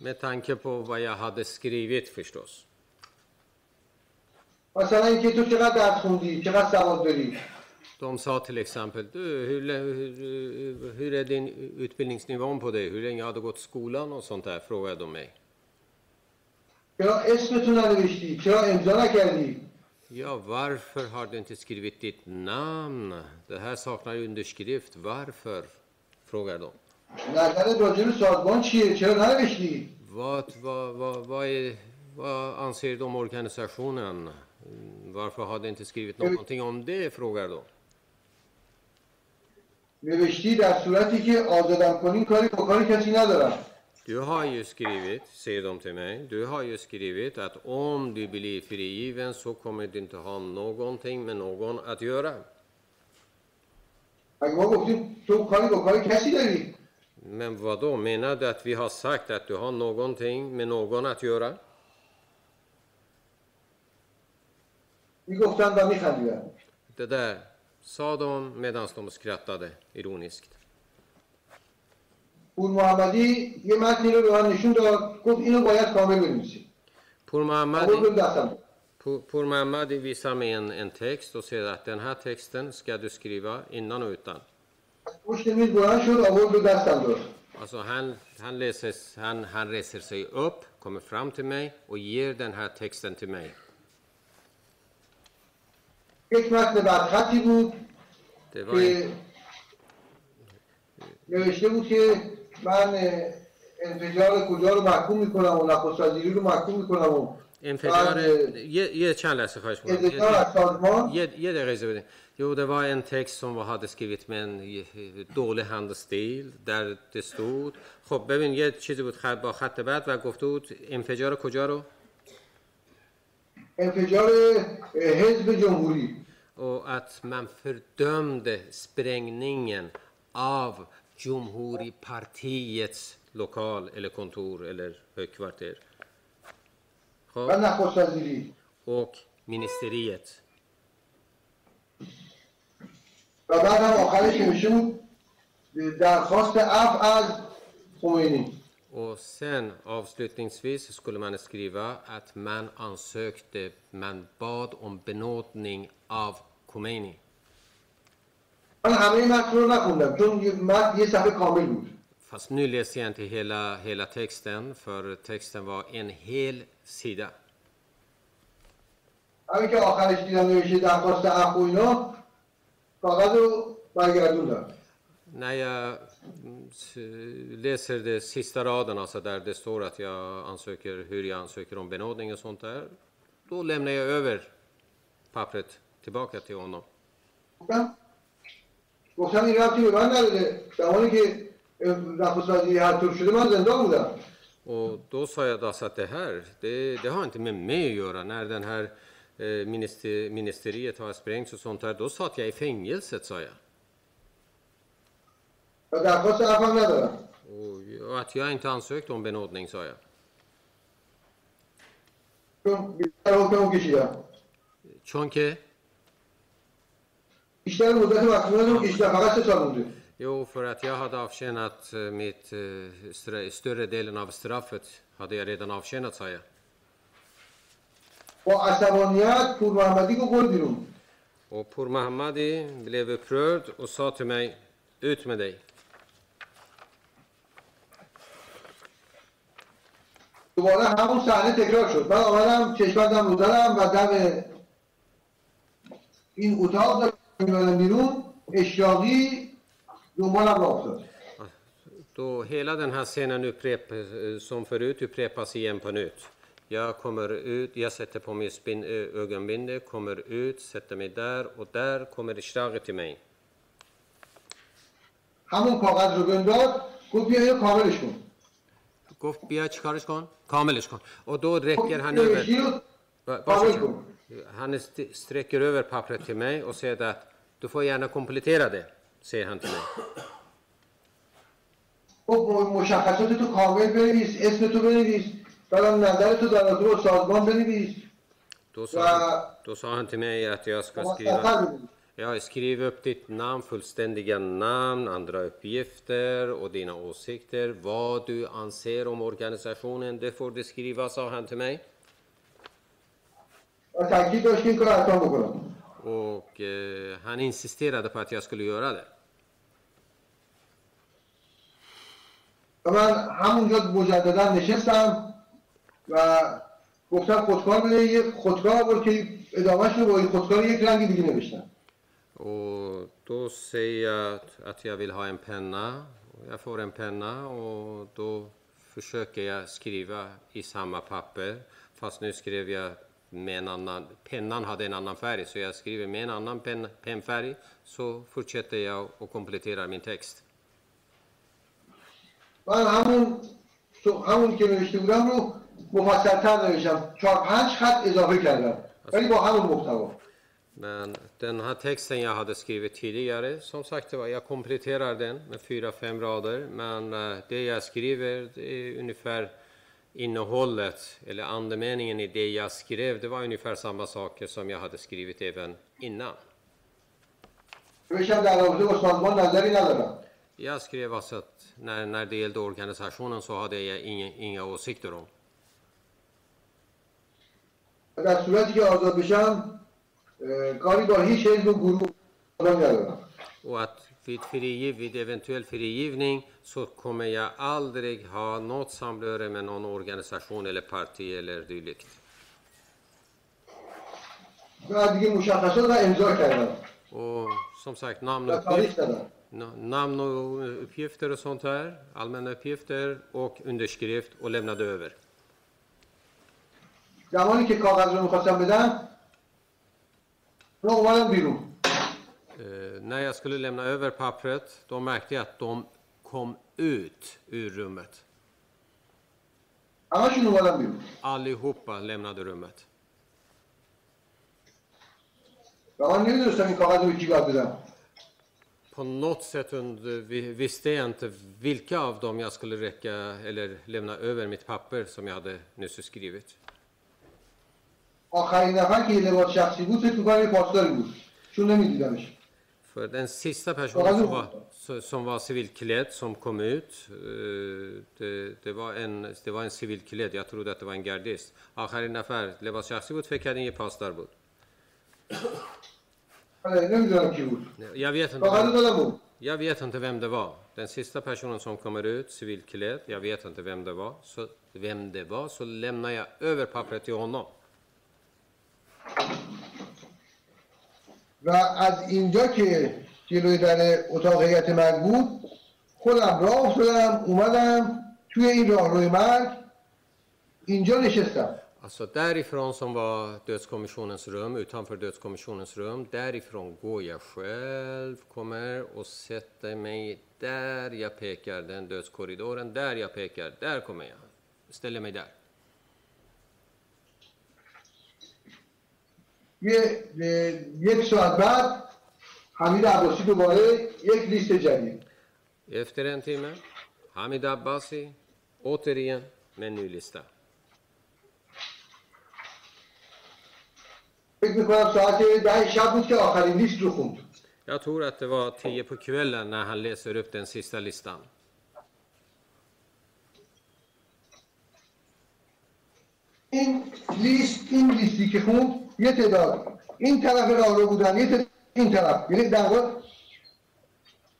Med tanke på vad jag hade skrivit förstås. مثلا اینکه تو چقدر درس خوندی چقدر سواد داری De sa till exempel, du, hur, lä- hur, hur är din utbildningsnivå på det? Hur länge har du gått skolan och sånt där? Frågade de mig. چرا اسمتو ننوشتی چرا امضا نکردی Ja, varför har du inte skrivit ditt namn? Det här saknar underskrift. Varför? Frågar de. نظرت راجع به سازمان چیه چرا ننوشتی Vad, vad, vad, vad, är, vad anser du om organisationen? Mm, Varför har du inte skrivit någonting om det? Frågar de. نوشتی در صورتی که آزادم کنین کاری با کاری کسی ندارم du har ju skrivit, säger de till mig, du har ju skrivit att om du blir frigiven så kommer du inte ha någonting med någon att göra. Men vad då menar du att vi har sagt att du har någonting med någon att göra? Det där sa de medan de skrattade ironiskt. پور محمدی یه متنی رو به من نشون داد گفت اینو باید کامل بنویسی Pur آورد Mahmadi, رو دستم Pur- Pur Mahmadi visar mig en, en text och säger att den här texten ska du skriva innan och utan. از پشت میز بلند شد آورد رو دستم داد Alltså han, han, läser, han, han reser sig upp, kommer fram till mig och ger den här texten till mig. یک متن بدخطی بود Det var en, که نوشته بود که من انفجار کجا رو محکوم می‌کنم و نخست وزیری رو محکوم می‌کنم و. بعد Ge, ge چند لحظه خواهش می‌کنم. از سازمان det اجازه بدین. Jo, det var en text som hade skrivit med en eh, dålig handstil där det stod خب ببین یه چیزی بود خط با خط بعد و گفته بود انفجار کجا رو انفجار حزب جمهوری och att man fördömde sprängningen av Jumhuri-partiets lokal eller kontor eller högkvarter. و خب نخست وزیری och ministeriet. و بعد هم آخرش نوشته بود درخواست عفو از خمینی Och sen avslutningsvis skulle man skriva att man ansökte, man bad om benådning av Khomeini. من همه متن رو نخوندم چون یه متن یه صفحه کامل بود Fast nu läser jag inte hela, hela texten, för texten var en hel sida. همین که آخرش دیدم نوشته درخواست عفو و اینا کاغذ رو برگردوندم När jag mm, s- läser de sista raderna, alltså där det står att jag ansöker, hur jag ansöker om benådning och sånt där, då lämnar jag över pappret tillbaka till honom. گفتم گفتم این ربطی به من نداره زمانی که نخست وزیری هر طور شده من زندان بودم Och då sa jag alltså att det här, det, det har inte med mig att göra. När den här eh, minister, ministeriet har sprängts och sånt där, då satt jag i fängelset, sa jag. و درخواست عفو هم ندارم Och, och att jag inte ansökt om benådning, sa jag. چون بیشتر مدت مسئولیتمو کشیدم فقط سه سال مونده Jo, för att jag hade avtjänat eh, mitt, eh, större delen av straffet hade jag redan avtjänat, sa jag. با عصبانیت پور محمدی بیرون Och Pur Mahamadi blev upprörd och sa till mig, ut med dig. دوباره همون صحنه تکرار شد من آمدم چشمندم رو زدم و دم این اتاق داشتم می‌رفتم بیرون اشتیاقی دنبالم راه افتاد Då hela den här scenen upprep, som förut upprepas igen på nytt. Jag kommer ut, jag sätter på mig spin, ö- ögonbinde, kommer ut, sätter mig där och där kommer Ishraqi till mig. همون کاغذ رو بهم داد گفت بیا اینو کاملش کن گفت بیا چیکارش کن؟ کاملش کن. Och då خب räcker han این över... نوشتی رو Va- کامل varsågod. کن Han st- sträcker över pappret till mig och säger att du får gärna komplettera det, säger han till mig. خب مشخصات تو کامل بنویس اسم تو بنویس بعدم نظر تو در رابطه با سازمان بنویس Då و sa, då sa han till mig att jag ska skriva... مستقر بنویس Ja, skriv upp ditt namn, fullständiga namn, andra uppgifter och dina åsikter. Vad du anser om organisationen, det får du skriva, sa han till mig. Och eh, han insisterade på att jag skulle göra det. و من همونجا مجددا نشستم و گفتم خودکار بده یه خودکار بود که ادامهش رو با این خودکار یک رنگ دیگه نوشتم Och då säger jag att, att jag vill ha en penna. Jag får en penna och då försöker jag skriva i samma papper. Fast nu skrev jag med en annan, pennan hade en annan färg så jag skriver med en annan pen, pennfärg så fortsätter jag och kompletterar min text. من همون تو همون که نوشته بودم رو مفصلتر نوشتم چهار پنج خط اضافه کردم ولی با همون محتوا Men den här texten jag hade skrivit tidigare, som sagt var, jag kompletterar den med fyra, fem rader. Men eh, det jag skriver, det är ungefär innehållet eller andemeningen i det jag skrev, det var ungefär samma saker som jag hade skrivit även innan. Jag skrev alltså att när, när det gällde organisationen så hade jag inga, inga åsikter om. Och att vid, frigiv, vid eventuell frigivning så kommer jag aldrig ha något samröre med någon organisation eller parti eller dylikt. و دیگه مشخصات رو امضا کردم Och som sagt, namn و och, تاریخ uppgift, دادم na- namn och uppgifter och sånt här, allmänna uppgifter och underskrift och lämnade över. زمانی که کاغذ رو میخواستم بدم رو اومدم بیرون Eh, när jag skulle lämna över pappret, då märkte jag att de kom ut ur rummet. همشون اومدم بیرون Allihopa lämnade rummet. و من نمیدونستم این کاغذ رو به کی باید بدم På något sätt under, vi- visste jag inte vilka av dem jag skulle räcka eller lämna över mitt papper som jag hade nyss skrivit. آخرین نفر که یه لباس شخصی بود فکر میکنم یه پاسداری بود چون نمیدیدمش För den sista personen som var, så- som var civilklädd som kom ut, eh, det, det, var en, det var en civilklädd, jag trodde att det var en gardist. آخرین نفر لباس شخصی بود فکر کردین یه پاسدار بود. آره، نمیدونم کی بود Jag vet inte کاغذ رو vem, دادم بود jag vet inte vem det var. Den sista personen som kommer ut civilklädd, jag vet inte vem det var. Så vem det var så lämnar jag över pappret till honom. و از اینجا که جلوی در اتاق هیئت مرگ بود خودم راه افتادم اومدم توی این راهروی مرگ اینجا نشستم Alltså därifrån som var dödskommissionens rum, utanför dödskommissionens rum, därifrån går jag själv, kommer och sätter mig där jag pekar, den dödskorridoren, där jag pekar, där kommer jag. Ställer mig där. یه یک ساعت بعد حمید عباسی دوباره یک لیست جدید Efter en timme, Hamid Abbasi, återigen med en ny lista. فکر میکنم ساعت ده شب بود که آخرین لیست رو خوند Jag tror att det var tio på kvällen när han läser upp den sista listan. این لیست این لیستی که خوند یه تعداد این طرف راهرو بودن یه تعداد این طرف یعنی در واقع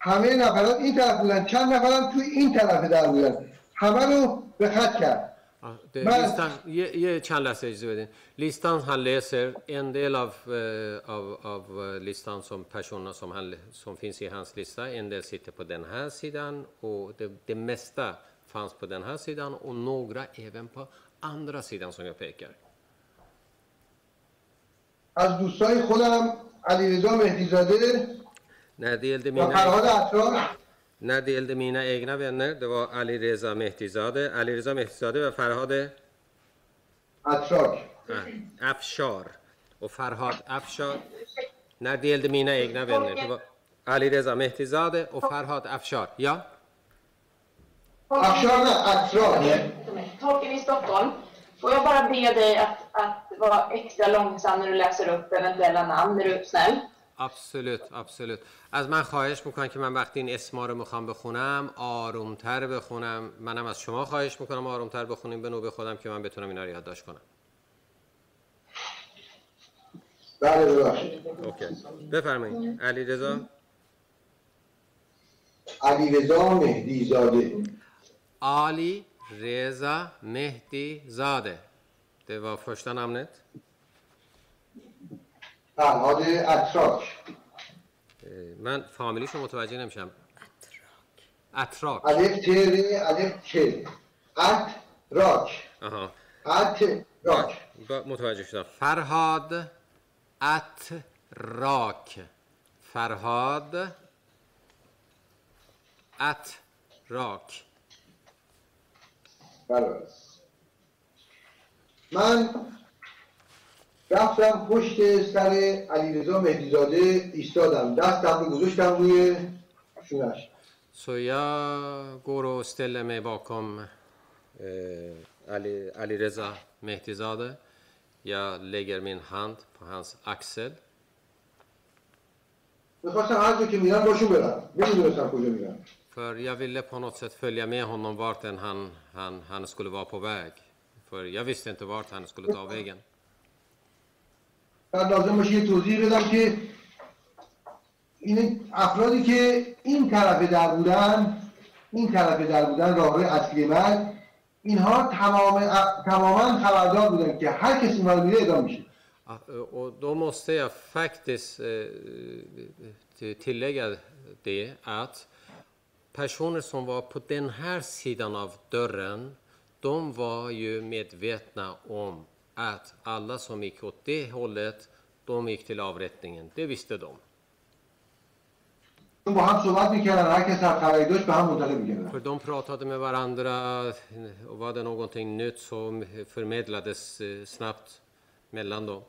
همه نفرات این طرف بودن چند نفرم توی این طرف در بودن همه رو به خط کرد Ja, det, Men- listan, ge, ge چند لحظه اجازه بدین listan han läser en del av, eh, av, av eh, listan som personerna som, han, som finns i hans lista en del sitter på den här sidan och det, det mesta fanns på den här sidan och några även på andra sidan som jag pekar از دوستای خودم علی رضا مهدی زاده نه دیل نه دیل دمینا اگنا دو علی رضا مهدی زاده علی رضا مهدی زاده و فرهاد اتشاک افشار و فرهاد افشار نه دیل دمینا اگنا دو علی رضا مهدی زاده و فرهاد افشار یا افشار نه اتشاک تو کنیست دکتر får jag bara be dig att, att vara extra långsam när du läser upp eventuella namn, är du snäll? absolut absolut. از من خواهش می‌کنم که من وقتی این اسما رو می‌خوام بخونم آرومتر بخونم. منم از شما خواهش می‌کنم آرومتر بخونیم به نوبه خودم که من بتونم اینا رو یادداشت کنم. بله ببخشید. اوکی. بفرمایید. علی رضا علیرضا مهدیزاده Ali Reza Mehdi Zade. Det var första namnet. فرهاد اتراک من فامیلیشو متوجه نمیشم اتراک الف ت ر الف ک اتراک آها اتراک با- متوجه شدم فرهاد اتراک فرهاد اتراک بله من رفتم پشت سر علیرضا مهدیزاده ایستادم دستم رو گذاشتم روی شونش Så jag går och ställer mig bakom eh, Ali, Ali Reza Mehtizade. Jag lägger min hand på hans axel. می‌خواستم هر جا که میرم باشون برم نمی‌دونستم کجا میرم För jag ville på något sätt följa med honom vart än han, han, han skulle vara på väg. För jag visste inte vart han skulle ta vägen. بعد لازم باشه یه توضیح بدم که این افرادی که این طرف در بودن این طرف در بودن راهروی اصلی من اینها تمام تماما خبردار بودن که هر کسی اینها رو میره اعدام میشه Ja, Och då måste jag faktiskt eh, till- tillägga det att personer som var på den här sidan av dörren, de var ju medvetna om att alla som gick åt det hållet, de gick till avrättningen. Det visste de. با هم صحبت میکردن هر کس هر خبری داشت به هم منتقل میکردن För de pratade med varandra och var det någonting nytt så förmedlades eh, snabbt mellan dem.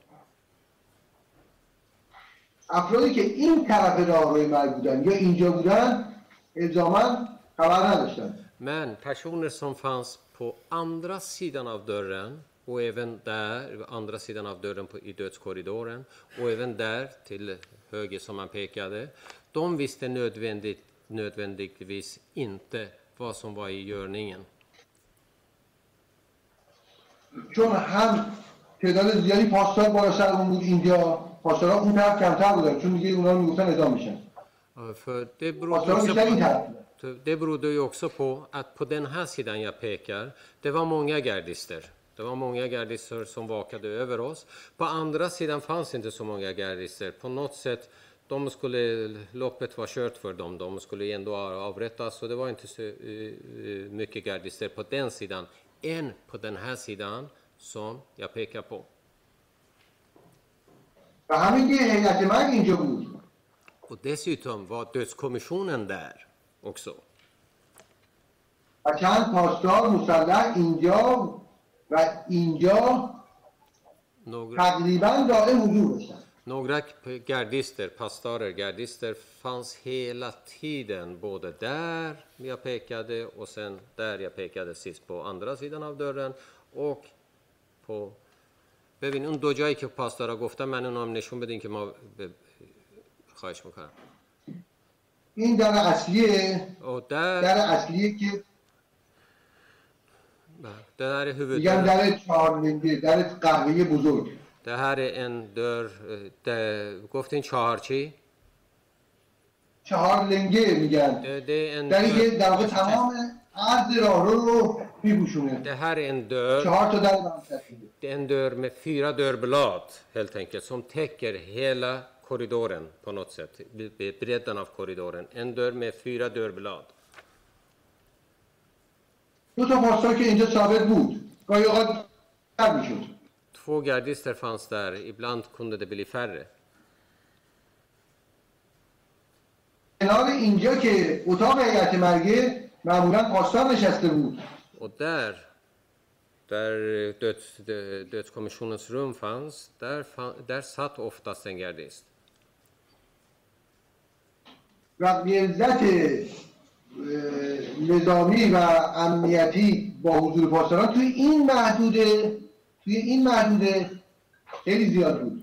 افرادی که این طرف راهروی مرگ بودن یا اینجا بودن الزاما خبر نداشتن Men personer som fanns på andra sidan av dörren och även där, andra sidan av dörren på, i dödskorridoren och även där till höger som man pekade, de visste nödvändigt, nödvändigtvis inte vad som var i görningen. چون هم تعداد زیادی پاسدار بالا سرمون بود اینجا پاسدارا اون طرف کمتر بودن چون دیگه اونا رو میگفتن اعدام میشن Ja, För det berodde, پاسدارا också بیشتر این på, طرف بودن det berodde ju också på att på den här sidan jag pekar, det var många gardister. Det var många gardister som vakade över oss. På andra sidan fanns inte så många gardister. På något sätt, de skulle, loppet var kört för dem. De skulle ändå avrättas. Så det var inte så eh, mycket gardister på den sidan än på den här sidan som jag pekar på. و همین که هیئت مرگ اینجا بود Och dessutom var dödskommissionen där också. و چند پاسدار مسلح اینجا و اینجا Några, تقریبا دائم حضور داشتن Några gardister, pastorer, gardister fanns hela tiden både där jag pekade och sen där jag pekade sist på andra sidan av dörren och på ببین اون دو جایی که پاسدارا گفتم من اونا هم نشون بدین که ما ب... خواهش می‌کنم این در اصلیه در, در اصلیه که بله، در میگم در چهارمنده در قهوه بزرگ در این در, در گفتین چهار چی؟ چهار لنگه میگن در یه در واقع تمام عرض راه رو میبوشونه Det här är en dörr. چهار تا در Det är en dörr med fyra dörrblad helt سم تکر täcker korridoren på något sätt, bredden av korridoren. En dörr med fyra dörrblad. Två gardister fanns där, ibland kunde det bli färre. Och där, där döds, dödskommissionens rum fanns, där, fann, där satt oftast en gardist. و اه، نظامی و امنیتی با حضور پاسداران توی این محدوده توی این محدوده خیلی زیاد بود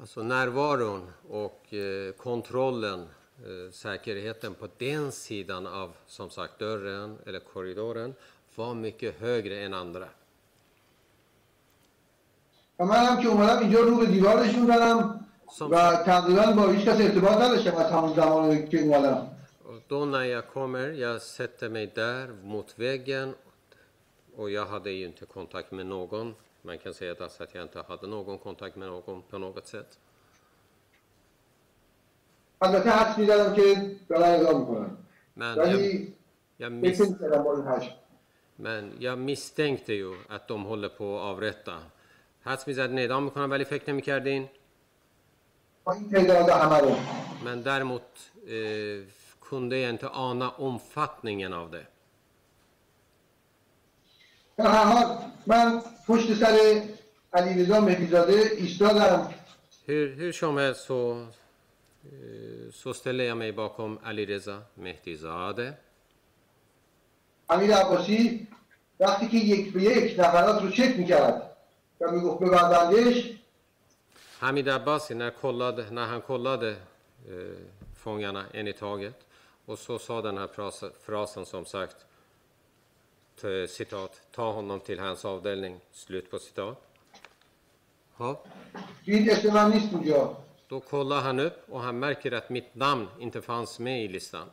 Alltså närvaron och eh, kontrollen, eh, säkerheten på den sidan av som sagt dörren eller korridoren var mycket högre än andra. و من هم که اومدم اینجا رو به دیوار نشون دادم و تقریبا با هیچ کس ارتباط نداشتم از همون زمان که اومدم Och då när jag kommer, jag sätter mig där mot väggen och jag hade ju inte kontakt med någon. Man kan säga att att jag inte hade någon kontakt med någon på något sätt. البته حدس میزدم که دارن اعدام میکنن Men jag, ولی jag, فکر mis, نمیکردم با این حجم men jag misstänkte ju att de håller på att avrätta. حدس میزدین اعدام میکنن ولی فکر نمیکردین با این Men däremot eh, kunde jag inte ana omfattningen av det. در هر حال من پشت سر علیرضا مهدیزاده ایستادم Hur, hur som helst så, eh, så ställer jag mig bakom Alireza Mehtizadeh. امیر عباسی وقتی که یک به یک نفرات رو چک می‌کرد و می‌گفت ببندندش Hamid Abbasi, när, kollade, när han kollade eh, fångarna en i taget och så sa den här frasen som sagt, citat, ta honom till hans avdelning, slut på citat. Ja. Då kollar han upp och han märker att mitt namn inte fanns med i listan.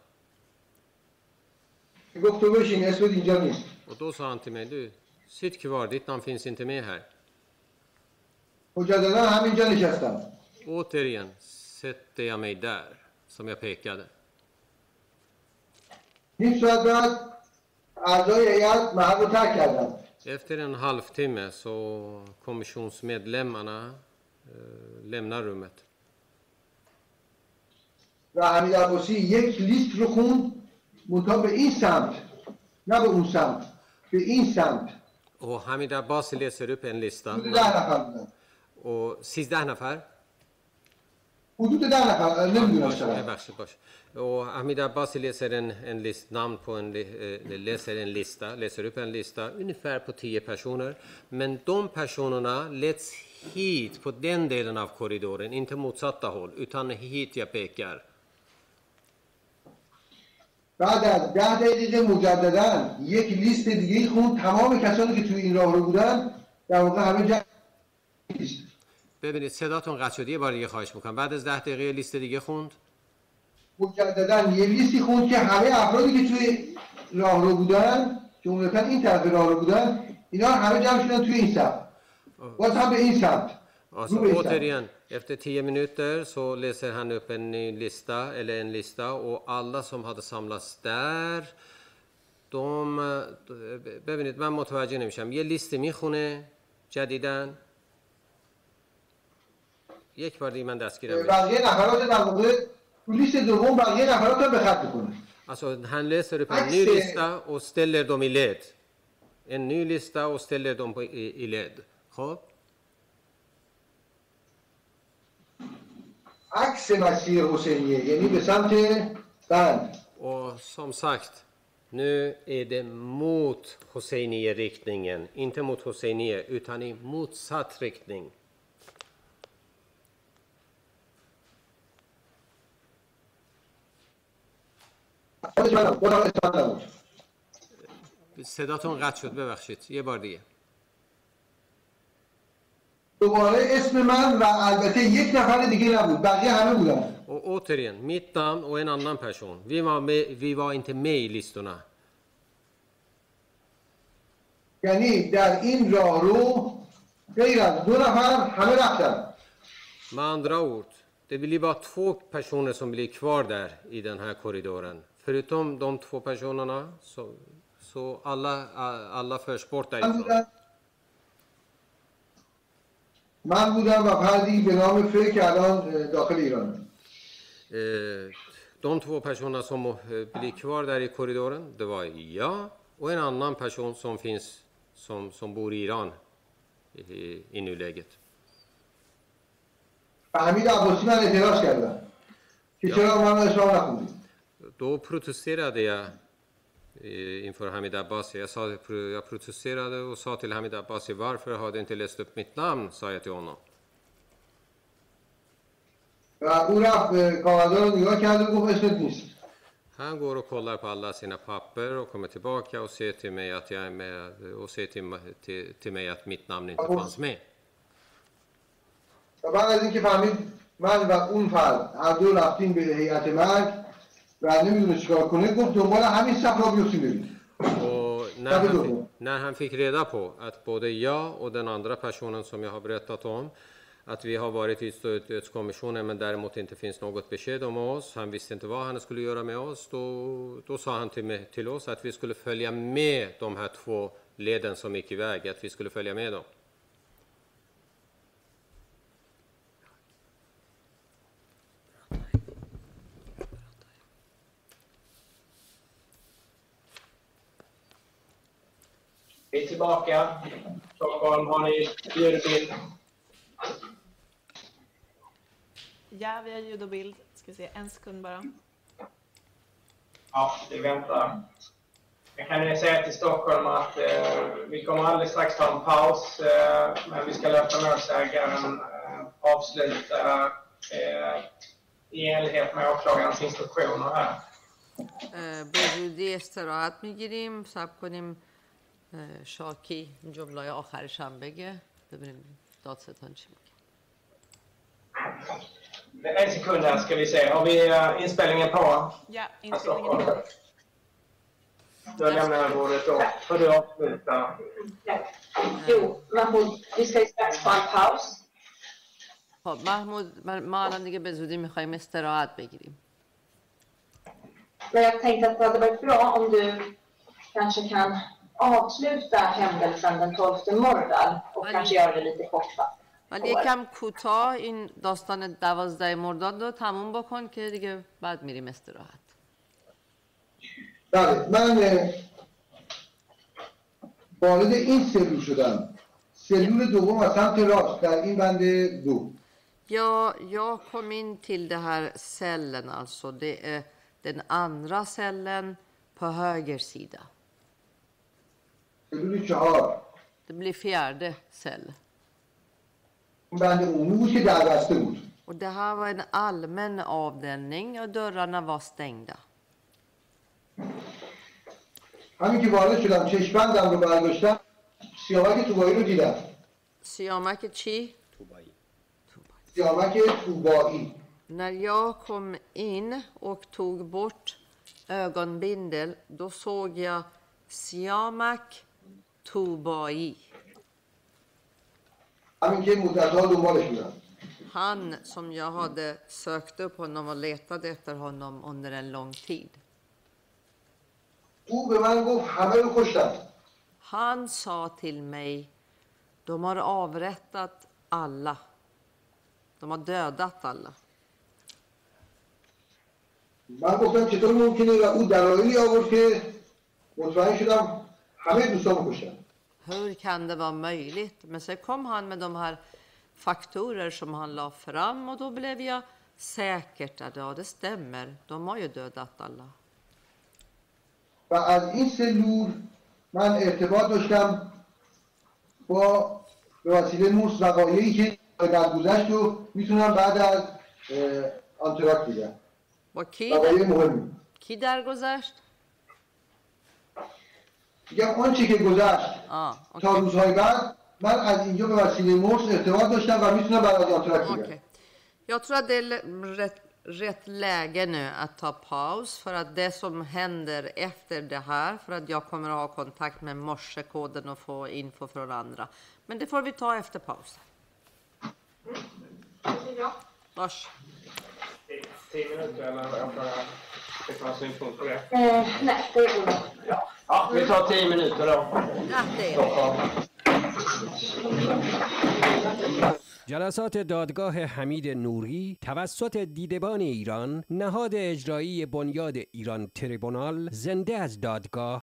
Och då sa han till mig, du, sitt kvar, ditt namn finns inte med här. مجددا همینجا نشستم Återigen sätter jag mig där, som jag pekade. نیم ساعت بعد اعضای هیئت محل رو ترک کردن Efter en halvtimme så kommissionsmedlemmarna eh, lämnar rummet. و حمید عباسی یک لیست رو خوند منتها به این سمت نه به اون سمت به این سمت Och Hamid Abbasi läser upp en lista. حدود ده نفر بودن Och 16 nafar. حدود ده نفر نمیدونم چقدر ببخشید باش. Och Hamid Abbasi läser en, en list, namn på en, li- eh, läser en lista, läser upp en lista ungefär på 10 personer. Men de personerna leds hit på den delen av korridoren, inte motsatta håll, utan hit jag pekar. بعد از ده دقیقه مجددا یک لیست دیگه ای خوند تمام کسانی که توی این راه رو بودن در واقع همه جمع لیست ببینید صداتون قطع شد یه بار دیگه خواهش می‌کنم بعد از ده دقیقه لیست دیگه خوند مجددا یه لیستی خوند که همه افرادی که توی راه رو بودن که عمدتا این طرف راه رو بودن اینا همه جمع شدن توی این سمت باز هم به این سمت Alltså, återigen, efter tio minuter så läser han upp en ny lista, eller en lista, och alla som hade samlats där, de... eh, ببینید من متوجه نمیشم یه لیست می‌خونه جدیدن یک بار دیگه من دستگیرم بشه. بقیه نفرات در واقع تو لیست دوم بقیه نفرات رو به خط میکنه Alltså, han läser upp en ny Axel. lista och ställer dem i led. En ny lista och ställer dem på, i, i led. خب عکس مسیر حسینیه یعنی به سمت بند Och som sagt, nu är det mot Hosseini-riktningen. Inte mot Hosseini, utan i motsatt riktning. خب، صداتون قطع شد ببخشید. یه بار دیگه. دوباره اسم من و البته یک نفر دیگه نبود بقیه همه بودن. او اوترین میتام و این اندام پشون. وی ما می وی وا اینت می لیستونا یعنی در این راه رو غیر از دو نفر همه رفتن. ماندراورد دی ویلی با دو پشونه سوم بلی کوار در این ها کوریدورن. Förutom de två personerna så, så alla, alla förs bort därifrån. من بودم و فردی به نام فکر الان داخل Eh, De två personerna som eh, blir kvar där i korridoren, det var jag och en annan person som finns som, som bor i Iran i, i nuläget. حمید عباسی من اعتراض کردم که چرا من اسلام نخوندیم Då protesterade jag eh, inför Hamid Abbasi. Jag, sa, jag protesterade och sa till Hamid Abbasi, varför har du inte läst upp mitt namn? sa jag till honom. و او رفت اه، کاغذها رو نگاه کرد و گفت اسمت نیست Han går och kollar på alla sina papper och kommer tillbaka och säger till mig att, jag är med, och säger till, ma- till, till mig att mitt namn inte fanns med. و بعد از اینکه فهمید من و اون فرد هر دو رفتیم به هیئت مرگ و نمیدونه چیکار کنه گفت دنبال همین صف را بیفتیم بریم Och när, han fick, när han fick reda på att både jag och den andra personen som jag har berättat om att vi har varit i stödkommissionen men däremot inte finns något besked om oss. Han visste inte vad han skulle göra med oss. Då, då sa han till, mig, till oss att vi skulle följa med de här två leden som gick iväg, att vi skulle följa med dem. Vi är tillbaka. Stockholm, har ni bjudit in? Ja, vi har ljud och bild. Ska vi se, en sekund bara. Ja, vi väntar. Jag kan ju säga till Stockholm att eh, vi kommer alldeles strax ta en paus, eh, men vi ska låta målsägaren eh, avsluta eh, i enlighet med åklagarens instruktioner här. اه، به زودی استراحت میگیریم سب کنیم اه، شاکی جمله آخرش هم بگه ببینیم دادستان چی میگه En sekund här ska vi se. Har vi eh, inspelningen på? Ja, inspelningen är igång. Då lämnar jag ordet då. Får du avsluta? Jo, Mahmoud, vi ska strax ta en paus. خب محمود ما الان دیگه به زودی می‌خوایم استراحت بگیریم Men jag tänkte att det hade varit bra om du kanske kan avsluta händelsen den 12 Mordad och kanske göra det lite kortfattat. ولی یکم کوتاه این داستان دوازده مرداد رو تموم بکن که دیگه بعد میریم استراحت بله من اه، وارد این سلول شدم سلول دوم از سمت راست در این بند دو Ja, jag kom in till det här cellen, alltså det är den andra cellen på höger sida. سلول چهار Det blir fjärde cell. اون بند عمومی بود که در بسته بود Och det här var en allmän avdelning och dörrarna var stängda. همین که وارد شدم چشمندم رو برداشتم سیامک توبایی رو دیدم Siamake Chi, سیامک توبایی när jag kom in och tog bort ögonbindel, då såg jag Siamak Tubai. همین که مدتها دنبالش بودم Han som jag hade sökt upp honom och letade efter honom under en lång tid. او به من گفت همه رو کشتم Han sa till mig, de har avrättat alla. De har dödat alla. من گفتم چطور ممکنه و او دلایلی آورد که مطمئن شدم همه دوستامو کشتم Hur kan det vara möjligt? Men sen kom han med de här faktorer som han la fram och då blev jag säkert att ja, det stämmer. De har ju dödat alla. و از این سلول من ارتباط داشتم با به وسیله موس وقایعی که در گذشت و می‌تونم بعد از آنتراک بگم Var ki, وقایع مهمی ki درگذشت؟ میگم آنچه که گذشت Ja, تا okej. روزهای بعد من از اینجا به وسیله مرس ارتباط داشتم و میتونم بعد از آنتراک بگم Okej. Jag tror att det är l- rätt rätt läge nu att ta paus för att det som händer efter det här, för att jag kommer att ha kontakt med morsekoden och få info från andra. Men det får vi ta efter pausen. Vars. Tio minuter eller Vi tar tio minuter då. جلسات دادگاه حمید نوری توسط دیدبان ایران نهاد اجرایی بنیاد ایران تریبونال زنده از دادگاه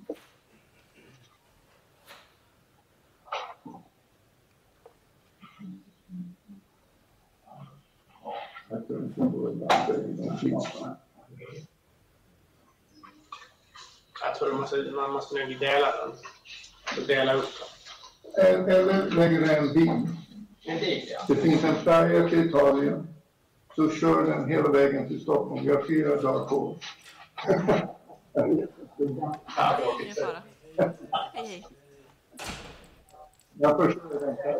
jag tror. Jag man måste, man måste nog dela den. Så dela upp den. Eller lägger du en bil. En bil, ja. Det finns en färja till Italien. Så kör den hela vägen till Stockholm. Vi har fyra dagar på oss. Hej. Jag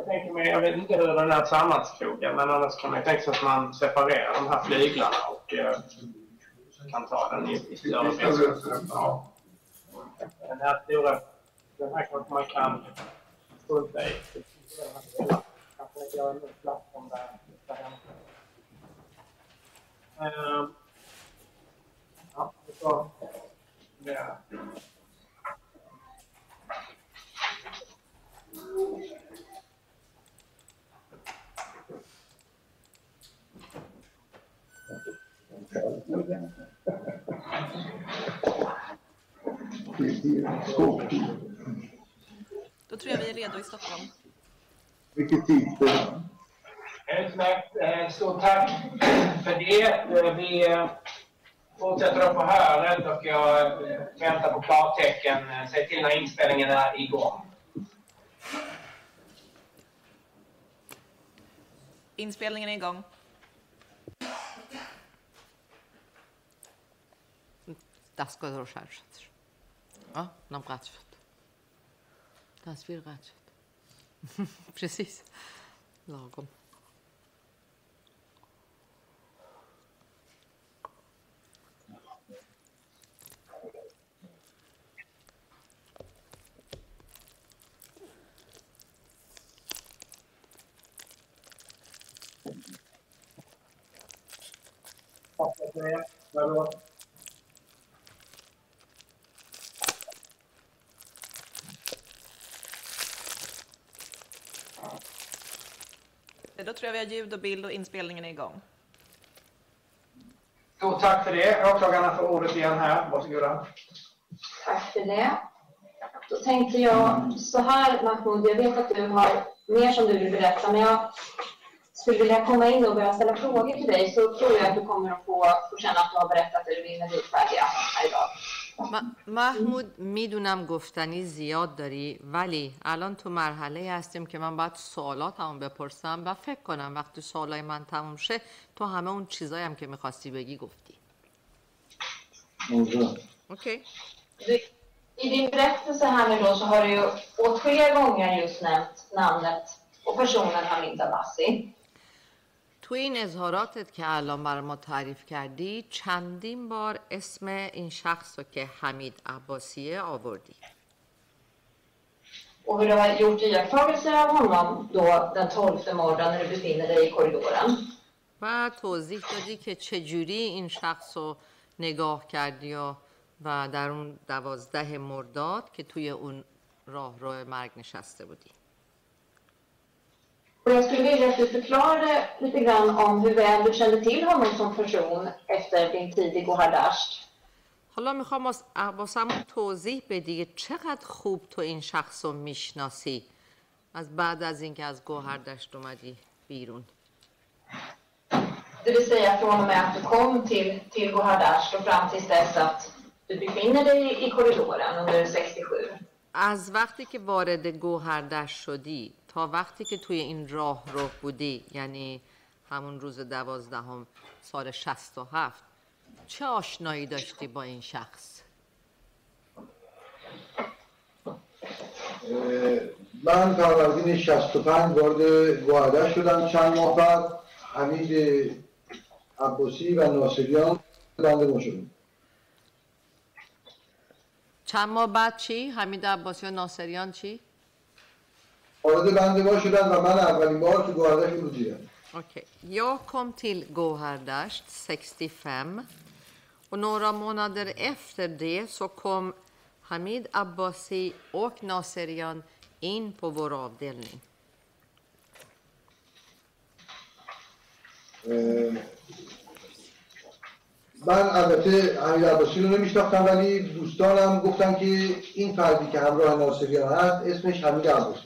tänker mig, jag vet inte hur den är sammanskrogen, men annars kan man tänka sig att man separerar de här flyglarna och eh, kan ta den i, i större det. Ja. Den här stora, den här kanske man kan strunta i. Kanske göra en om det där Ja. Det är skåptid. Då tror jag vi är redo i Stockholm. Vilket tid. Utmärkt. Eh, Stort tack för det. Eh, Vi eh, fortsätter då på höret och jag eh, väntar på klartecken. Eh, Säg till när inspelningen är igång. Inspelningen är igång. Das går då självklart. Ja, нам rätt kött. Das vill rätt kött. Precis. Lagom. Då tror jag vi har ljud och bild och inspelningen är igång. Stort tack för det. Åklagarna får ordet igen här. Varsågoda. Tack för det. Då tänkte jag så här, Mahmoud, jag vet att du har mer som du vill berätta, men jag skulle vilja komma in och börja ställa frågor till dig, så tror jag att du kommer att få, få känna att du har berättat det du vill när vi är färdiga här idag. محمود می‌دونم گفتنی زیاد داری ولی الان تو مرحله هستیم که من باید سوالاتمو بپرسم و فکر کنم وقتی سوالای من تموم شه تو همه اون چیزایی هم که می‌خواستی بگی گفتی اوکی I din berättelse här nu då så har du ju åtskilliga gånger just nämnt namnet och personen Hamid Abbasi. تو این اظهاراتت که الان برای ما تعریف کردی چندین بار اسم این شخص رو که حمید عباسیه آوردی Och hur du har gjort iakttagelser av honom då den 12 morgonen när du befinner dig i korridoren. و توضیح دادی که چجوری این شخص رو نگاه کردی و, و در اون دوازده مرداد که توی اون راه رو مرگ نشسته بودی Och jag skulle vilja att du förklarade lite grann om hur väl du kände till honom som person efter din tid i Gohardasht. حالا می‌خوام واسمون توضیح بدی چقدر خوب تو این شخص رو می‌شناسی از بعد از اینکه از گوهردشت اومدی بیرون Det vill säga från och med att du kom till, till Gohardasht och fram tills dess att du befinner dig i korridoren under 67. از وقتی که وارد گوهردشت شدی تا وقتی که توی این راه رو بودی یعنی همون روز دوازدهم سال 67 چه آشنایی داشتی با این شخص من فروردین 65 وارد گوهردش شدم چند ماه بعد حمید عباسی و ناصریان بنده ما شدیم چند ماه بعد چی؟ حمید عباسی و ناصریان چی؟ وارد بنده ما شدن و من اولین بار تو گوهردش رو دیدم Okej. Jag kom till Gohardasht 65 och några månader efter det så kom Hamid Abbasi och Naserian in på vår avdelning. اه، من البته حمید عباسی رو نمیشناختم ولی دوستانم گفتن که این فردی که همراه ناصریان هست اسمش حمید عباسی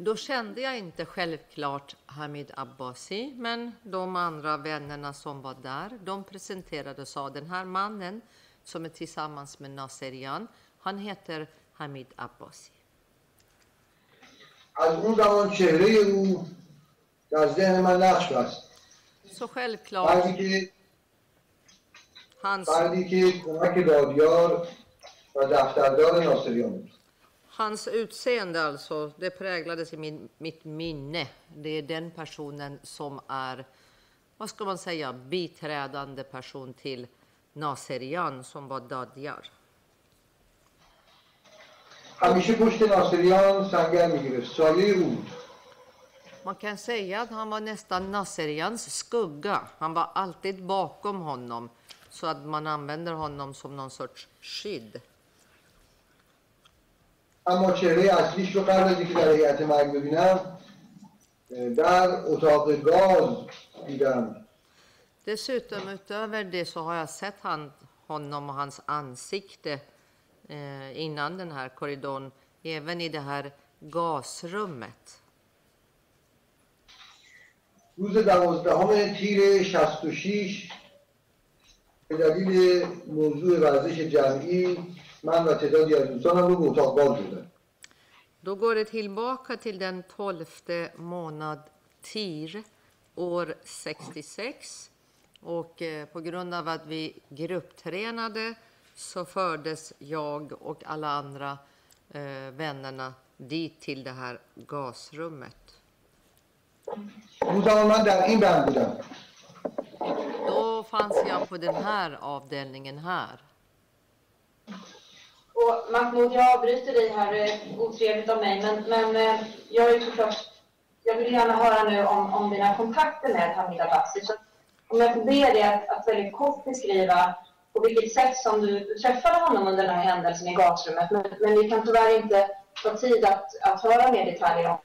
då kände jag inte självklart Hamid Abbasi, men de andra vännerna som var där, de presenterade och sa den här mannen som är tillsammans med Nasserian, han heter Hamid Abbasi. Så självklart. Hans... Hans utseende alltså, det präglades i min, mitt minne. Det är den personen som är, vad ska man säga, biträdande person till Naserian som var Dadjar. همیشه پشت ناصریان سنگر میگرفت سایه او بود Man kan säga att han var nästan Naserians skugga. Han var alltid bakom honom så att man använder honom som någon sorts skydd. اما چهره اصلیش رو قبل از اینکه در هیئت مرگ ببینم در اتاق گاز دیدم Dessutom utöver det så har jag sett han, honom och hans ansikte eh, innan den här korridoren, även i det här gasrummet. روز دوازدهم تیر 66 به دلیل موضوع ورزش جمعی من و تعدادی از دوستانم رو به اتاق باز بودن Då går det tillbaka till den 12 månad TIR år 66 och eh, på grund av att vi grupptränade så fördes jag och alla andra eh, vännerna dit till det här gasrummet. اون زمان من در این بند بودم Då fanns jag på den här avdelningen här. Och Mahmoud, jag avbryter dig här, eh, otrevligt av mig, men, men eh, jag är såklart, jag vill gärna höra nu om, om dina kontakter med Hamid Abbasi. Så om jag får be dig att, att väldigt kort beskriva på vilket sätt som du träffade honom under den här händelsen i gasrummet. Men, men vi kan tyvärr inte få tid att, att höra mer detaljer om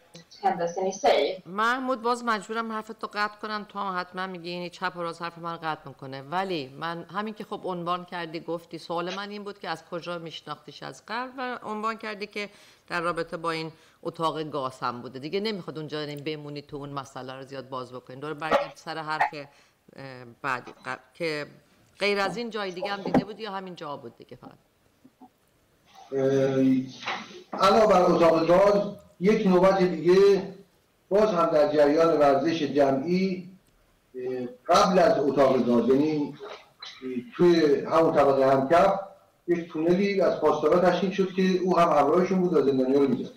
händelsen i sig. محمود باز مجبورم حرفتو قطع کنم تا حتما میگی این چپ و راست حرف من قطع می‌کنه ولی من همین که خب عنوان کردی گفتی سوال من این بود که از کجا میشناختیش از قبل و عنوان کردی که در رابطه با این اتاق گاز هم بوده دیگه نمی‌خواد اونجا این بمونی تو اون مسئله رو زیاد باز بکنین دور برگرد سر حرف بعدی که غیر از این جای دیگه هم دیده بودی یا همین جا بود دیگه فقط علاوه بر اتاق گاز یک نوبت دیگه باز هم در جریان ورزش جمعی اه، قبل از اتاق گاز یعنی اه، توی همون طبقه همکف یک تونلی از پاسدارا تشکیل شد که او هم همراهشون بود و زندانیا رو میزد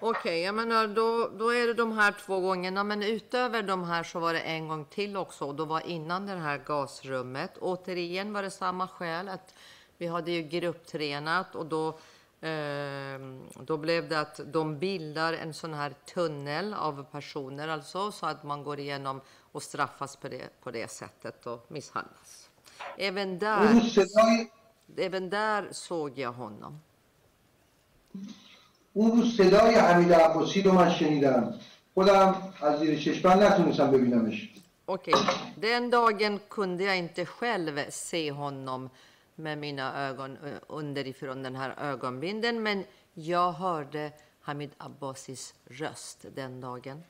Okej, jag menar då, då är det de här två gångerna, men utöver de här så var det en gång till också och då var innan det här gasrummet. Återigen var det samma skäl att vi hade ju grupptränat och då, eh, då blev det att de bildar en sån här tunnel av personer alltså så att man går igenom och straffas på det, på det sättet och misshandlas. Även اون där, روز صدای även där såg jag honom. اون روز صدای حمید عباسی رو من شنیدم خودم از زیر چشمم نتونستم ببینمش Okej, den dagen kunde jag inte själv se honom med mina ögon eh, underifrån den här ögonbinden, men jag hörde Hamid Abbasis röst den dagen.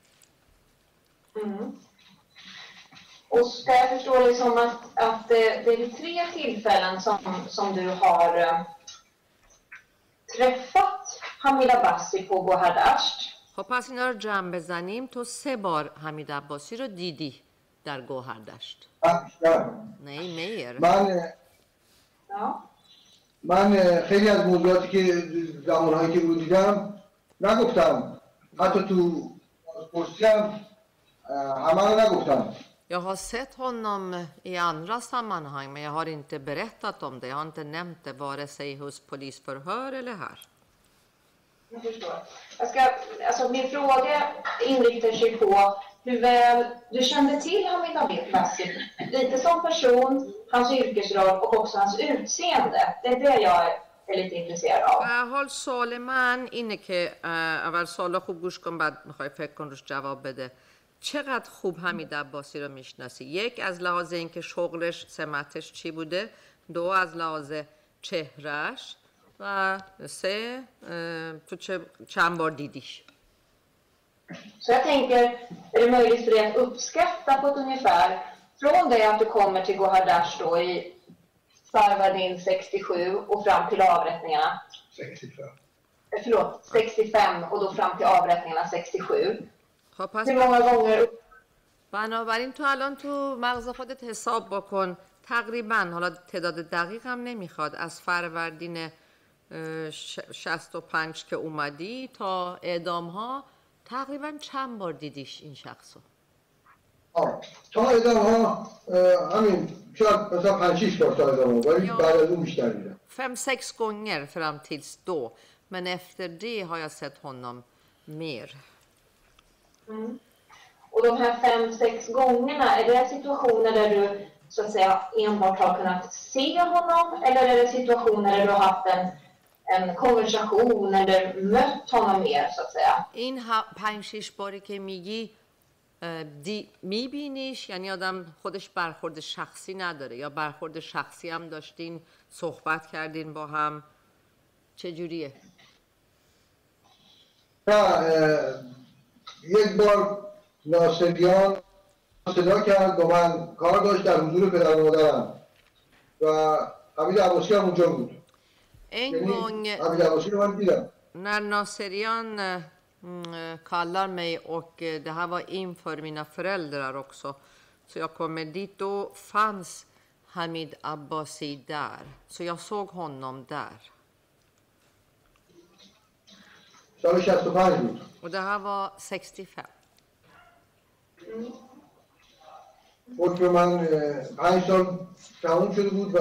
Mm. Och ska jag förstå det som att, att eh, det är vid tre tillfällen som, som du har eh, träffat Hamid Abbasi på Gohardasht? خب پس اینا رو جمع بزنیم تو سه بار حمید عباسی رو دیدی در گوهردشت بیشتر Nej, mer. من Ja. من خیلی از موضوعاتی که زمانهایی که او دیدم نگفتم حتی تو پرسی هم همه رو نگفتم Jag har sett honom i andra sammanhang, men jag har inte berättat om det. Jag har inte nämnt det vare sig hos polisförhör eller här. Jag förstår. Jag ska, alltså min fråga inriktar sig på hur väl du kände till Hamid Abbasi. Lite som person, hans yrkesroll och också hans utseende. Det är det jag är lite حال سوال من اینه که اول سوالا خوب گوش کن بعد می‌خوای فکر کن روش جواب بده چقدر خوب حمید عباسی رو می‌شناسی یک از لحاظ اینکه شغلش سمتش چی بوده دو از لحاظ چهرش و سه تو چه چند بار دیدیش Så jag tänker, är det möjligt för dig att uppskatta på ett ungefär från det att du kommer till Gohardash då i Farvardin 67 och fram till avrättningarna? 65 Eh, Förlåt, 65 och då fram till avrättningarna 67. خب پس Hur många gånger بنابراین تو الان تو مغز خودت حساب بکن تقریبا حالا تعداد دقیق هم نمی‌خواد از فروردین اه، ش- 65 که اومدی تا اعدام ها تقریبا چند بار دیدیش این شخصو آه. تا ادام ها اه، همین شاید مثلا 5 6 بار تا ادام ها ولی Ja. بعد از اون بیشتر دیدم Fem, sex gånger fram tills då. Men efter det har jag sett honom mer. Och de här fem, sex gångerna, är det situationer där du så att säga enbart har kunnat se honom eller är det situationer där du har haft en, en konversation eller mött honom mer så att säga? این ها- پنج شیش باری که میگی دی میبینیش یعنی آدم خودش برخورد شخصی نداره یا برخورد شخصی هم داشتین صحبت کردین با هم چجوریه؟ نه اه، یک بار ناصریان صدا کرد با من کار داشت در حضور پدر و مادرم و حمید عباسی هم اونجا بود En یعنی gång حمید عباسی رو من دیدم när Naserian eh, mm, eh, kallar mig och eh, det här var inför mina föräldrar också. Så jag kommer dit, då fanns Hamid Abbasi där. Så jag såg honom där. سال 65 بود Och det här var 65. حکم من اه، پنج سال تموم شده بود و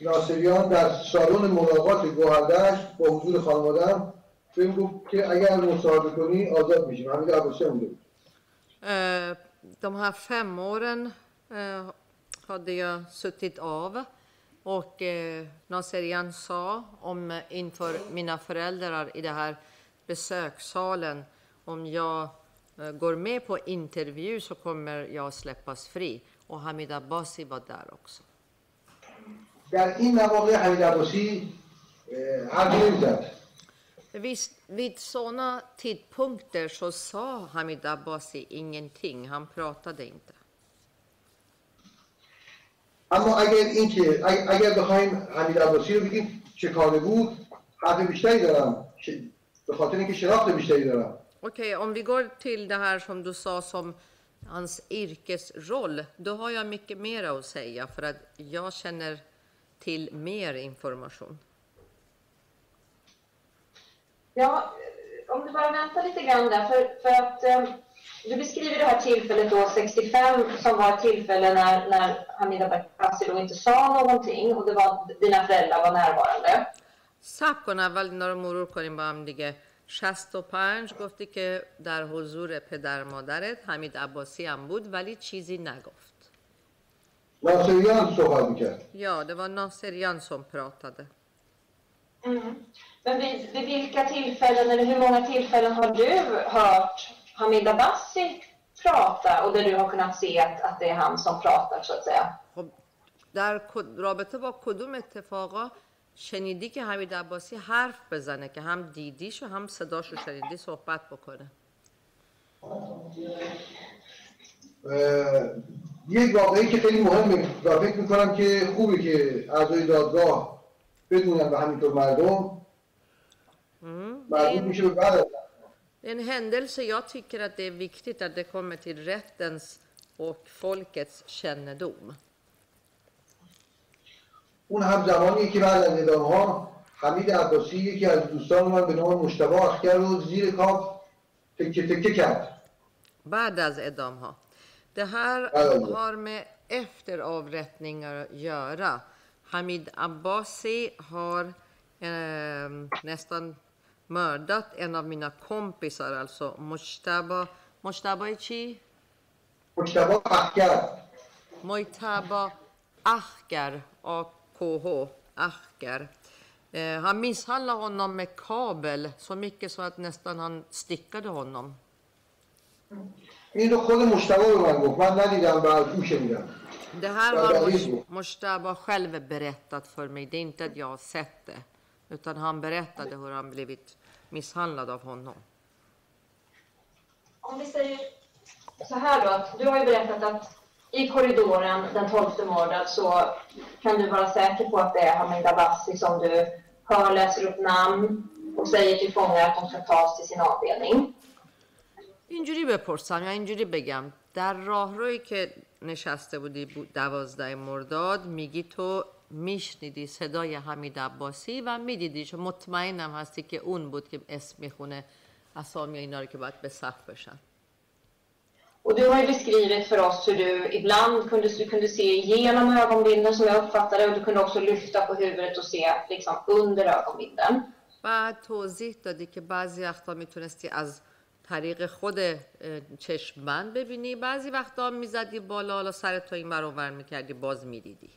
ناصریان در سالن ملاقات گوهردش با حضور خانوادم بهم گفت که اگر مصاحبه کنی آزاد میشیم حمید عباسی هم بود Eh, De här fem åren eh, hade jag suttit av och eh, Naserian sa om eh, inför mina föräldrar i den här besökssalen om jag eh, går med på intervju så kommer jag släppas fri. Och Hamid Abbasi var där också. در این مواقع حمید عباسی اه، حرفی نمیزد Vid, vid sådana tidpunkter så sa Hamid Abbasi ingenting. Han pratade inte. اما اگر این که اگر اگر بخوایم حمید عباسی رو بگیم چه کاره بود حرف بیشتری دارم ش- به خاطر اینکه شناخت بیشتری دارم Okej, om vi går till det här som du sa som hans yrkesroll, då har jag mycket mer att säga för att jag känner till mer information. Ja, om du bara väntar lite grann där, för, för att eh, du beskriver det här tillfället då 65 som var ett tillfälle när, när Hamida Bakasi då inte sa någonting och det var dina föräldrar var närvarande. صبر کن اول اینا رو مرور کنیم با هم دیگه 65 گفتی که در حضور پدر مادرت حمید عباسی هم بود ولی چیزی نگفت ناصریان صحبت میکرد Ja, det var Naserian som pratade. Men vid, vid vilka tillfällen, eller hur många tillfällen har du hört Hamida Bassi prata och där du har kunnat se att, att det är han som pratar så att säga? خب در کد- رابطه با کدوم اتفاقا شنیدی که حمید عباسی حرف بزنه که هم دیدیش و هم صداشو شنیدی صحبت بکنه اه، یک واقعی که خیلی مهمه و فکر می‌کنم که خوبه که اعضای دادگاه بدونن و همینطور مردم مردم میشه به بعد از Det är en händelse jag tycker att det är viktigt att det kommer till rättens och folkets kännedom. اون هم زمانیه که بعد از اعدام ها حمید عباسی یکی از دوستان من به نام مشتبه اخگر رو زیر کاف تکه تکه کرد بعد az edam ha. Det här har med efteravrättningar att göra. Hamid Abbasi har eh, nästan mördat en av mina kompisar, alltså Mojtaba... Mojtaba Ichi? Mojtaba Akhar. Mojtaba Akhar, AKH, Akhar. Eh, han misshandlade honom med kabel, så mycket så att nästan han styckade honom. این رو خود مشتبه به من گفت من ندیدم و از او شنیدم Det här Ja, har det är Mos- ju- Mojtaba själv berättat för mig. Det är inte att jag har sett det. Utan han berättade hur han blivit misshandlad av honom. Om vi säger så här då, att du har ju berättat att i korridoren den 12 mördad så kan du vara säker på att det är Hamid Abbasi som du hör läser upp namn och säger till fångar att de ska tas till sin avdelning. اینجوری بپرسم یا اینجوری بگم. در راهروی که نشسته بودی بو- دوازده مرداد میگی تو میشنیدی صدای حمید عباسی و میدیدیش و مطمئنم هستی که اون بود که اسم می‌خونه. اسامی اینا رو که باید به صف بشن. Och du har ju beskrivit för oss hur du ibland kunde, du kunde se igenom ögonbindeln som jag uppfattade och du kunde också lyfta på huvudet och se liksom under ögonbindeln. بعد توضیح دادی که بعضی وقتا می‌تونستی از طریق خود چشم بند ببینی. بعضی وقتا می‌زدی بالا حالا سر تو این برابر می‌کردی باز می‌دیدی.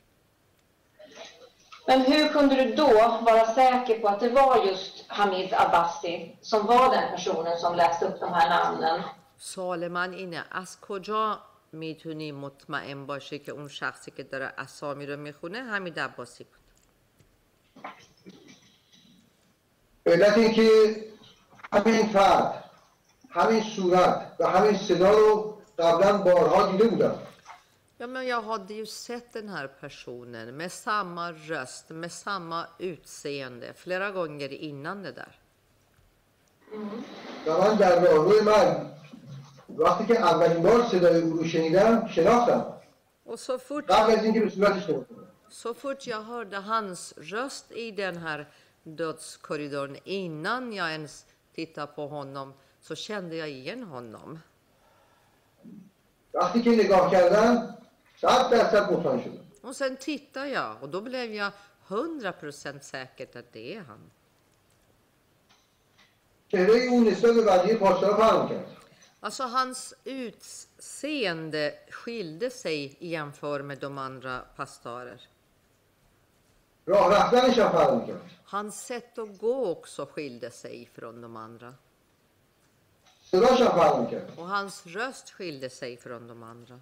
Men hur kunde du då vara säker på att det var just Hamid Abbasi som var den personen som läste upp de här namnen? سوال من اینه از کجا می‌تونی مطمئن باشی که اون شخصی که داره اسامی رو می‌خونه حمید عباسی بود؟ به علت اینکه همین فرد همین صورت و همین صدا رو قبلا بارها دیده بودم Ja, men jag hade ju sett den här personen med samma röst, med samma utseende flera gånger innan det där. و من در راهروی من وقتی که اولین بار صدای او رو شنیدم شناختم Och så fort, قبل از اینکه به صورتش نگاه کنم så fort jag hörde hans röst i den här dödskorridoren, innan jag ens tittade på honom, så kände jag igen honom. Och sen tittade jag och då blev jag 100% säker att det är han. Alltså hans utseende skilde sig jämfört med de andra pastorer. Hans sätt att gå också skilde sig från de andra. Och hans röst skilde sig från de andra.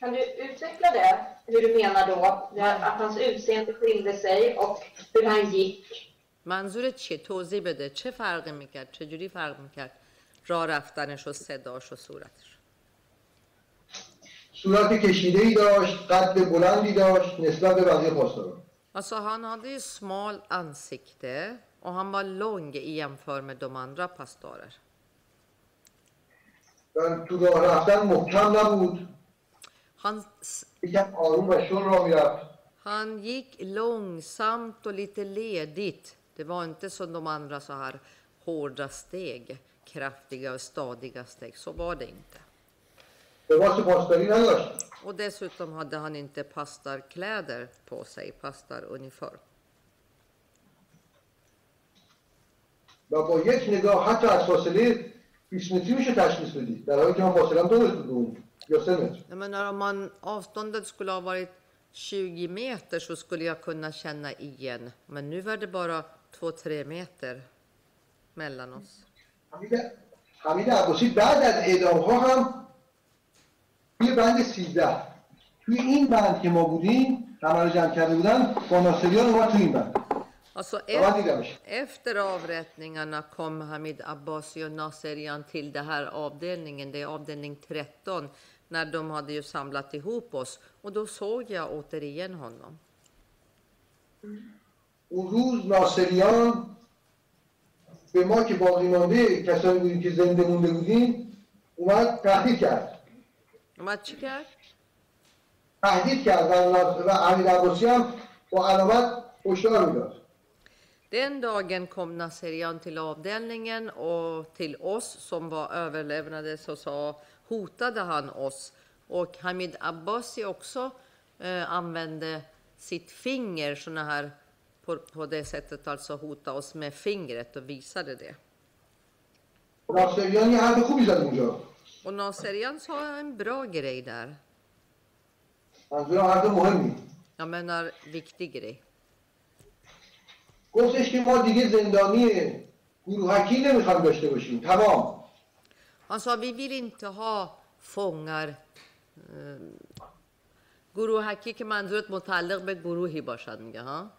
Kan du utveckla det? Hur du menar då? Att hans utseende skilde sig och hur han gick. منظورت چیه؟ توضیح بده. چه فرقی میکرد؟ چجوری فرق میکرد؟ راه رفتنش و صداش و صورتش. صورت کشیده ای داشت قد بلندی داشت نسبت به بقیه پاسدارا Alltså han hade ju smal ansikte och han var lång i jämförelse med de andra pastorer. و تو راه رفتن محکم نبود Han, s- یکم آروم و شل را میرفت han gick långsamt och lite ledigt. Det var inte som de andra så här hårda steg, kraftiga och stadiga steg. Så var det inte. لباس پاسداری نداشت Och dessutom hade han inte pastarkläder på sig, pastaruniform. و با یک نگاه حتی از فاصله 20 متری میشه تشخیص بدی در حالی که من فاصلم دو متر به اون یا سه متر Jag menar, om man, avståndet skulle ha varit 20 meter så skulle jag kunna känna igen. Men nu var det bara 2-3 meter mellan oss. حمید حمید عباسی بعد از اعدام ها هم توی بند 13 توی این بند که ما بودیم همه رو جمع کرده بودن با ناصریان اومد تو این بند Alltså, Ja, man ef- دیدمش efter avrättningarna kom Hamid Abbasi och Naserian till den här avdelningen, det är avdelning 13, när de hade ju samlat ihop oss. Och då såg jag återigen honom. اون روز ناصریان به ما که باقی مانده کسانی بودیم که زنده مونده بودیم اومد تهدید کرد Vad tycker تهدید کرد و, ناص- و امیر عباسی هم با علامت هشدار میداد den dagen kom Nasserian till avdelningen och till oss som var överlevnade så sa, hotade han oss. Och Hamid Abbasi också eh, använde sitt finger såna här på, på det sättet, alltså hota oss med fingret och visade det. Och Nasserian sa en bra grej där. Jag menar viktig grej. گفتش که ما دیگه زندانی گروهکی نمیخوایم داشته باشیم تمام Han sa vi vill inte ha fångar. Eh, گروه حکی که منظورت متعلق به گروهی باشد میگه ها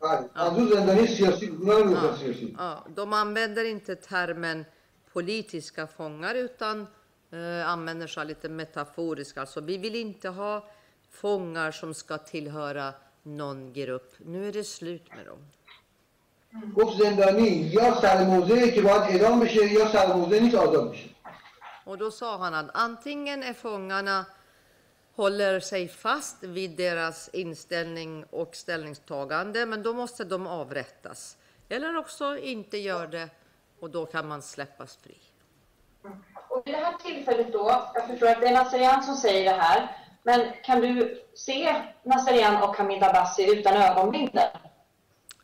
بله منظور زندانی سیاسی بود اونا نمیگفتن سیاسی Ja, de använder inte termen politiska fångar utan eh, använder sig av lite metaforiska. Alltså, vi vill inte ha fångar som ska tillhöra någon grupp. Nu är det slut med dem. گفت زندانی یا سر موضعی که باید اعدام بشه یا سر موضع نیست آزاد بشه Och då sa han att antingen är fångarna håller sig fast vid deras inställning och ställningstagande, men då måste de avrättas. Eller också inte gör det och då kan man släppas fri. Och vid det här tillfället då, jag förstår att det är Nasserian som säger det här, men kan du se Nasserian och Hamid Abbasi utan ögonbindel?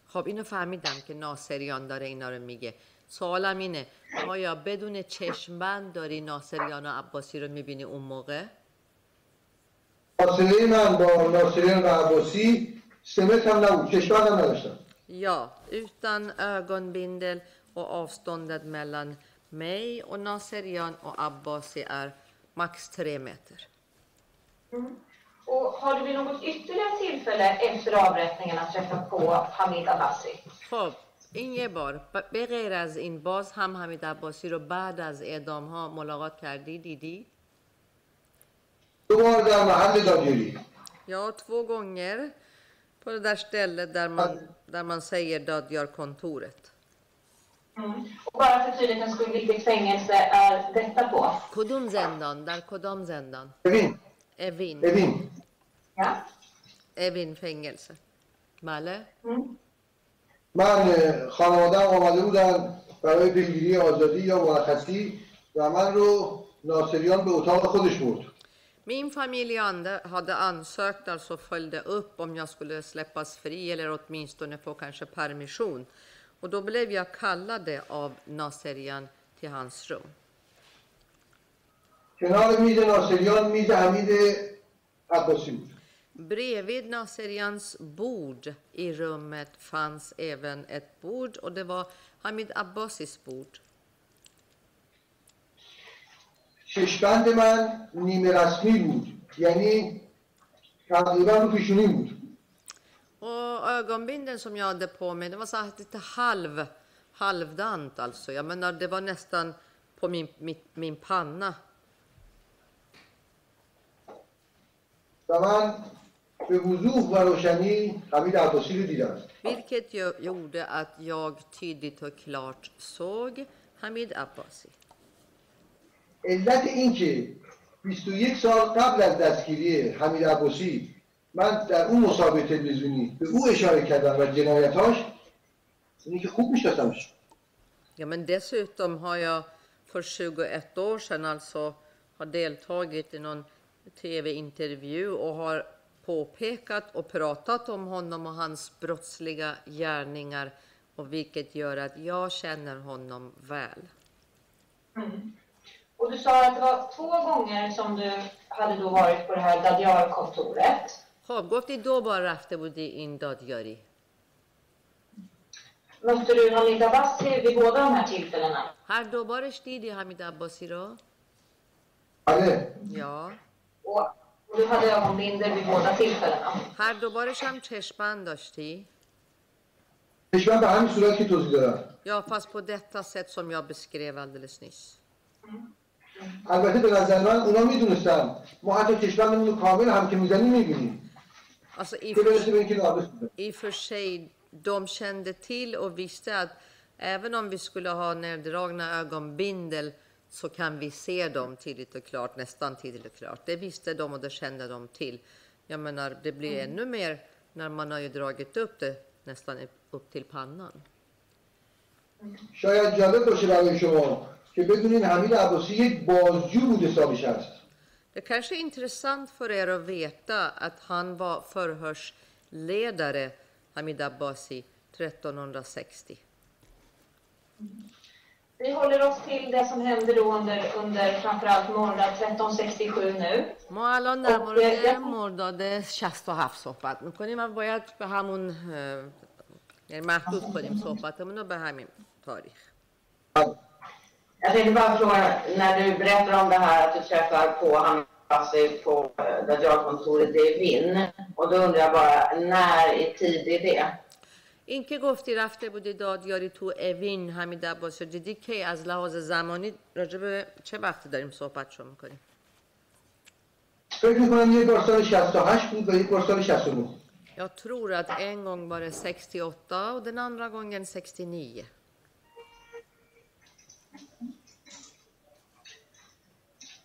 خب اینو فهمیدم که ناصریان داره اینا رو میگه سوالم اینه آیا بدون چشمبند داری ناصریان و عباسی رو می‌بینی اون موقع؟ فاصله من با ناصریان و عباسی سه متر هم نبود کشور هم نداشتم Ja, utan ögonbindel och avståndet mellan mig och Naserian och Abbasi är max tre meter. Och har du vid något ytterligare tillfälle efter avrättningarna träffat på Hamid Abbasi? خب این یه بار ب- به غیر از این باز هم حمید عباسی رو بعد از اعدام ها ملاقات کردی دیدی؟ دو بار در محل دادیاری Ja, två gånger på det där stället där man, där man säger Dadjar-kontoret. Och bara för tydlighetens skull, vilket fängelse är detta på? کدوم زندان؟ در کدام زندان؟ ببین اوین ببین Ja. اوین فنگلسه بله من اه، خانواده‌ام آمده بودن برای پیگیری آزادی یا مرخصی و من رو ناصریان به اتاق خودش برد Min familj ande- hade ansökt, alltså följde upp om jag skulle släppas fri eller åtminstone få kanske permission. Och då blev jag kallade av Naserian till hans rum. کنار میز ناصریان میز حمید عباسی بود Bredvid Naserians bord i rummet fanns även ett bord och det var Hamid Abbasis bord. چشمند من نیمه رسمی بود یعنی تقریبا رو پیشونی بود Och ögonbinden som jag hade på mig, det var så här lite halv, halvdant alltså. Jag menar, det var nästan på min, min, min panna. و من به وضوح و روشنی حمید عباسی رو دیدم Vilket gjorde att jag tydligt och klart såg Hamid Abbasi. علت این که 21 سال قبل از دستگیری حمید عباسی من در اون مسابقه تلویزیونی به او اشاره کردم و جنایتاش اینه که خوب میشناسمش Ja, men dessutom har jag för 21 år sedan alltså har deltagit i någon tv-intervju och har påpekat och pratat om honom och hans brottsliga gärningar och vilket gör att jag känner honom väl. Mm. Och du sa att det var två gånger som du hade då varit på det här Dadiar-kontoret. Avgått då bara efter det in Dadjari. Mötte du Hamid Abbasi vid båda de här tillfällena? Här då bara stod Hamid Abbasi då. Ja. Och du hade ögonbindel vid båda tillfällena. هر دوبارش هم چشمند داشتی؟ چشمم به همین صورت که توضیح دادم Ja, fast på detta sätt som jag beskrev alldeles nyss. البته به نظر من اونا میدونستن ما حتی چشممون رو کامل هم که میزنیم میبینیم Alltså i, که برسه به اینکه ناقص بوده i och för sig, de kände till och visste att även om vi skulle ha neddragna ögonbindel så kan vi se dem tydligt och klart, nästan tydligt och klart. Det visste de och det kände de till. Jag menar, det blir ännu mer när man har ju dragit upp det nästan upp till pannan. شاید جالب باشه برای شما که بدونین حمید عباسی یک بازجو بود حسابش هست Det kanske är intressant för er att veta att han var förhörsledare, Hamid Abbasi, 1360. Vi håller oss till det som hände då under, under framförallt Morda 1367 nu. ما الان در خب، مورد یه- مرداد 67 صحبت میکنیم و باید به همون اه، یعنی محدود کنیم صحبتمون رو به همین تاریخ Jag tänkte bara fråga, när du berättar om det här att du träffar på Hamasi på eh, Dajjal-kontoret i Vinn. Och då undrar jag bara, när i tid är det? اینکه گفتی رفته بودی دادیاری تو اوین حمید عباسی رو دیدی که از لحاظ زمانی راجع به چه وقتی داریم صحبت شو میکنیم فکر میکنم یک بار سال 68 بود و یک بار سال 69 Jag tror att en gång var det 68 och den andra gången 69.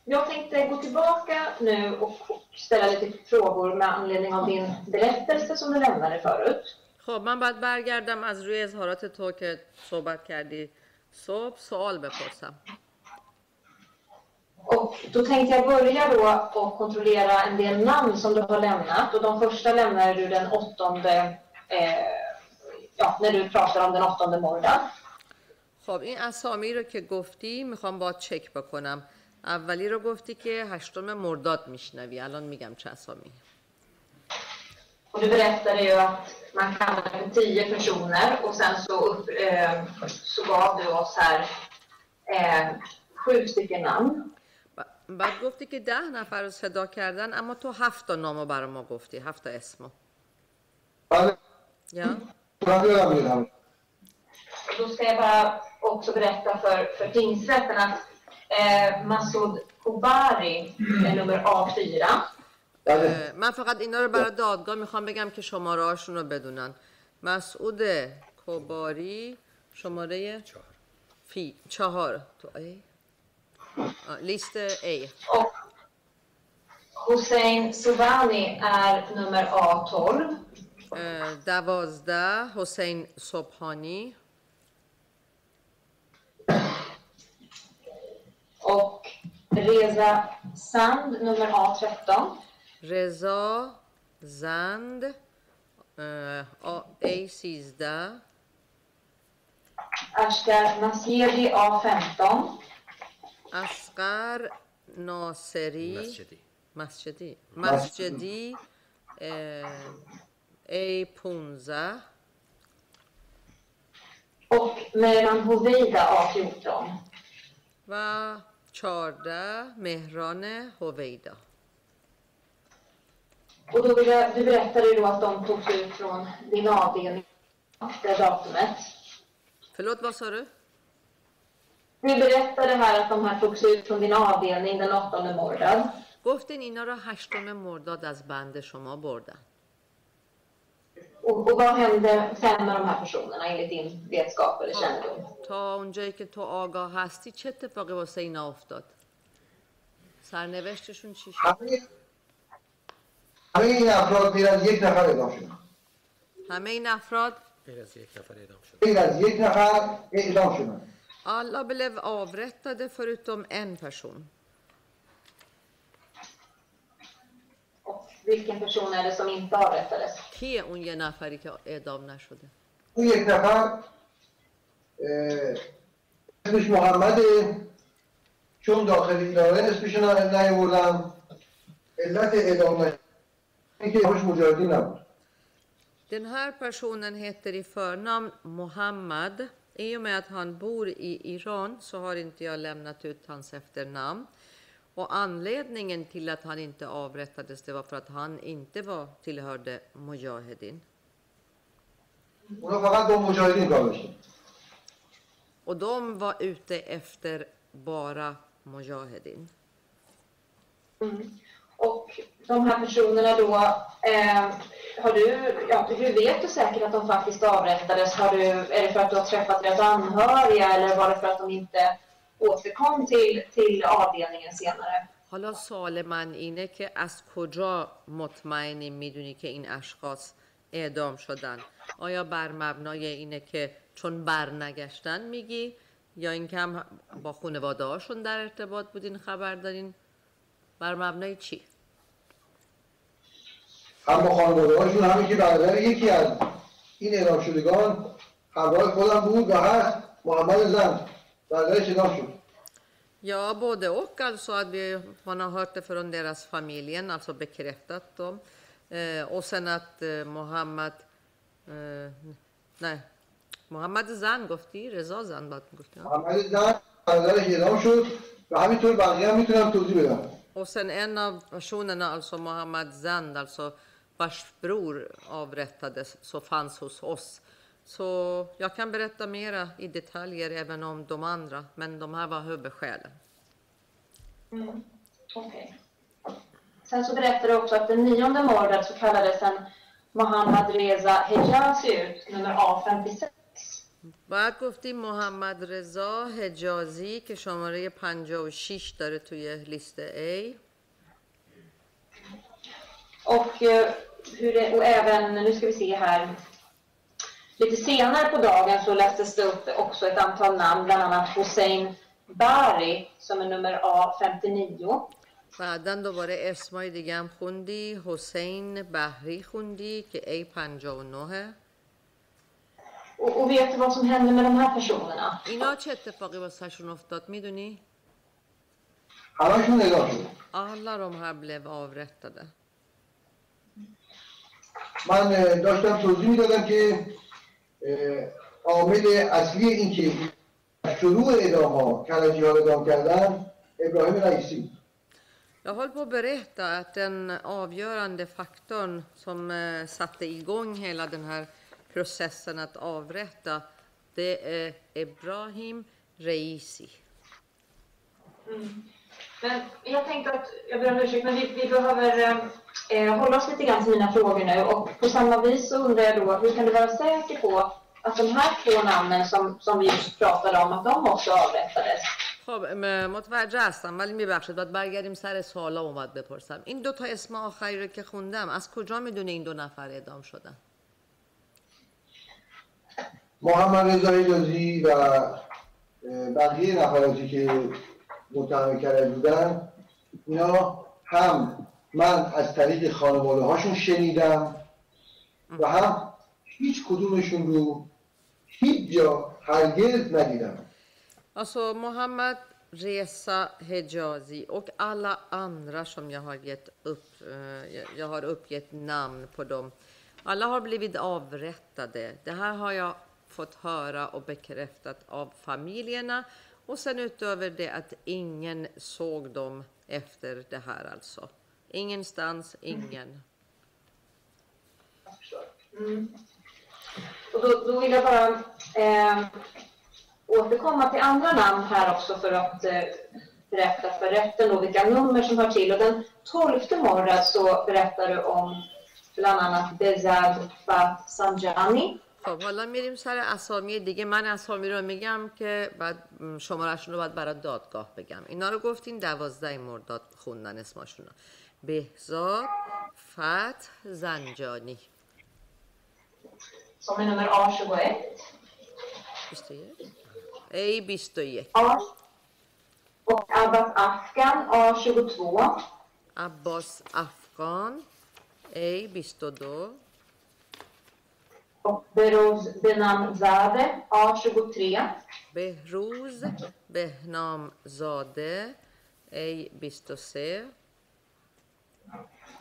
Jag tänkte gå tillbaka nu och ställa lite frågor med anledning av din berättelse som du lämnade förut. خب من باید برگردم از روی اظهارات تو که صحبت کردی. صبح سوال بپرسم. Och då tänkte jag börja då och kontrollera en del namn som du har lämnat. Och de första lämnade du den åttonde, eh, ja, när du pratar om den åttonde Mordan. خب این اسامی رو که گفتی می‌خوام با چک بکنم. اولی رو گفتی که هشتم مرداد میشنوی. الان میگم چه اسامی. Och du berättade ju att man kallade för tio personer och sen så, upp, eh, så gav du oss här eh, sju stycken namn. ب- بعد گفتی که ده نفر رو صدا کردن اما تو هفت تا نامو برای ما گفتی هفت تا اسمو بله یا من یادم میاد همه. Och då ska jag bara också berätta för, för tingsrätten att eh, Masoud Kobari är nummer A4. بله. من فقط اینا رو برای دادگاه می‌خوام بگم که شماره هاشون رو بدونن. مسعود کباری شماره فی چهار. تو ای؟ لیست ای. Och Hussein Suvani är nummer A12. اه، دوازده حسین صبحانی. Och Reza Sand nummer A13. رضا زند ای سیزده Ashkar Nasieri A15. اسقر ناصری مسجدی مسجدی مسجدی ای پونزه Och Mehran Hovida A14. و چارده مهران هویدا Och då vill jag, du berättade ju då att de togs ut från din avdelning, det datumet. förlåt vad sa du? Du berättade här att de här togs ut från din avdelning den 8 Mordad. گفتین اینا رو هشتم مرداد از بند شما بردن Och, och vad hände sen med de här personerna enligt din vetskap eller kännedom? تا اونجایی که تو آگاه هستی چه اتفاقی واسه اینا افتاد سرنوشتشون چی شد همه این افراد غیر از یک نفر اعدام شدن. همه این افراد غیر از یک نفر اعدام شد غیر از یک نفر اعدام شدن. alla blev avrättade förutom en person Och vilken person är det som inte avrättades? کیه اون یه نفری که اعدام نشده؟ اون یک نفر اسمش محمده. چون داخل ایران اسمش رو نیاوردم. علت اعدام نشدن اینکه اسمش مجاهدین نبود Den här personen heter i förnamn Mohammad. I och med att han bor i Iran så har inte jag lämnat ut hans efternamn. Och anledningen till att han inte avrättades det var för att han inte var, tillhörde Mujahedin. اونا فقط با مجاهدین کار داشتن Och de var ute efter bara Mujahedin. Mm. Och de här personerna då, eh, har du, ja, hur vet du säkert att de faktiskt avrättades? Har du, är det för att du har träffat deras anhöriga eller var det för att de inte återkom till, till avdelningen senare? حالا سوال من اینه که از کجا مطمئنی میدونی که این اشخاص اعدام شدن آیا بر مبنای اینه که چون برنگشتن میگی یا اینکه هم با خانواده هاشون در ارتباط بودین خبر دارین بر مبنای چی؟ هم با خانواده هاشون همین که برادر یکی از این اعدام شدگان همراه خودم بود و هست محمد زند برادرش اعدام شد Ja, både och. Alltså att vi, man har hört det från deras familjen, alltså bekräftat dem. Eh, och sen att eh, Mohammed... Eh, nej, Mohammed Zan گفتی؟ رضا زن باید گفتی؟ محمد زند برادرش اعدام شد و همینطور بقیه هم می‌تونم توضیح بدم Och sen en av personerna, alltså Mohammed Zand, alltså vars bror avrättades, så fanns hos oss. Så jag kan berätta mera i detaljer även om de andra, men de här var huvudskälen. Mm. Okej. Sen så berättar du också att den nionde mordet så kallades en Mohammad Reza Hejazi ut, nummer A56. بعد گفتیم محمد رضا حجازی که شماره 56 داره توی لیست A Och, eh, hur det, och även, nu ska vi se här, lite senare på dagen så lästes det upp också ett antal namn, bland annat Hussein Bari som är nummer A59. بعدا دوباره اسمای دیگه هم خوندی حسین بهری خوندی که A59 Och, och vet du vad som hände med de här personerna? اینا چه اتفاقی واسهشون افتاد میدونی؟ همشون اعدام شد Alla de här blev avrättade. من اه، داشتم توضیح میدادم که اه، عامل اصلی این که شروع اعدام ها کنجی ها رو اعدام کردن ابراهیم رئیسی بود. Jag håller på att berätta att den avgörande faktorn som eh, satte igång hela den här processen att avrätta, det är Ibrahim Reisi. Mm. Men jag tänkte att, jag ber om ursäkt, men vi, vi behöver eh, hålla oss lite grann till mina frågor nu. Och på samma vis så undrar jag då, hur kan du vara säker på att de här två namnen som, som vi just pratade om, att de också avrättades? خب متوجه هستم ولی میبخشید باید برگردیم سر سوالا اومد بپرسم این دو تا اسم آخری رو که خوندم از کجا می‌دونه این دو نفر اعدام شدن محمد رضا و بقیه نفراتی که متهم کرده بودن اینا هم من از طریق خانواده هاشون شنیدم و هم هیچ کدومشون رو هیچ جا هرگز ندیدم Alltså Mohammed Reza Hejazi och alla andra som jag har gett upp, eh, jag har uppgett namn på dem. Alla har blivit avrättade. Det här har jag fått höra och bekräftat av familjerna. Och sen utöver det att ingen såg dem efter det här alltså. Ingenstans, ingen. Mm. Och då, då vill jag bara eh, återkomma till andra namn här också för att eh, berätta för rätten då vilka nummer som hör till. Och den 12 mordet så berättar du om bland annat Bezad Sanjani. خب حالا میریم سر اسامی دیگه. من اسامی رو میگم که بعد م، شمارهشون رو باید برای دادگاه بگم. اینا رو گفتین دوازده مرداد خوندن اسماشون رو. بهزاد فتح زنجانی. som är nummer A21. 21 ای 21 A, och Abbas Afgan A22. عباس افغان ای 22 Behrouz Benamzadeh, A23. Behrouz Benamzadeh, ej bistose.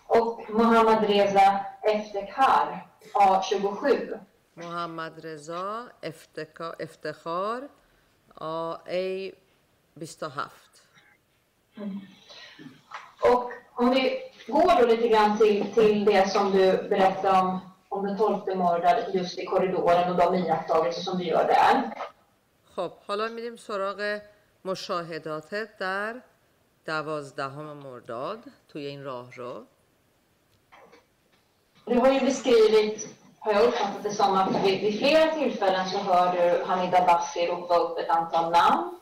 Och Mohammad Reza Eftekhar, A27. Mohammad Reza Eftekhar, A1 mm. Och om vi går då lite grann till, till det som du berättade om om den tolfte mördad just i korridoren och de iakttagelser som du gör där. خب حالا میریم سراغ مشاهداتت در دوازدهم مرداد توی این راه رو Du har ju beskrivit, har jag uppfattat det som, att vid, vid flera tillfällen så hör du Hamid Abbasi ropa upp ett antal namn.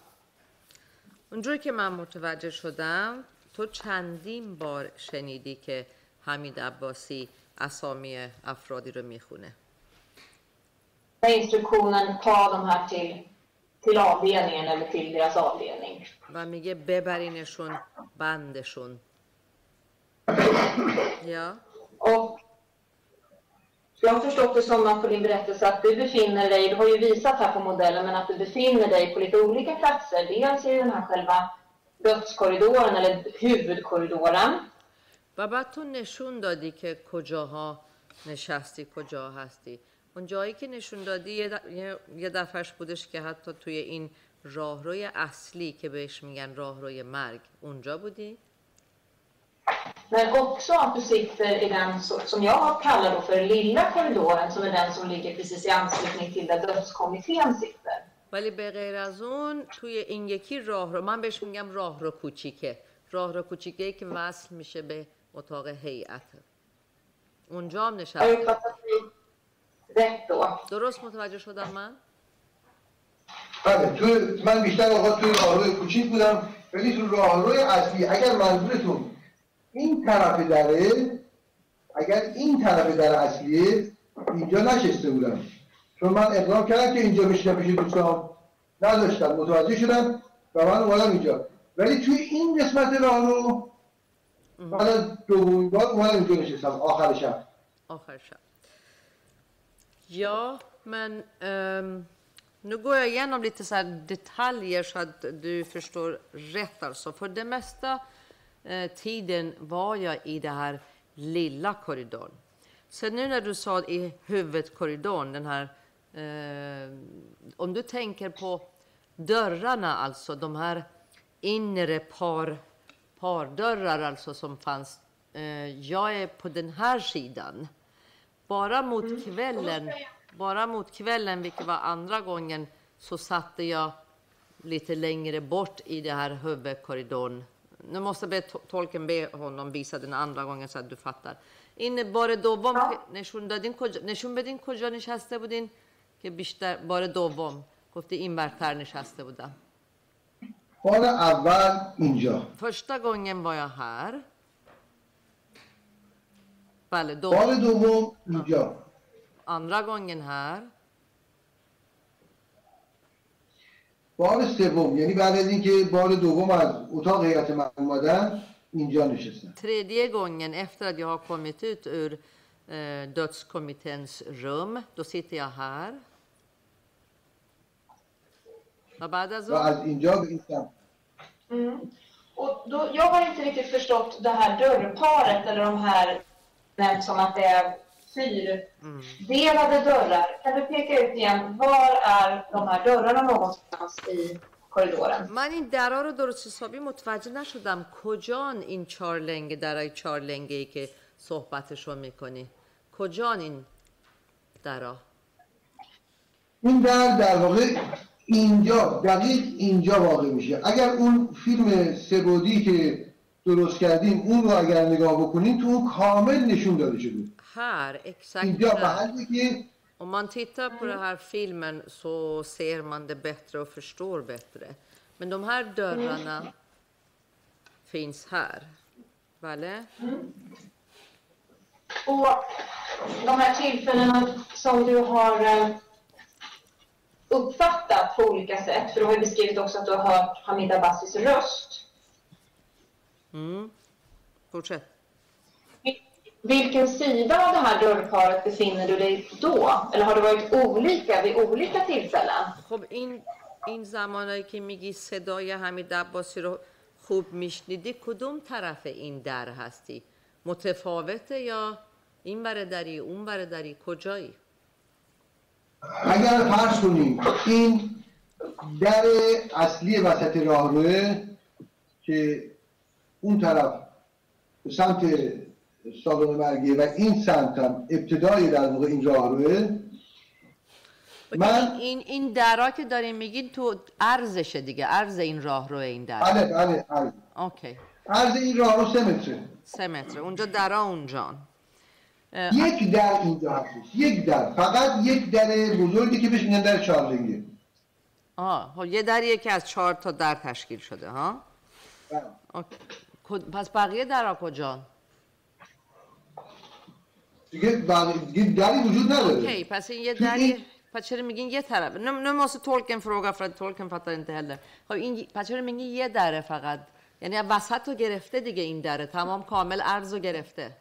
اونجوری که من متوجه شدم تو چندین بار شنیدی که حمید عباسی اسامی افرادی رو میخونه Med instruktionen ta de här till, till avdelningen eller till deras avdelning. و میگه ببرینشون بندشون یا Och jag har förstått det som att på din berättelse att du befinner dig, du har ju visat här på modellen, men att du befinner dig på lite olika platser. Dels i den här själva dödskorridoren eller huvudkorridoren. و بعد تو نشون دادی که کجاها نشستی کجا هستی. اون جایی که نشون دادی یه, دفعش بودش که حتی توی این راهروی اصلی که بهش میگن راهروی مرگ اونجا بودی؟ Men också att du sitter i den som jag kallar då för lilla korridoren som är den som ligger precis i anslutning till där dödskommittén sitter. ولی به غیر از اون توی این یکی راه رو من بهش میگم راه رو کوچیکه. راه رو کوچیکه که وصل میشه به اتاق هیئت. اونجا هم Har jag نشست. uppfattat dig rätt då? درست متوجه شدم من؟ بله تو من بیشتر آقا توی راهروی کوچیک بودم ولی تو راهروی اصلی اگر منظورتون این طرف دره اگر این طرف در اصلیه اینجا نشسته بودم. چون من اقدام کردم که اینجا بشینم پیش دوستان. نداشتم. متوجه شدم و من اومدم اینجا. ولی توی این قسمت راهرو بعد از دومین بار اومدم اینجا نشستم آخر شب آخر شب Ja, men ehm, nu går jag igenom lite så här detaljer så att du förstår rätt. Alltså. För det mesta eh, tiden var jag i den här lilla korridorn. Sen nu när du sa i huvudkorridorn, den här... Eh, om du tänker på dörrarna, alltså de här inre par, pardörrar alltså som fanns. Eh, jag är på den här sidan. Bara mot kvällen, bara mot kvällen, vilket var andra gången, så satte jag lite längre bort i det här huvudkorridorn. Nu måste jag be to- tolken be honom visa den andra gången så att du fattar. این بار دوم که نشون دادین کجا نشون بدین کجا نشسته بودین که بیشتر بار دوم گفتی این برتر نشسته بودم بار اول اینجا första gången var jag här بله دو بار دوم اینجا andra gången här بار سوم یعنی بعد از اینکه بار دوم از اتاق هیئت من اومدن اینجا نشستم Tredje gången efter att jag har kommit ut ur eh, dödskommitténs rum, då sitter jag här. Och بعد از و اون از اینجا به این سمت Mm. Och då, jag har inte riktigt förstått det här dörrparet eller de här nämnt som att det är fyrdelade dörrar. Kan du peka ut igen, var är de här dörrarna någonstans i korridoren? من این درا رو درست حسابی متوجه نشدم کجان این چهار لنگه درای چهار لنگه ای که صحبتش رو می‌کنی کجان این درا این در در واقع اینجا دقیق اینجا واقع میشه اگر اون فیلم سبودی که درست کردیم اون رو اگر نگاه بکنیم تو اون کامل نشون داده شده här exakt اینجا där. محلی که Om man tittar på den här filmen så ser man det bättre och förstår bättre. Men de här dörrarna finns här. Vale? Och de här tillfällena som du har eh, uppfattat på olika sätt, för du har ju beskrivit också att du har hört Hamid Abbasis röst. Mm. Fortsätt. Vilken sida av det här dörrparet befinner du dig då? Eller har det varit olika vid olika tillfällen? خب این این زمانایی که میگی صدای حمید عباسی رو خوب میشنیدی کدوم طرف این در هستی متفاوته یا این بره دری اون بره دری کجایی اگر فرض کنیم این در اصلی وسط راهروه که اون طرف به سمت سالن مرگیه و این سمت هم ابتدای در واقع این راهروه من این این درا که داریم میگین تو عرضشه دیگه عرض این راه رو این در. بله بله عرض اوکی. عرض این راهرو سه متره. سه متره. اونجا درا اونجان یک در اینجا هستش یک در فقط یک در بزرگی که بهش میگن در چارلنگه آه خب یه دریه که از چهار تا در تشکیل شده ها بله. اوکی. پس بقیه درا کجان دیگه بقیه- دیگه دری وجود نداره تو där این- Passa in min jätteherre. Nu, nu måste tolken fråga för att tolken fattar inte heller. Har in passa in min یه دره فقط یعنی وسط رو گرفته دیگه این دره تمام کامل عرض رو گرفته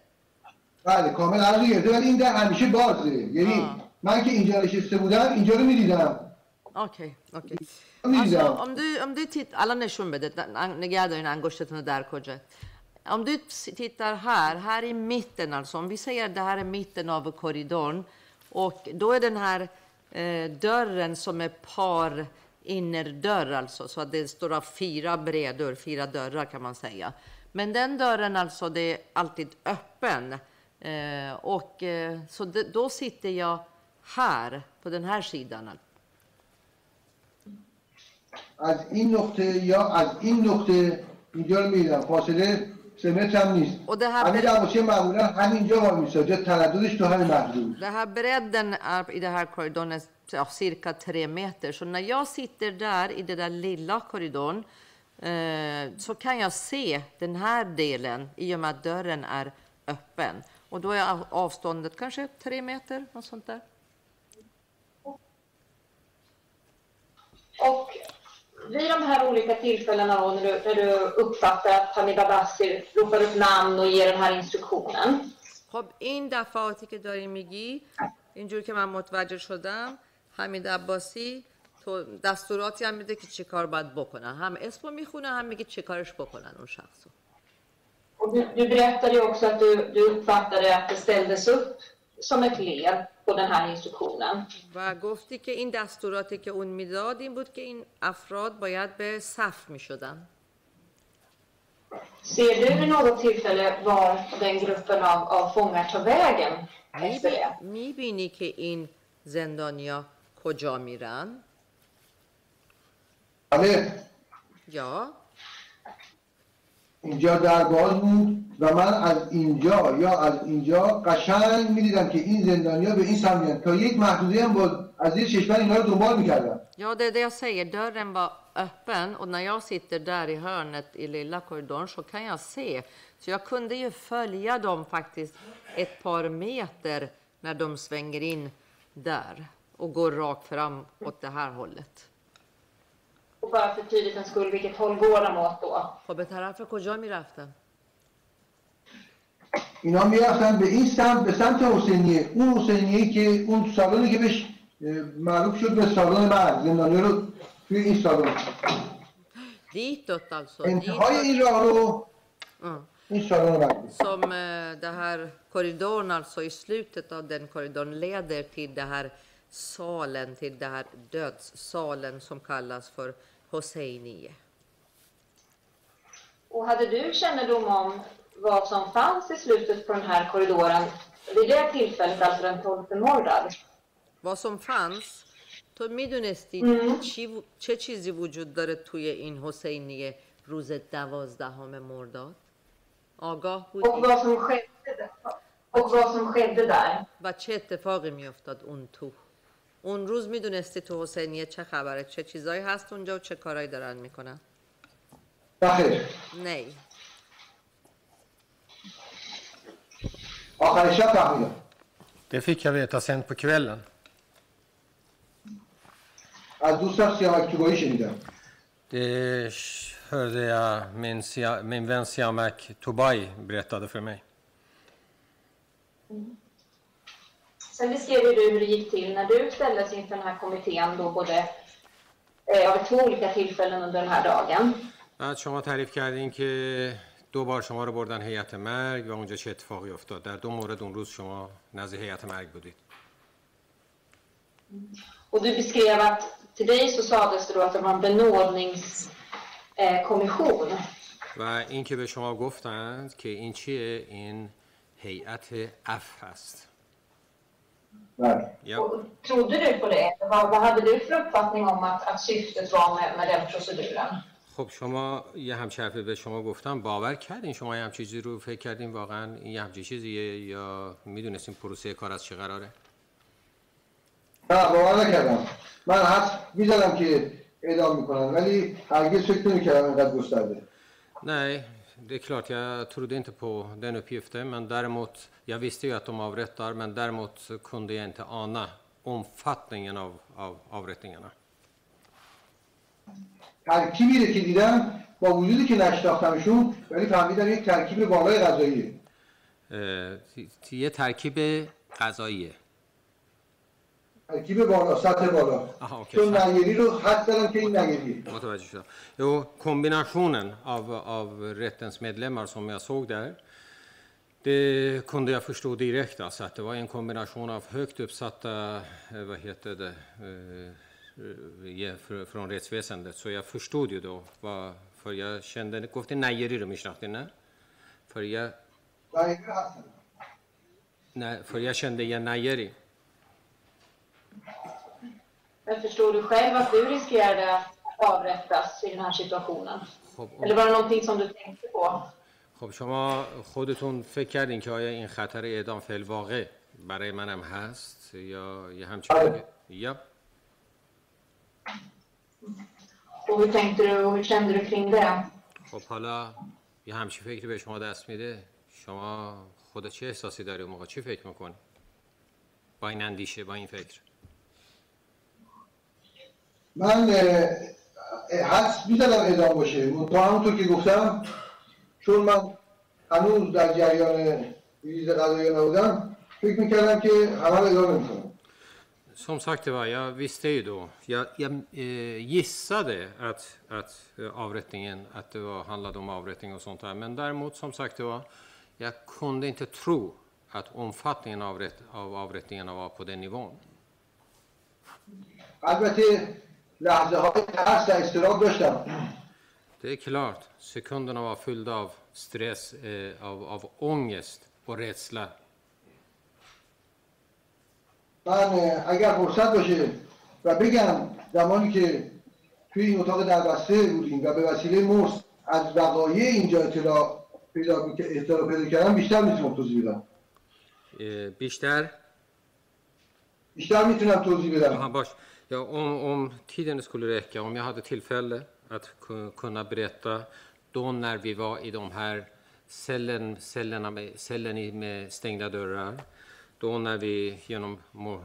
بله کامل عرض گرفته ولی این در همیشه بازه یعنی آه. من که اینجا نشسته بودم اینجا رو میدیدم Okej, okej. میدیدم Alltså, om du, om du tittar, alla nشون بده نگه دارین انگشتتون رو در کجا Om du s- tittar här, här i mitten alltså, om vi säger att det här är mitten av korridorn och då är den här eh, dörren som är par innerdörr alltså, så att det står av fyra bredor, fyra dörrar kan man säga. Men den dörren alltså, det är alltid öppen. Eh, och eh, så det, då sitter jag här, på den här sidan. از این نقطه یا از این نقطه اینجا رو میدیدم فاصله سه متر هم نیست Och det här همین نباشه معمولا همینجا وای میساد جا ترددش تو همین محدود Det här bredden är, i den här korridoren är ja, cirka tre meter. Så när jag sitter där i den där lilla korridorn eh, så kan jag se den här delen i och med att dörren är öppen. Och då är av- avståndet kanske tre meter, något sånt där. Och vid de här olika tillfällena då, när, du, när du uppfattar att Hamid Abbasi ropar upp namn och ger den här instruktionen. خب این دفعاتی که داری میگی اینجور که من متوجه شدم حمید عباسی تو دستوراتی هم میده که چه کار باید بکنن هم اسمو می‌خونه هم میگه چه کارش بکنن اون شخصو Och du, du berättade ju också att du, du uppfattade att det ställdes upp som ett led på den här instruktionen. و گفتی که این دستوراتی که اون میداد این بود که این افراد باید به صف میشدن Ser du vid något tillfälle var den gruppen av, av fångar tar vägen efter det? میبینی که این زندانیا کجا میرن بله یا اینجا در باز بود و من از اینجا یا از اینجا قشنگ میدیدم که این زندانیا به این سمت میان تا یک محدوده هم با از زیر چشمن اینا رو دنبال میکردم Ja, det är det jag säger. Dörren var öppen och när jag sitter där i hörnet i lilla korridoren så kan jag se. Så jag kunde ju följa dem faktiskt ett par meter när de svänger in där och går rakt fram åt det här hållet. Och bara för tydlighetens skull, vilket håll går de åt då? خب به طرف کجا میرفتن؟ اینا میرفتن به این سمت به سمت حسینیه اون حسینیه که اون سالونی که بهش اه، معروف شد به سالن مرد زندانیا رو توی این سالن Ditåt alltså. انتهای Ditåt. این راه رو Mm. این سالن مرد بود. Som eh, det här korridorn, alltså i slutet av den korridorn leder till det här salen, till det här dödssalen som kallas för Hosseiniye. Och hade du kännedom om vad som fanns i slutet på den här korridoren vid det tillfället, alltså den 12 Mordad? vad som fanns تو میدونستی مم. چی و- چه چیزی وجود داره توی این حسینیه روز دوازدهم مرداد آگاه Och بودی vad som skedde, och vad som skedde där? و چه اتفاقی میافتاد اون تو اون روز می‌دونستی تو حسینیه چه خبره چه چیزایی هست اونجا و چه کارایی دارن می‌کنن. بخیر نه. آخر شب فهمیدم. Det fick jag veta sen på kvällen. از دوستم سیامک توبایی شنیدم. Det hörde jag min, min vän Siamak Tobai berättade för mig. Sen beskrev du hur det gick till när du ställdes inför den här kommittén då både eh, av två olika tillfällen under den här dagen. Jag tror att Harif Kärin دو بار شما رو بردن هیئت مرگ و اونجا چه اتفاقی افتاد. در دو مورد اون روز شما نزد هیئت مرگ بودید. Eh, و دو بیسکریو ات تو دی سو سادس تو ات مان بنودنینگز کمیشن و اینکه به شما گفتند که این چیه؟ این هیئت اف هست. Och Trodde du på det? Vad, vad hade du för uppfattning om att, att syftet var med, med den proceduren? خب شما یه همچه حرفی به شما گفتم. باور کردین شما یه همچین چیزی رو فکر کردین واقعا؟ این یه همچین چیزیه یا می‌دونستین پروسه کار از چه قراره؟ نه باور نکردم. من حد می‌زدم که اعدام می‌کنن ولی هرگز فکر نمی‌کردم اینقدر گسترده. Nej, det är klart, jag trodde inte på den uppgiften, men däremot, jag visste ju att de avrättar, men däremot kunde jag inte ana omfattningen av, av avrättningarna. ترکیبی رو که دیدم با وجودی که نشناختمشون ولی فهمیدم یک ترکیب بالای غذاییه یه ترکیب غذاییه ترکیب بالا سطح بالا Aha, okej. چون نگری رو حد دارم که این نگریه Motverka köp. Jo, kombinationen av, av rättens medlemmar som jag såg där, det kunde jag förstå direkt. Alltså att det var en kombination av högt uppsatta, eh, vad heter det, eh, eh, fr- från rättsväsendet. Så jag förstod ju då, vad, för jag kände, گفتی نیری رو میشناختی نه؟ För jag, نگری هستن nej, för jag kände igen nejeri. Men förstår du själv att du riskerade att avrättas i den här situationen? خب Eller var det någonting som du tänkte på? خب شما خودتون فکر کردین که آیا این خطر اعدام فعل واقع برای منم هست یا یه همچین. یا Och hur tänkte du och hur kände du kring det? خب حالا یه همچین فکری به شما دست میده شما خود چه احساسی داری اون موقع چی فکر می‌کنی با این اندیشه با این فکر من اه، اه، حدس میزدم اعدام باشه تا همونطور که گفتم چون من هنوز در جریان ریز قضایی نبودم فکر میکردم که همه رو اعدام نمیکنم Som sagt var, jag visste ju då, jag, jag eh, gissade att, att eh, avrättningen, att det var, handlade om avrättning och sånt där. Men däremot, som sagt var, jag kunde inte tro att omfattningen av, rätt, av avrättningarna var på den nivån. البته لحظه های ترس و استراب داشتم. Det är klart, sekunderna var fyllda av stress, eh, av, av ångest och rädsla. من اه، اگر فرصت باشه و بگم زمانی که توی این اتاق دربسته بودیم و به وسیله مرس از وقایع اینجا اطلاع پیدا اطلاع پیدا کردم بیشتر می‌تونم توضیح بدم. Eh, بیشتر؟ بیشتر می‌تونم توضیح بدم. bash. Ja, om, om tiden skulle räcka, om jag hade tillfälle att kunna berätta då när vi var i de här cellen, cellerna med, cellen med stängda dörrar, då när vi genom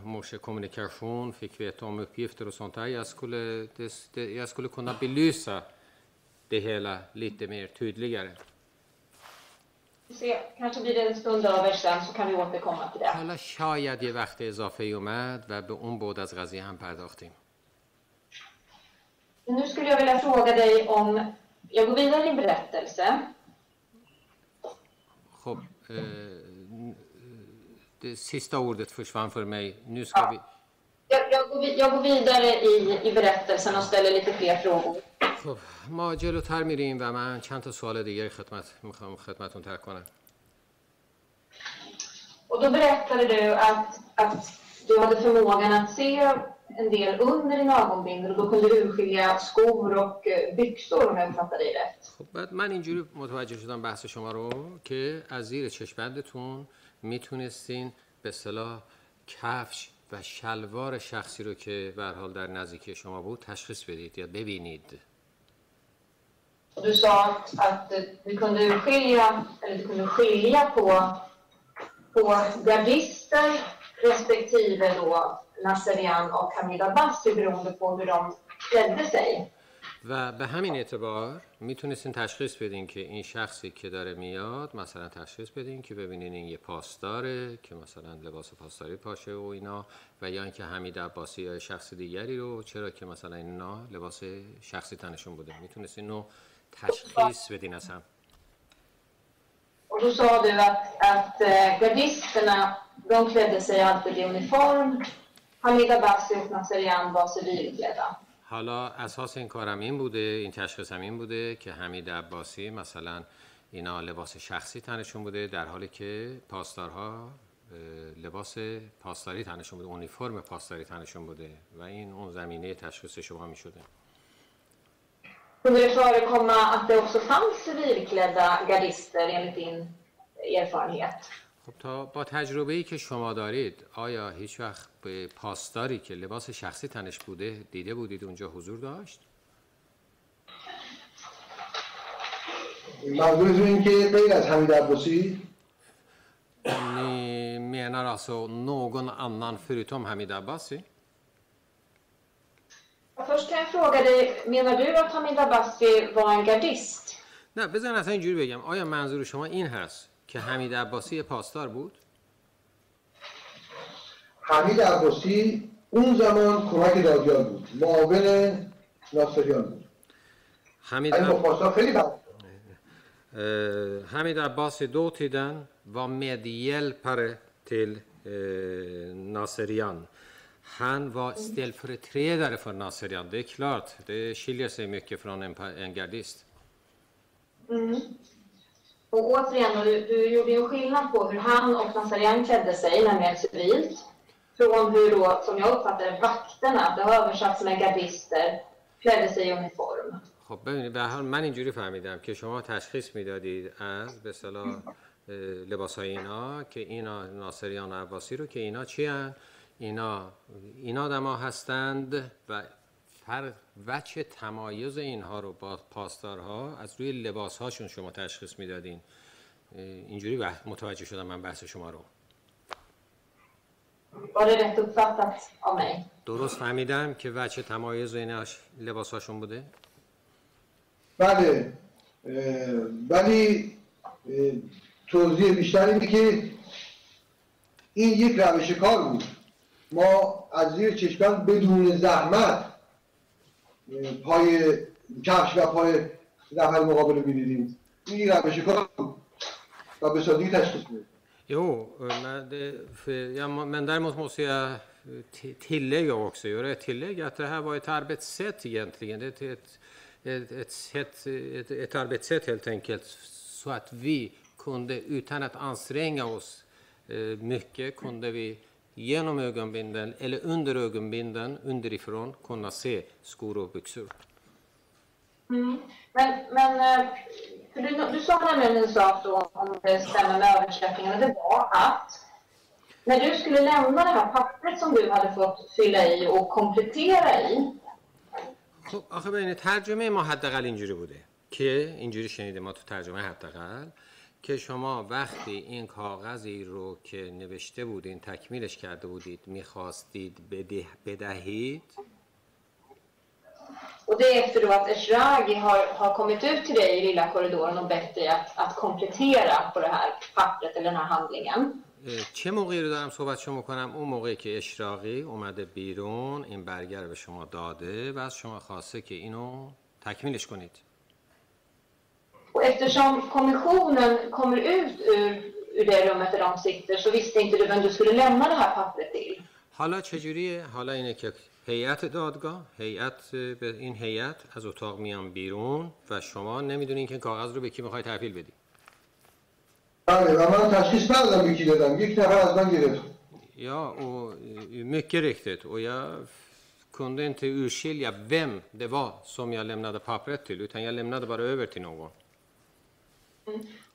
morsekommunikation fick veta om uppgifter och sånt där. Jag skulle, det, det, jag skulle kunna belysa det hela lite mer tydligare. Vi ser, kanske blir det en stund över sen så kan vi återkomma till det. حالا شاید یه وقت اضافه ای اومد و به اون بود از قضیه هم پرداختیم. Men nu skulle jag vilja fråga dig om, jag går vidare i din berättelse. خب اه، det sista ordet försvann för mig. Nu ska vi... Jag, jag, går, vid- jag går vidare i, i berättelsen och ställer lite fler frågor. خب ما جلوتر میریم و من چند تا سوال دیگه خدمت می‌خوام خدمتون تر کنم. Och då berättade du att, att du hade förmågan att se en del under din ögonbindel och då kunde du urskilja skor och eh, byxor om jag uppfattade dig rätt. خب بعد من اینجوری متوجه شدم بحث شما رو که از زیر چشمندتون می‌تونستین به صلاح کفش و شلوار شخصی رو که به حال در نزدیکی شما بود تشخیص بدید یا ببینید. Och du sa att, att eh, du kunde urskilja, eller du kunde skilja på, på gardister respektive då Nasserian och Hamida Basri beroende på hur de klädde sig. و به همین اعتبار می‌تونستین تشخیص بدین که این شخصی که داره میاد مثلا تشخیص بدین که ببینین این یه پاسداره که مثلا لباس پاسداری پاشه و اینا و یا اینکه حمید عباسی یا شخص دیگری رو چرا که مثلا اینا لباس شخصی تنشون بوده می‌تونستین رو تشخیص بدین اصلا Och då sa du att, att gardisterna, de klädde sig alltid i uniform. Hamida Basri och Nasserian var civilklädda. حالا اساس این کارم این بوده این تشخیصم این بوده که حمید عباسی مثلا اینا لباس شخصی تنشون بوده در حالی که پاسدارها لباس پاسداری تنشون بوده اونیفرم پاسداری تنشون بوده و این اون زمینه تشخیص شما می شده Kunde det förekomma att det också fanns civilklädda gardister enligt din erfarenhet? خب، تا با تجربه ای که شما دارید آیا هیچ وقت به پاسداری که لباس شخصی تنش بوده دیده بودید اونجا حضور داشت؟ ممنون از اینکه غیر از حمید عباسی؟ نه، یعنی میانا راسو نوگون انان فریتوم حمید عباسی؟ Först kan jag fråga dig, menar du att Hamid Abbasi var en gardist? نه بزن اصلا اینجوری بگم آیا منظور شما این هست که حمید عباسی پاسدار بود؟ حمید عباسی اون زمان کمک دادیار بود معاون ناصریان بود حمید, عب... خیلی Hamid Abbasi dåtiden var medhjälpare till eh, Naserian. Han var ställföreträdare för Naserian, det är klart. Det skiljer sig mycket från en, pa- en gardist. Mm. Och återigen, du, du gjorde ju skillnad på hur han och Nazarian klädde sig, nämligen civilt, från hur då, som jag uppfattade vakterna, det har översatts med gardister, klädde sig i uniform. خب ببینید به هر حال من اینجوری فهمیدم که شما تشخیص میدادید از به اصطلاح لباس های اینا که اینا ناصریان و عباسی رو که اینا چی هن؟ اینا این آدم هستند و فرق وجه تمایز اینها رو با پاسدارها از روی لباس هاشون شما تشخیص می‌دادین. اینجوری بح- متوجه شدم من بحث شما رو. mig? درست فهمیدم که وجه تمایز این لباس هاشون بوده؟ بله. ولی توضیح بیشتر اینه که این یک روش کار بود. ما از زیر چشمن بدون زحمت اه، پای کفش و پای نفر مقابل رو میدیدیم این یک روش کار بود و به سادگی تشخیص میدیم Jo, men, det, för, ja, men däremot måste jag ti- tillägga också, göra ett tillägg att det här var ett arbetssätt egentligen. Det är ett, ett, ett, sätt, ett, ett arbetssätt helt enkelt så att vi kunde utan att anstränga oss eh, mycket kunde vi genom ögonbindeln eller under ögonbindeln underifrån kunna se skor och byxor. Mm. Men, men eh, för du, du sa nämligen en sak då, om det stämmer med översättningen, och det var att när du skulle lämna det här pappret som du hade fått fylla i och komplettera i, خب آخه ببینید ترجمه ما حداقل اینجوری بوده که اینجوری شنیده ما تو ترجمه حداقل که شما وقتی این کاغذی رو که نوشته بودین تکمیلش کرده بودید می‌خواستید بده بدهید؟ Och det är efter då att Eshragi har, har kommit ut till dig i lilla korridoren och bett dig att, att komplettera på det här pappret eller den här handlingen. اه، چه موقعی رو دارم صحبت شما کنم؟ اون موقعی که اشراقی اومده بیرون این برگر رو به شما داده و از شما خواسته که اینو تکمیلش کنید. Och eftersom kommissionen kommer ut ur, ur det rummet där de sitter så visste inte du vem du skulle lämna det här pappret till. حالا چجوریه؟ حالا اینه که هیئت دادگاه هیئت به این هیئت از اتاق میان بیرون و شما نمی‌دونین که کاغذ رو به کی می‌خوای تحویل بدی بله و من تشخیص ندادم به کی دادم یک نفر از من گرفت Ja, och eh, mycket riktigt. Och jag kunde inte urskilja vem det var som jag lämnade pappret till, utan jag lämnade bara över till någon.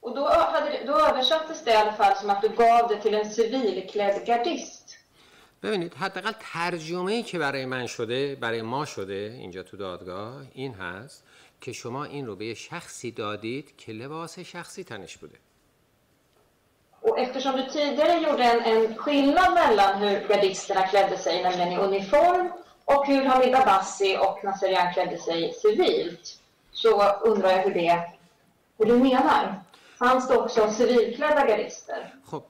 Och då, hade, då översattes det i alla fall som att du gav det till en civilklädd gardist. ببینید حداقل ترجمه ای که برای من شده برای ما شده اینجا تو دادگاه این هست که شما این رو به شخصی دادید که لباس شخصی تنش بوده Och eftersom du tidigare gjorde en, en skillnad mellan hur gardisterna klädde sig, nämligen i uniform, och hur Hamid Abbasi och Nasserian klädde sig civilt, så undrar jag hur det, hur du menar. Fanns det också civilklädda? خب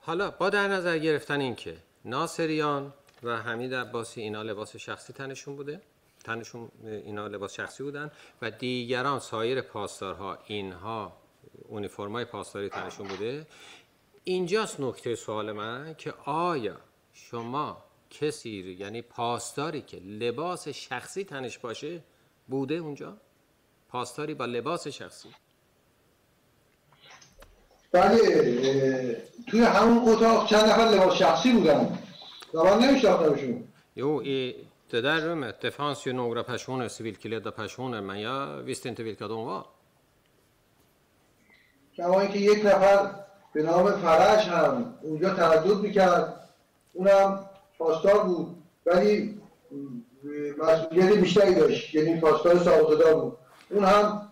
حالا با در نظر گرفتن این که ناصریان و حمید عباسی اینا لباس شخصی تنشون بوده تنشون اینا لباس شخصی بودن و دیگران سایر پاسدارها اینها اونیفرمای پاسداری تنشون بوده اینجاست نکته سوال من که آیا شما کسی یعنی پاسداری که لباس شخصی تنش باشه بوده اونجا پاسداری با لباس شخصی بله توی همون اتاق چند نفر لباس شخصی بودن؟ و من نمیشناختمشون Jo, i det där rummet, det fanns ju några personer, civilklädda personer, men jag visste inte vilka de var. کما اینکه یک نفر به نام فرج هم اونجا تردد می‌کرد اونم پاسدار بود ولی مسئولیت بیشتری داشت یعنی پاسدار سابقه‌دار بود. اون هم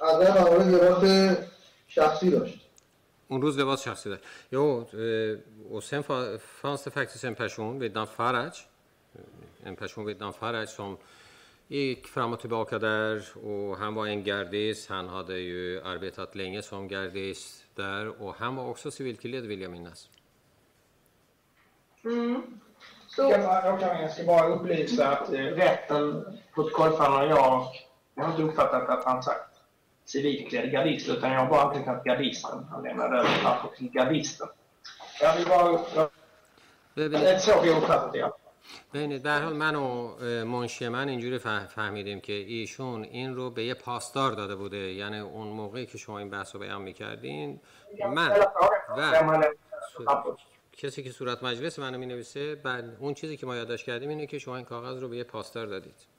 اغلب موارد لباس شخصی داشت Hon roz levas shakhsi där. Jo, eh, och sen fa- fanns det faktiskt en person vid namn Faraj, en person vid namn Faraj som gick fram och tillbaka där och han var en gardist. Han hade ju arbetat länge som gardist där och han var också civilklädd vill jag minnas. Så, Jag, bara- jag ska bara upplysa att eh, rätten, protokollföraren och jag, jag har inte uppfattat att han sagt civilklädd gardist, utan jag har bara antecknat gardisten. Han lämnade över pappret till gardisten. Jag vill bara... Det är så vi har uppfattat det. ja. ببینید به حال من و منشی من اینجوری فه- فهمیدیم که ایشون این رو به یه پاسدار داده بوده یعنی اون موقعی که شما این بحث رو بیان می‌کردین من. و? کسی که صورت مجلس منو می نویسه بعد اون چیزی که ما یادداشت کردیم اینه که شما این کاغذ رو به یه پاسدار دادید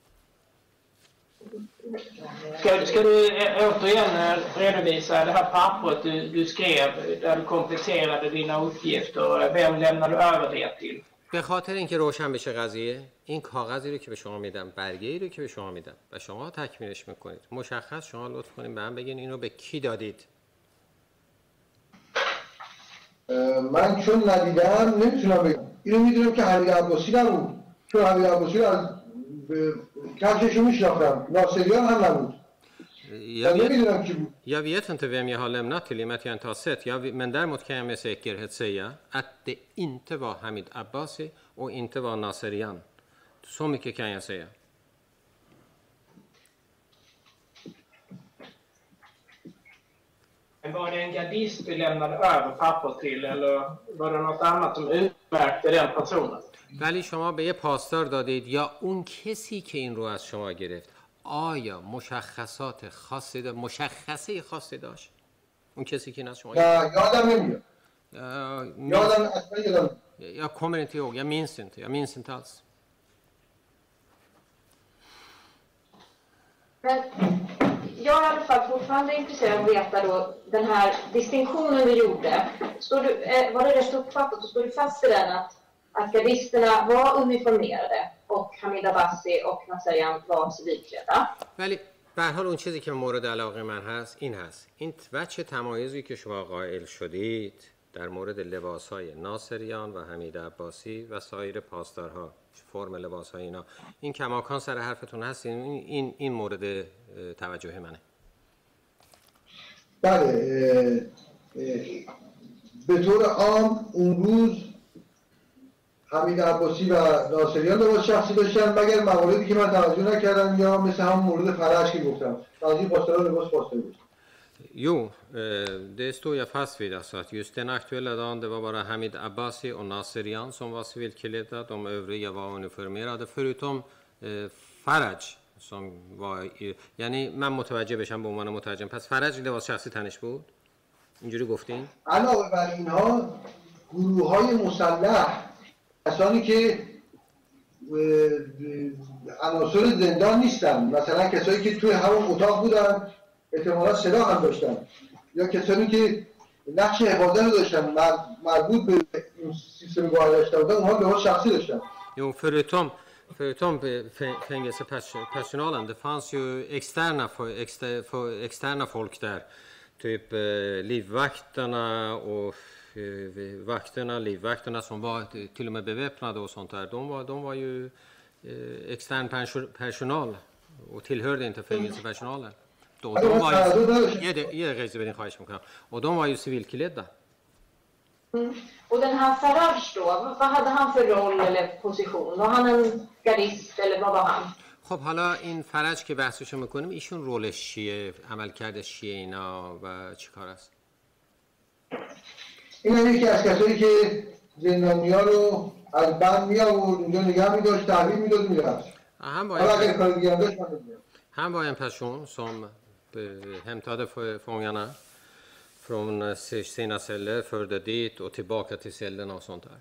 Ska, ska du ä- återigen eh, redovisa det här pappret du, du skrev där du kompletterade dina uppgifter? Vem lämnade du över det till? به خاطر اینکه روشن بشه قضیه این کاغذی رو که به شما میدم برگه ای رو که به شما میدم و شما تکمیلش می‌کنید مشخص شما لطف کنید به من بگین اینو به کی دادید من چون ندیدم نمی‌تونم بگم اینو می‌دونم که حمید عباسی نبود چون حمید عباسی رو از kanske som Islam, Lasse-Göran hamnar mot. Jag vet, jag vet, inte vem jag har lämnat till i och med att jag inte har sett. Jag, men däremot kan jag med säkerhet säga att det inte var Hamid Abbasi och inte var Nasserian. Så mycket kan jag säga. Men var det en gardist du lämnade över papper till eller var det något annat som utmärkte den personen? ولی شما به یه پاسدار دادید یا اون کسی که این رو از شما گرفت آیا مشخصات خاص داشت؟ مشخصه خاصی داشت؟ اون کسی که این از شما گرفت؟ یادم نمیاد یادم اصلا یادم یا کومنیتی یا مینسنت یا مینسنت هست بس Jag har i alla fall fortfarande intresserad av att veta då den här distinktionen du gjorde. Står du, var det rätt uppfattat och står du fast i den att att gardisterna var uniformerade och Hamid Abbasi och Nasserian var civilklädda? ولی به هر حال اون چیزی که مورد علاقه من هست این هست. این وجه تمایزی که شما قائل شدید در مورد لباس های ناصریان و حمید عباسی و سایر پاسدارها فرم لباس های اینا. این کماکان سر حرفتون هست این این, این مورد توجه منه. بله به طور عام اون روز حمید عباسی و ناصریان لباس شخصی داشتن مگر مواردی که من توجه نکردم یا مثل همون مورد فرش که گفتم. بعضی پاسدارا لباس پاسداری داشتن Jo, det står jag fast vid. Alltså att just den aktuella dagen det var bara Hamid Abbasi och Naserian som var civilklädda. De övriga var uniformerade förutom eh, Faraj som var یعنی من متوجه بشم به عنوان مترجم. پس فرج لباس شخصی تنش بود؟ اینجوری گفتین؟ علاوه بر اینها گروه های مسلح کسانی که عناصر زندان نیستن. مثلا کسایی که توی همون اتاق بودن احتمالا سلاح هم داشتن. یا کسانی که نقش حفاظت رو داشتن مر- مربوط به سیستم گواهی بودن اونها لباس شخصی داشتن. Jo, förutom, förutom fängelsepersonalen, det fanns ju externa, externa folk där. Typ livvakterna och vakterna, livvakterna som var till och med beväpnade och sånt där. De var, de var ju eh, extern perso- personal och tillhörde inte fängelsepersonalen. Då, de var ju, بدین خواهش می‌کنم. Och de var ju civilklädda. Och den här Faraj då, vad hade han för roll eller position? Var han en gardist eller vad var han? خب حالا این فرج که بحثشو می‌کنیم ایشون رولش چیه عملکردش چیه اینا و چیکار است این هم یکی از کسایی که زندانیا رو از بند می آورد اونجا نگه می داشت تحویل می داد میرفت Han var, حالا اگر en, کار دیگه هم داشت من نمی‌دونم. han var en person som eh, hämtade f- fångarna från eh, sina celler, förde dit och tillbaka till cellerna och sånt där.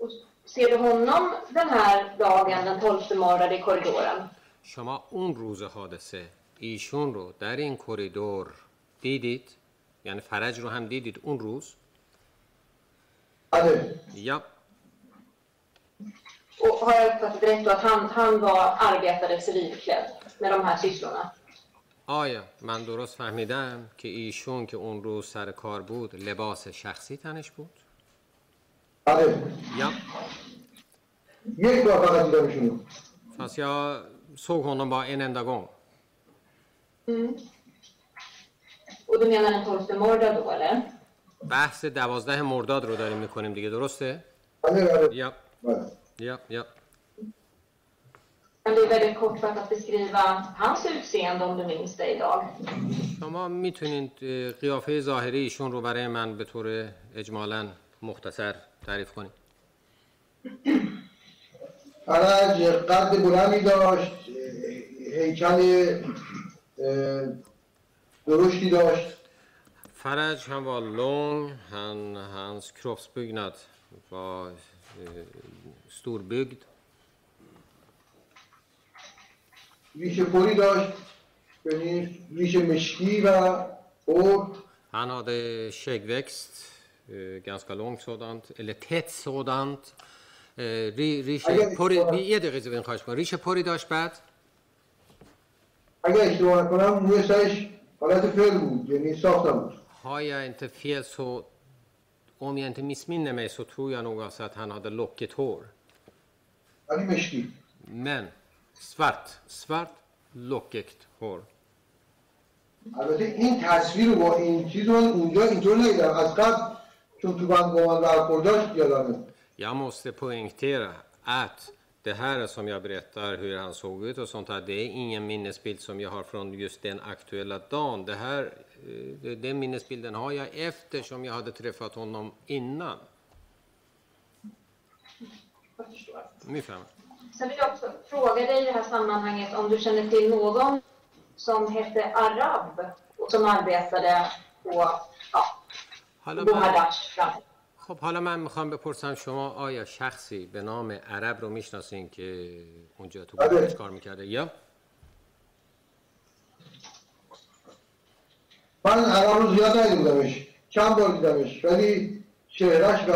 Och ser du honom den här dagen, den 12 morgonen i korridoren? شما اون روز حادثه ایشون رو در این کریدور دیدید یعنی فرج رو هم دیدید اون روز؟ آره یا؟ او آیا من درست فهمیدم که ایشون که اون روز سر کار بود لباس شخصی تنش بود؟ آره یا؟ یک بار فقط دیده میشونیم فس یا سوگونم با این اندگون Menar den 12 morgonen då eller? بحث دوازده مرداد رو داریم می‌کنیم دیگه درسته؟ بله بله یا بله یا یا Kan du väldigt kortfattat beskriva hans utseende om du minns det idag? شما می‌تونید قیافه ظاهری ایشون رو برای من به طور اجمالا مختصر تعریف کنید فرج قد بلندی داشت هیکل درشتی داشت. فرج هم با لون، هن هنس کروفس بگند با ستور بگد ریش پوری داشت یعنی ریش مشکی و پور هن آده شگ وکست گنسکا لونگ سودانت اله تت سودانت ری، ریش پوری بی یه دقیقه زبین خواهش کن ریش پوری داشت بعد اگه اشتباه کنم موی سرش حالت فعل بود یعنی ساخته بود Har jag inte fel så, om jag inte missminner mig så tror jag nog alltså att han hade lockigt hår. ولی مشکی Men svart, svart lockigt hår. البته این تصویر رو با این چیز رو من اونجا اینطور ندیدم از قبل چون تو بند با من برخورد داشت یادمه Jag måste poängtera att det här som jag berättar hur han såg ut och sånt här, det är ingen minnesbild som jag har från just den aktuella dagen. Det här, eh, den minnesbilden har jag eftersom jag hade träffat honom innan. Jag förstår. Sen vill jag också fråga dig i det här sammanhanget om du känner till någon som hette Arab och som arbetade på ja, Hallå, خب حالا من می‌خوام بپرسم شما آیا شخصی به نام عرب رو می‌شناسین که اونجا تو بله. بایدش کار می‌کرده؟ یا؟ من عرب رو زیاد نگی بودمش چند بار دیدمش. ولی شهرش و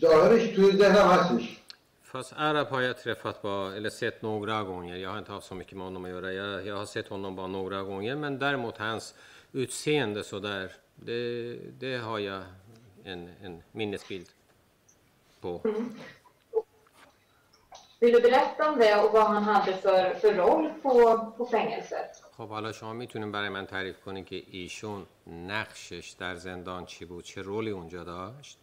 ظاهرش توی ذهنم هستش. پس عرب های ترفت با ایلی سیت نوگراغون یا هایت هاو سمی که ما اونو میوره یا هایت هاو سیت اونو با نوگراغون یا من در موتنس اوچ سینده سو در det, det har jag en, en minnesbild på. Vill du berätta om det och vad han hade för, för roll på, på fängelset? خب حالا شما می‌تونین برای من تعریف کنین که ایشون نقشش در زندان چی بود چه رولی اونجا داشت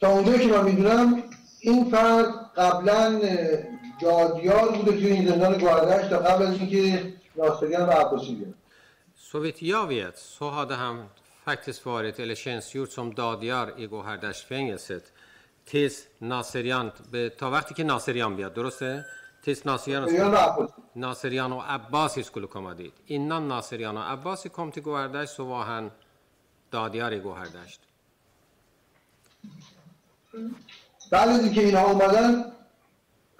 تا اونجایی که من می‌دونم این فرد قبلا اه، دادیار بوده توی این زندان گوهردشت تا قبل از اینکه ناصریان و عباسی بیان Så vitt jag vet så hade han faktiskt varit eller tjänstgjort som dadjar i Gohardashfängelset tills Naserian, ta وقتی که ناصریان بیاد درسته؟ tills Naserian, عباسی Naserian och Abbasi skulle komma dit. Innan Naserian och Abbasi kom till Gohardash så var han dadjar i Gohardash. بعد از اینکه اینها اومدن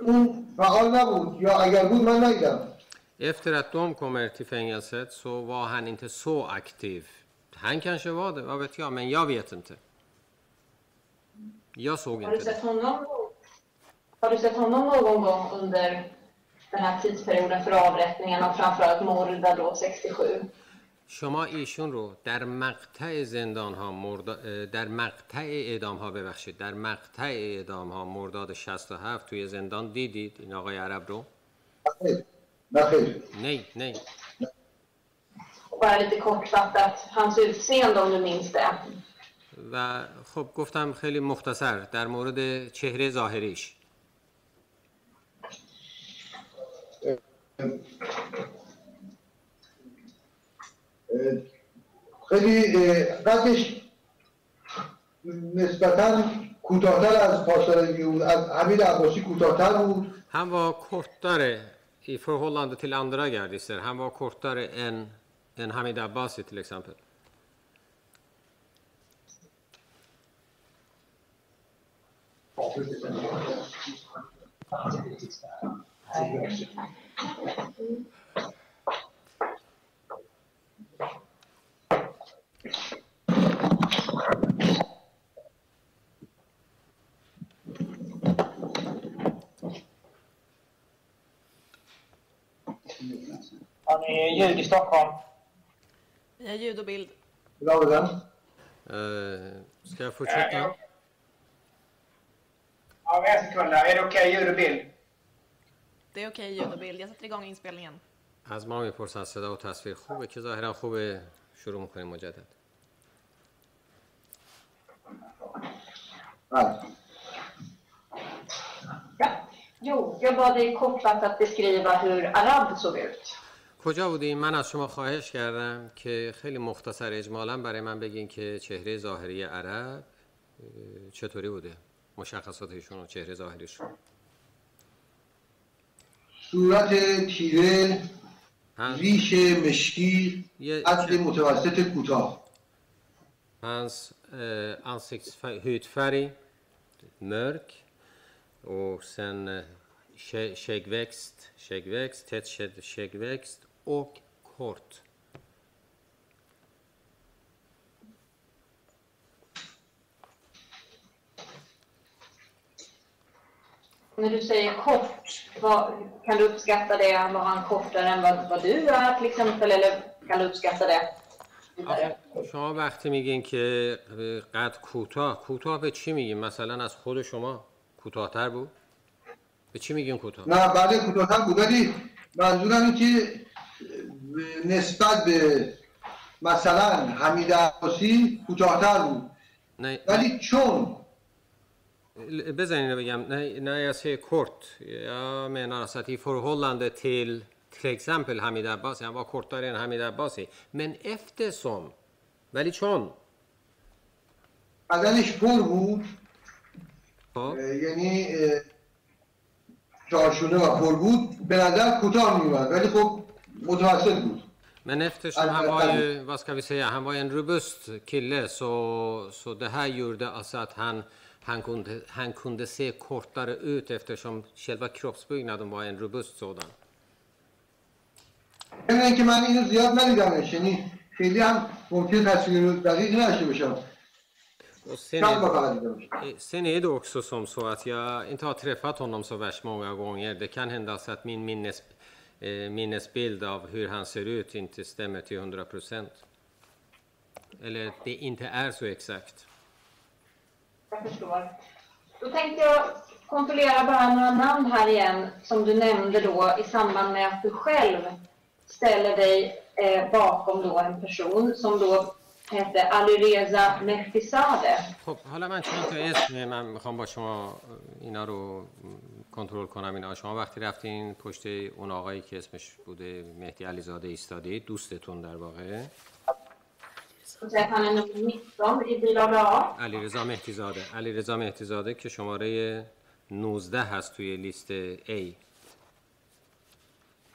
اون فعال نبود یا اگر بود من ندیدم Efter att de kommer till fängelset så var han inte så aktiv. Han kanske var det, vad vet jag, men jag vet inte. Jag såg Har du inte det. honom, har du sett honom någon gång under den här tidsperioden för avrättningen och framförallt Morda då 67? شما ایشون رو در مقطع زندان ها مردا... در مقطع اعدام ها ببخشید در مقطع اعدام ها مرداد 67 توی زندان دیدید این آقای عرب رو خیر nej nej. Och bara lite kortfattat, hans utseende om du minns det. و خب گفتم خیلی مختصر. در مورد چهره ظاهریش. اه، خیلی قدش نسبتا کوتاهتر از پاسداران بود از حمید عباسی کوتاهتر بود. Han var kortare i förhållande till andra gardister. Han var kortare än, än Hamid Abbasi till exempel. Har ni ljud i Stockholm? Vi har ljud och bild. بلا بدن Eh, ska jag fortsätta? Ja, en sekund. där. Är det okej ljud och bild? Det är okej ljud och bild. Jag sätter igång inspelningen. از ما میپرسن صدا و تصویر خوبه که ظاهرا خوبه شروع میکنیم مجدد بله Ja. Jo, jag bad dig kortfattat beskriva hur Arab såg ut. کجا بودیم؟ من از شما خواهش کردم که خیلی مختصر اجمالا برای من بگین که چهره ظاهری عرب چطوری بوده؟ مشخصاتشون و چهره ظاهریشون صورت تیره ریش مشکی قد متوسط کوتاه. Hans eh, ansiktshudfärg mörk och sen eh, kä- skäggväxt, skägg- skäggväxt och kort. När du säger kort, kan du uppskatta det? Att vara kortare än vad, vad du är till exempel, eller kan du uppskatta det? شما وقتی میگین که قد کوتاه کوتاه به چی میگین؟ مثلا از خود شما کوتاه‌تر بود؟ به چی میگین کوتاه؟ نه بعد کوتاه‌تر بود. ولی منظورم اینه که نسبت به مثلا حمید عباسی کوتاهتر بود نه ولی چون jag begam, när, jag säger kort, jag menar alltså att i förhållande till till exempel Hamid Abbasi, han var kortare än Hamid Abbasi. Men eftersom, ولی چون بدنش پر بود خب یعنی اه، چارشونه و پر بود به نظر کوتاه میومد ولی خب متوسط بود Men eftersom han var ju, vad ska vi säga, han var en robust kille så, så det här gjorde alltså att han, han, kunde, han kunde se kortare ut eftersom själva kroppsbyggnaden var en robust sådan. ضمن اینکه من اینو زیاد ندیدمش یعنی خیلی هم ممکن تصویر رو دقیق نداشته باشم Och sen, چند بار är, فقط دیدمش Eh, sen är det också som så att jag inte har träffat honom så värst många gånger. Det kan hända så att min minnes, eh, minnesbild av hur han ser ut inte stämmer till 100 procent. Eller det inte är så exakt. Jag förstår. Då tänkte jag kontrollera bara några namn här igen som du nämnde då i samband med att du själv ställer dig eh, bakom då en person som då hette Alireza Mehdisadeh. خب حالا من چند تا اسم من میخوام با شما اینا رو کنترل کنم اینا. شما وقتی رفتین پشت اون آقایی که اسمش بوده مهدی علیزاده ایستادی دوستتون در واقع؟ 19 i bilaga A. علیرضا مهدیزاده. مهدیزاده که شماره 19 هست توی لیست A.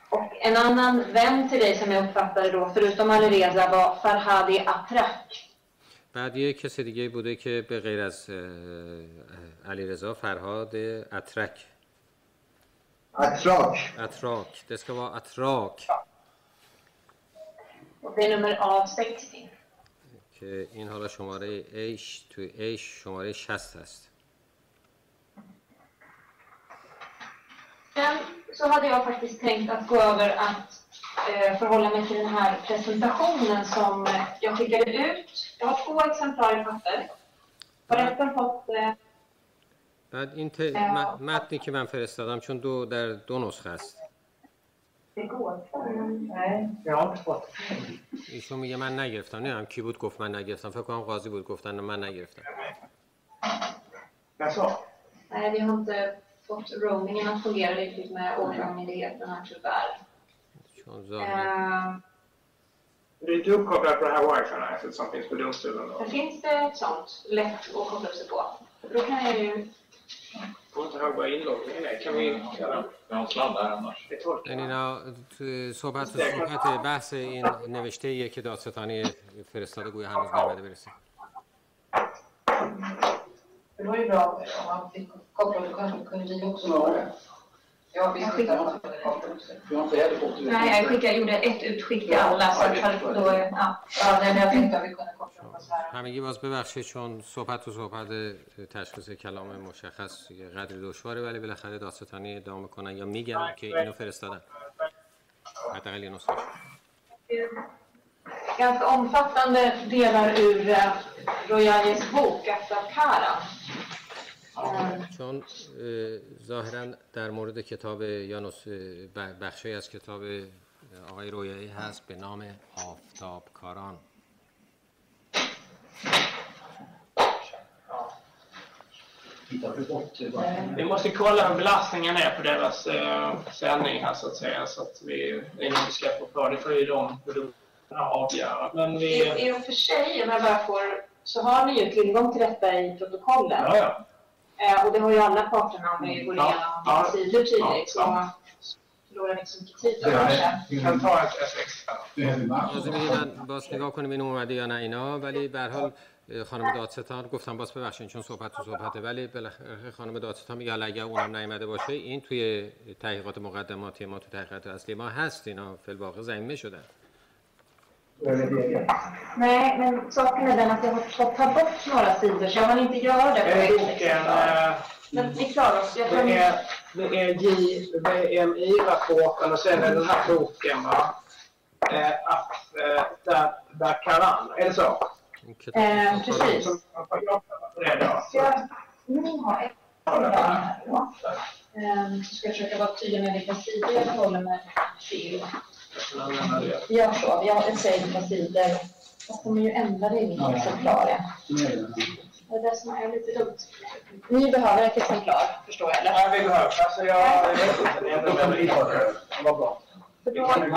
Och en annan vän till dig som jag uppfattade då, förutom Alireza, var Farhadi Atrak. بعد یه کسی دیگه بوده که به غیر از علیرضا فرهاد اترک اتراک اتراک det ska vara اتراک Och det är nummer A60. که این حالا شماره A توی A شماره 60 هست Sen så hade jag faktiskt tänkt att gå över att eh, förhålla mig till den här presentationen som eh, jag skickade ut. Jag har två exemplar i papper. Har resten fått... Eh, بعد این ت... متنی که من فرستادم چون دو در دو نسخه است det ایشون میگه من نگرفتم نمی‌دونم کی بود گفت من نگرفتم فکر کنم قاضی بود گفتن من نگرفتم? Nej, vi har inte fått roamingen att fungera riktigt med Åklagarmyndigheten här tyvärr. Eh, Du är inte uppkopplad på det här wifi-nätet som finns på domstolen? Då? Det finns det ett sånt lätt att koppla upp sig på. Då kan jag ju... اینا تو صحبت تو صحبت بحث این نوشته یه که دادستانی فرستاده گویا هنوز نمیده برسه Lui no, ha un piccolo, copro. Jag fått det. Nej, jag skickade, gjorde ett utskick till alla. Så att då, ja. Ja, nej, men jag tänkte att vi kunde koppla upp oss här. همگی باز ببخشید چون صحبت و صحبت تشخیص کلام مشخص یه قدری دشواره ولی بالاخره دادستانی ادعا می‌کنن یا میگن که اینو فرستادن حداقل یه نسخه Ganska omfattande delar ur eh, Royales bok, Aftakara. چون اه، ظاهرا در مورد کتاب یا نس- ب- بخشی از کتاب آقای رویایی هست به نام آفتاب کاران Titta för bort det bara. Vi måste kolla hur belastningen är på deras eh, sändning här så att säga. Så att vi, innan vi släpper på det får ju de produkterna avgöra. Men vi... I, I och för sig, om jag bara får, så har ni ju tillgång till detta i protokollen. Ja, ja. Eh, och det har ju alla parterna om vi går Ja, igenom ja. sidor tidigt. Ja, Så förlorar ni inte så mycket tid då kanske. Vi kan ta ett SX här. تازه میگن باز نگاه کنیم این اومده یا نه اینا ولی به هر حال خانم دادستان گفتم باز ببخشید چون صحبت تو صحبته ولی بالاخره خانم دادستان میگه حالا اگر اونم نیومده باشه این توی تحقیقات مقدماتی ما تو تحقیقات اصلی ما هست اینا فی الواقع ضمیمه شدن Nej, men saken är den att jag har fått ta bort några sidor så jag hann inte göra det. Är boken, eh, men vi klarar oss. Jag det, är, det är JVMI-rapporten och sen är den här boken. Va? Eh, att, eh, där, där Karan, är det så? Eh, precis. Som. Jag alltså. eh, ska försöka vara tydlig med vilka sidor jag håller mig till. Gör så. Jag säger vilka sidor. Jag kommer ju ändra det i mitt exemplar. Det är det som är lite dumt. Ni behöver ett exemplar, förstår jag, eller? Ja, vi behöver. Alltså jag jag vet inte, det är ändå väldigt bra. Vad bra. Vi kan, vi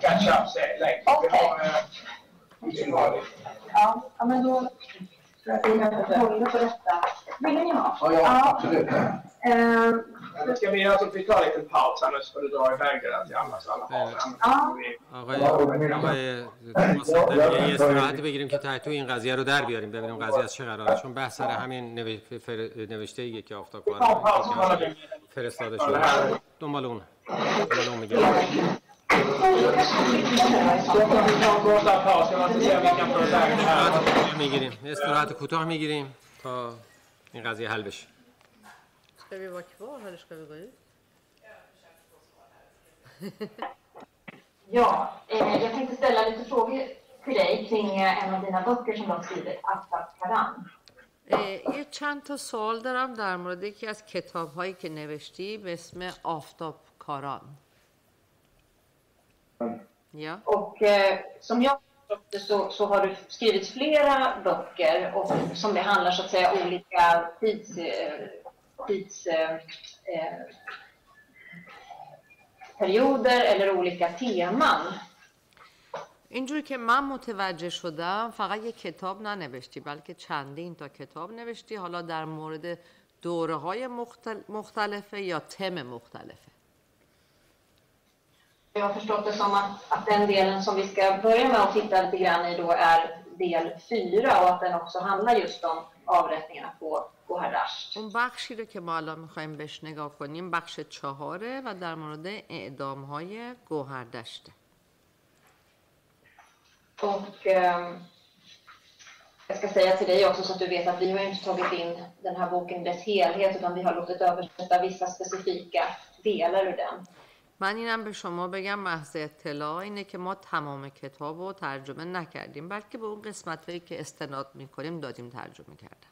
catch up sig. Vi har, eh, vi har ja, ja, men då jag att vi håller på detta. Vill ni ha? Ja, ja, absolut. Ehm, Ska vi göra så att vi tar en liten paus här nu så får du dra iväg det där till alla så alla har. Ja. Vi- آقای استراحتی بگیریم که تحت این قضیه رو در بیاریم ببینیم قضیه از چه قراره چون بحث سر همین نوشته ایه که آفتاب فرستاده شده دنبال اون دنبال اون میگم استراحت کوتاه می‌گیریم تا این قضیه حل بشه خیلی واکی با حالش خیلی بایی؟ Ja, eh, jag tänkte ställa lite frågor till dig kring en av dina böcker som du har skrivit, Aftab Karan. Eh, jag kan ta sålder om det här, men det är inte att kitab har jag inte Aftab Karan. یا Och eh, som jag så, så har du skrivit flera böcker och, som det handlar så att säga olika tids, eh, tids eh, eh, perioder eller olika teman. اینجور که من متوجه شدم فقط یه کتاب ننوشتی بلکه چندین تا کتاب نوشتی حالا در مورد دوره های مختلفه یا تم مختلفه Jag har förstått det som att, att den delen som vi ska börja med att titta lite grann i då är del fyra och att den också handlar just om avrättningarna på Gohardasht. اون بخشی رو که ما الان میخوایم بهش نگاه کنیم بخش چهاره و در مورد اعدام های گوهردشته Och eh, jag ska säga till dig också så att du vet att vi har inte tagit in den här boken i dess helhet utan vi har låtit översätta vissa specifika delar ur den. من اینم به شما بگم محض اطلاع اینه که ما تمام کتاب رو ترجمه نکردیم بلکه به اون قسمت هایی که استناد می‌کنیم دادیم ترجمه کردن.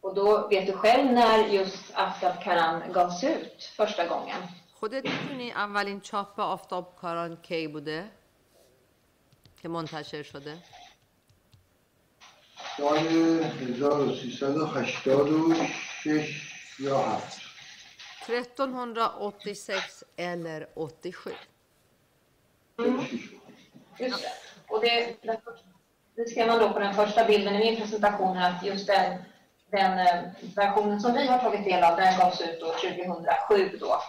Och då vet du själv när just Aftab Karan gavs ut första gången. خودت می‌دونی اولین چاپ آفتاب کاران کی بوده که منتشر شده؟ سال 1386 یا 7 1386 eller 87 just det. Och det, det ser man då på den första bilden i min presentation här, att just den, den eh, versionen som vi har tagit del av, den gavs ut då 2007 då,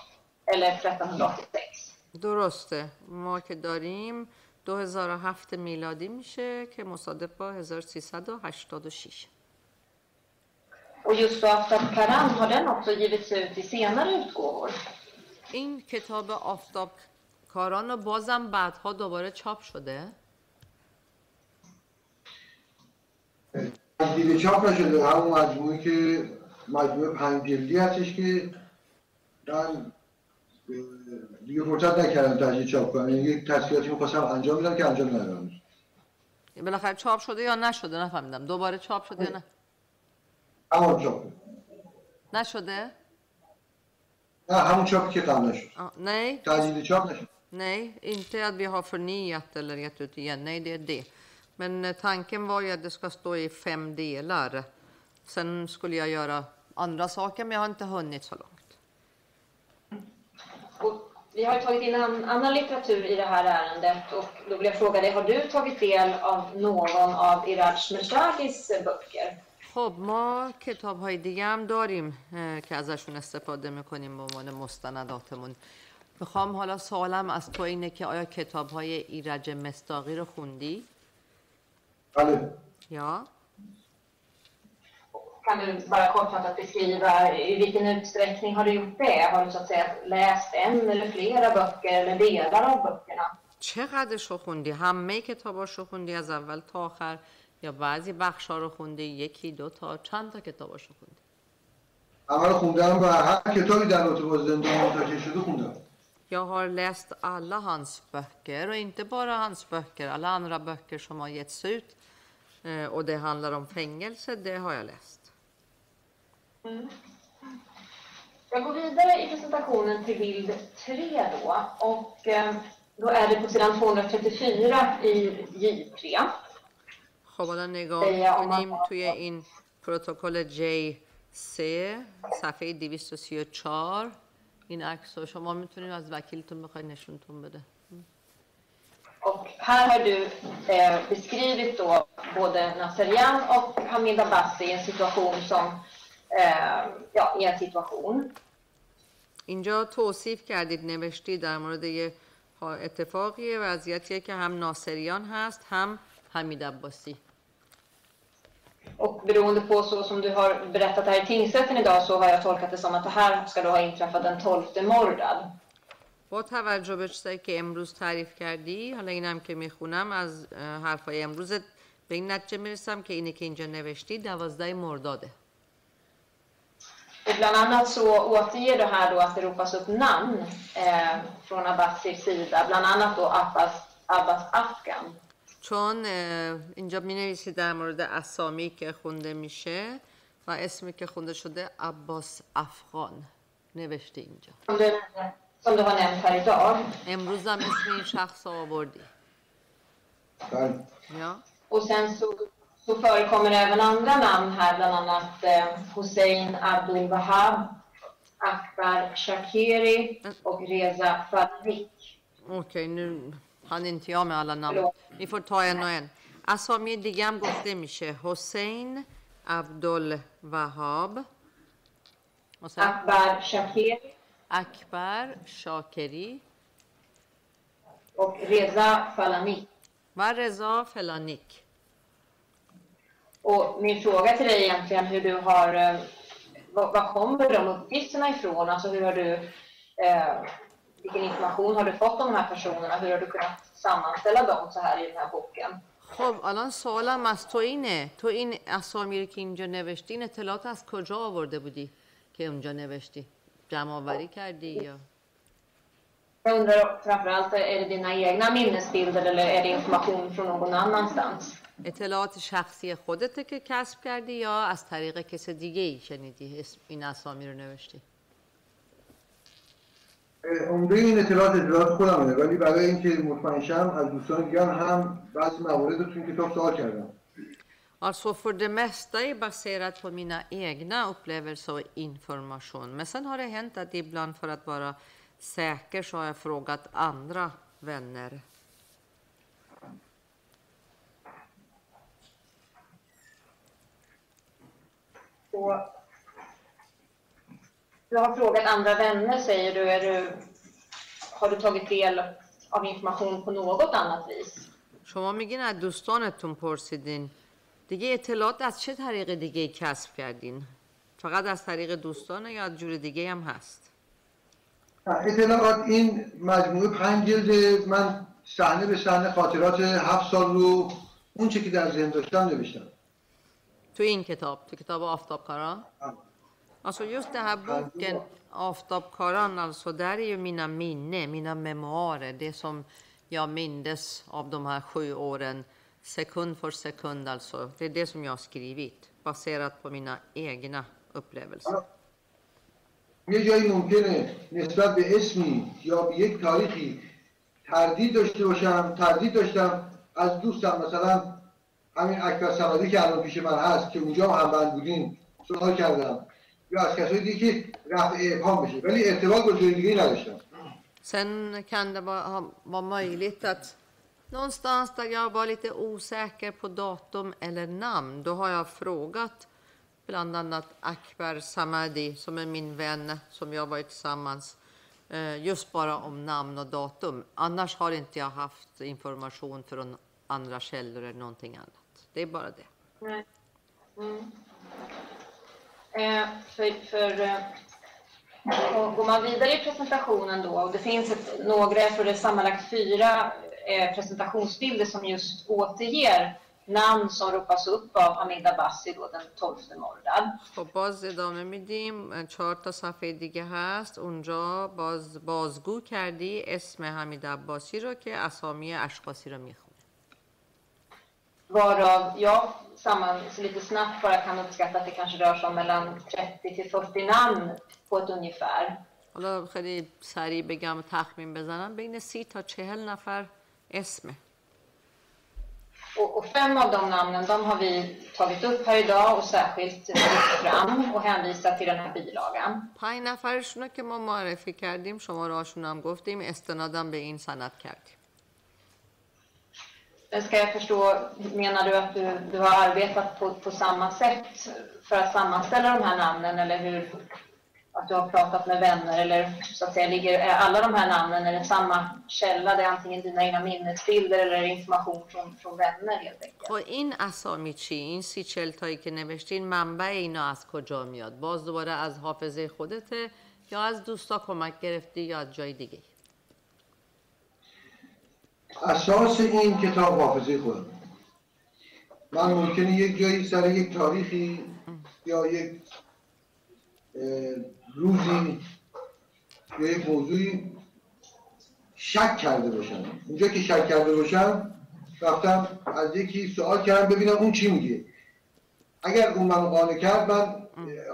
eller 1386. درسته ما که داریم 2007 میلادی میشه که مصادف با 1386 Och just då Aftab Karam, har den också givits ut i senare utgåvor? این کتاب آفتاب کاران بازم بعدها دوباره چاپ شده؟ تجدید چاپ نشده. همون مجموعه که مجموعه پنج جلدی هستش که من دیگه فرصت نکردم تجدید چاپ کنم یعنی یک تصویراتی می‌خواستم انجام بدم که انجام ندادم بالاخره چاپ شده یا نشده؟ نفهمیدم. دوباره چاپ شده یا نه؟ همون چاپ نشده نه همون چاپی که قبل نشد Ja, nej, تجدید چاپ نشد nej, inte att vi har förnyat eller gett ut igen. Nej, det är det. Men eh, tanken var ju att det ska stå i fem delar. Sen skulle jag göra andra saker, men jag har inte hunnit så långt. Och vi har ju tagit in an, annan litteratur i det här ärendet och då vill jag fråga dig, har du tagit del av någon av Iraj Meshdagis böcker? خب ما کتاب های دیگه هم داریم که ازشون استفاده می‌کنیم به عنوان مستنداتمون می‌خوام حالا سوالم از تو اینه که آیا کتاب های ایرج مستاقی رو خوندی؟ بله یا؟ Kan du bara kortfattat beskriva i vilken utsträckning har du gjort det? Har du så att säga läst en eller flera böcker eller delar av böckerna? چقدرش رو خوندی؟ همه کتاباش رو خوندی از اول تا آخر یا بعضی بخشا رو خوندی یکی دو تا چند تا کتاباش رو خوندی همه رو خوندم و هر کتابی در رابطه با زندان منتشر شده خوندم Jag har läst alla hans böcker och inte bara hans böcker, alla andra böcker som har getts ut eh, och det handlar om fängelse, det har jag läst. Mm. Jag går vidare i presentationen till bild 3 då. Och eh, då är det på sidan 234 i J3. خب حالا نگاه Ja, کنیم man- توی این پروتکل J3 صفحه 234 این عکس رو شما می‌تونید از وکیلتون بخواید نشونتون بده. Och här har du eh, beskrivit då både Nasserian och Hamid Abbasi i en situation som, eh, ja, i en situation. اینجا توصیف کردید نوشتید در مورد یه ها- اتفاقی وضعیتیه که هم ناصریان هست هم حمید عباسی. Och beroende på så som du har berättat här i tingsrätten idag så har jag tolkat det som att det här ska då ha inträffat den 12 Mordad. با توجه به چیزایی که امروز تعریف کردی حالا اینم که میخونم از اه، حرفای امروزت به این نتیجه میرسم که اینی که اینجا نوشتی دوازده مرداده Och bland annat så återger det här då att det ropas upp namn eh, från Abbasis sida, bland annat då Abbas, Abbas Afgan. چون اینجا می نویسید در مورد اسامی که خونده میشه و اسمی که خونده شده عباس افغان. نوشته اینجا. امروز هم اسم این شخص رو آوردی. بله. یا؟ و سن سو فرکومر ایون اندر نام هر بلان انات حسین عبدال وحب اکبر شکیری و ریزا فرمیک اوکی hann inte jag med alla namn. Vi får ta en och en. اسامی دیگه هم گفته میشه حسین عبدال وهاب و sen Akbar Shakiri اکبر شاکری och Reza Falanik. و رضا فلانیک Och min fråga till dig är egentligen hur du har, eh, var, var kommer de uppgifterna ifrån? Alltså hur har du, eh, vilken information har du fått om de här personerna? Hur har du kunnat sammanställa dem så här i den här boken? خب الان سوالم از تو اینه تو این اسامی رو که اینجا نوشتی این اطلاعات از کجا آورده بودی که اونجا نوشتی جمع آوری کردی یا Jag undrar framförallt, är det dina egna minnesbilder eller är det information från någon annanstans? اطلاعات شخصی خودته که کسب کردی یا از طریق کس دیگه ای شنیدی این اسامی رو نوشتی Eh, عمده این اطلاعات اطلاعات خودمه ولی برای اینکه مطمئن شم از دوستان دیگر هم بعضی موارد رو کتاب سوال کردم Alltså för det mesta är baserat på mina egna upplevelser och information. Men sen har det hänt att ibland för att vara säker så har jag frågat andra vänner. Och Du har frågat andra vänner, säger du. Är du. Har du tagit del av information på något annat vis? شما میگین از دوستانتون پرسیدین دیگه اطلاعات از چه طریق دیگه کسب کردین فقط از طریق دوستانه یا از جور دیگه هم هست اطلاعات این مجموعه پنج جلد من صحنه به صحنه خاطرات هفت سال رو اون چه که در ذهن داشتم نوشتم تو این کتاب تو کتاب آفتابکاران Alltså just den här boken Aftabkaran, alltså där är ju mina minnen, mina memoarer, det som jag mindes av de här sju åren, sekund för sekund alltså. Det är det som jag har skrivit, baserat på mina egna upplevelser. یه جایی ممکنه نسبت به اسمی یا به یک تاریخی تردید داشته باشم تردید داشتم از دوستم مثلا همین اکبر سمادی که الان پیش من هست که اونجا هم بند بودیم سوال کردم یا از کسایی دیگه که رفع ابهام بشه ولی ارتباط با جای دیگه نداشتم Sen kan det vara, ha- vara möjligt att någonstans där jag var lite osäker på datum eller namn, då har jag frågat bland annat Akbar Samadi, som är min vän, som jag varit tillsammans, eh, just bara om namn och datum. Annars har inte jag haft information från andra källor eller någonting annat. Det är bara det. Nej. Mm. Eh, för, för, eh, och går man vidare i presentationen då, och det finns ett, några, jag tror det är sammanlagt fyra eh, presentationsbilder som just återger namn som ropas upp av Hamid Abbasi då den 12 Mordad. خب باز ادامه میدیم چهار تا صفحه دیگه هست اونجا باز بازگو کردی اسم حمید عباسی رو که اسامی اشخاصی رو می‌خونه samman, så lite snabbt bara kan uppskatta att det kanske rör sig om mellan 30 till 40 namn på ett ungefär. حالا خیلی سریع بگم تخمین بزنم بین سی تا چهل نفر اسمه Och, och fem av de namnen de har vi tagit upp här idag och särskilt lyft fram och hänvisat till den här bilagan. پنج نفرشون که ما معرفی کردیم شماره هاشون هم گفتیم استنادم به این سند کردیم Ska jag förstå, menar du att du, du har arbetat på, på samma sätt för att sammanställa de här namnen eller hur? Att du har pratat med vänner eller så att säga, ligger är alla de här namnen, är det samma källa? Det är antingen dina egna minnesbilder eller är det information från, från vänner helt enkelt? خب این اسامی چی این سی چل تایی که نوشتین منبع اینا از کجا میاد باز دوباره از حافظه خودته یا از دوستا کمک گرفتی یا از جای دیگه اساس این کتاب حافظه خودم من ممکنه یک جایی سر یک تاریخی یا یک روزی یا یک موضوعی شک کرده باشم. اونجا که شک کرده باشم رفتم از یکی سوال کردم ببینم اون چی میگه. اگر اون منو قانع کرد من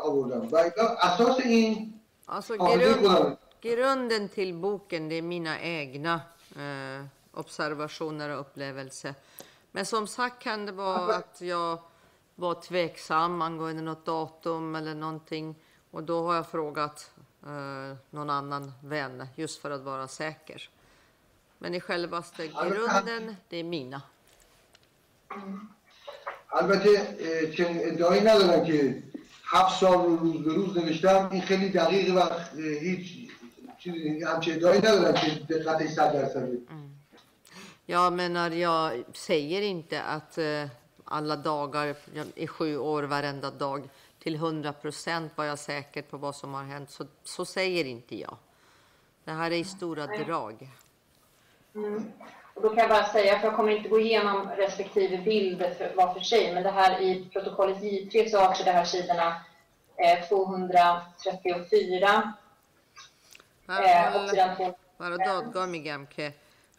آوردم. و اساس این Alltså حافظه grund, خودم. Grunden till boken det är mina egna eh, observationer och upplevelser. Men som sagt kan det vara att jag var tveksam angående något datum eller någonting. Och då har jag frågat eh, någon annan vän just för att vara säker. Men i självaste grunden, det är mina. البته اه، چنین ادعایی ندارم که هفت سال رو روز به روز نوشتم این خیلی دقیقه و اه، هیچ چیزی همچه ادعایی ندارم که دقتش صد درصده jag menar, jag säger inte att eh, alla dagar i sju år, varenda dag, till hundra procent var jag säker på vad som har hänt. Så, så säger inte jag. Det här är i stora drag. Mm. Och då kan jag bara säga, för jag kommer inte gå igenom respektive bild för, var för sig, men det här i protokollet J3 så avser det här sidorna eh, 234 eh, och sidan 2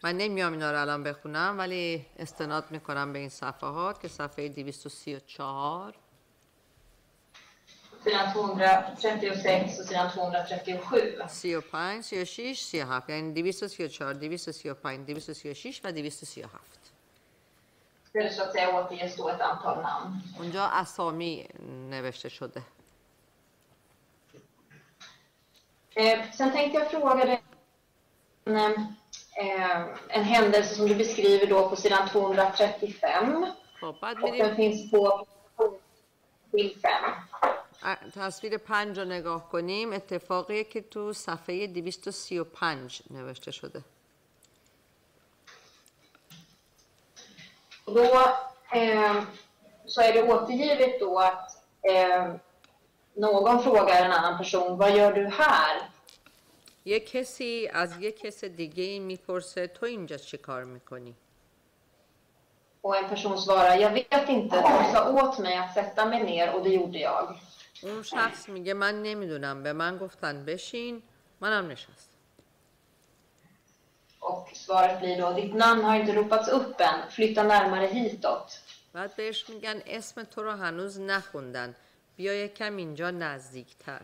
من نمیام اینا رو الان بخونم ولی استناد می‌کنم به این صفحات که صفحه 234 sidan 236 och sidan 237. 35, 36, 37 یعنی 234, 235, 236 و 237 Där så att säga ett antal namn. اونجا اسامی نوشته شده Eh, sen tänkte jag fråga dig en, eh, en händelse som du beskriver då på sidan 235. خب بعد Och میریم den finns på bild 5. تصویر پنج رو نگاه کنیم اتفاقیه که تو صفحه 235 نوشته شده Och då eh, så är det återgivet då att eh, någon frågar en annan person, vad gör du här? یه کسی از یه کس دیگه می‌پرسه تو اینجا چی کار می‌کنی؟ و en person سوارا jag vet inte hon sa åt mig att sätta mig ner och det اون شخص میگه من نمی‌دونم به من گفتن بشین منم نشست و svaret blir då ditt namn har inte ropats upp än flytta närmare hitåt بعد بهش میگن اسم تو رو هنوز نخوندن. بیا یکم اینجا نزدیکتر.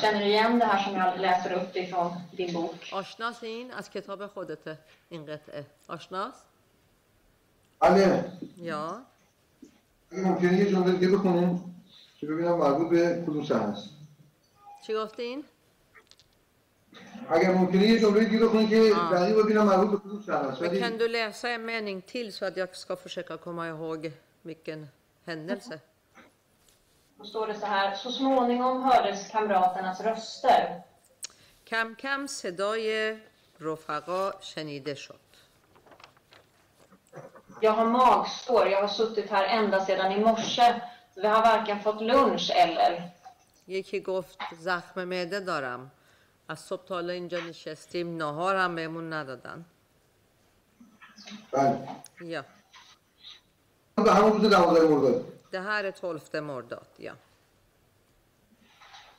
Känner du igen det här som jag läser upp ifrån din bok? آشناس این از کتاب خودته این قطعه آشناس؟ بله یا اگه ممکنه یه جمله دیگه بخونیم که ببینم مربوط به کدوم صحنه است چی گفتین؟ اگر ممکنه یه جمله دیگه بخونیم که آه. دقیق ببینم مربوط به کدوم صحنه است ولی Kan du läsa en mening till så att jag ska försöka komma ihåg vilken händelse? Då står det så här, så småningom hördes kamraternas röster. کم کم صدای رفقا شنیده شد Jag har magsår, jag har suttit här ända sedan i morse. Vi har varken fått lunch eller... یکی گفت زخم معده دارم از صبح تا حالا اینجا نشستیم نهار هم بهمون ندادن بله یا به همون روز دوازده مرداد det här är 12 mordad ja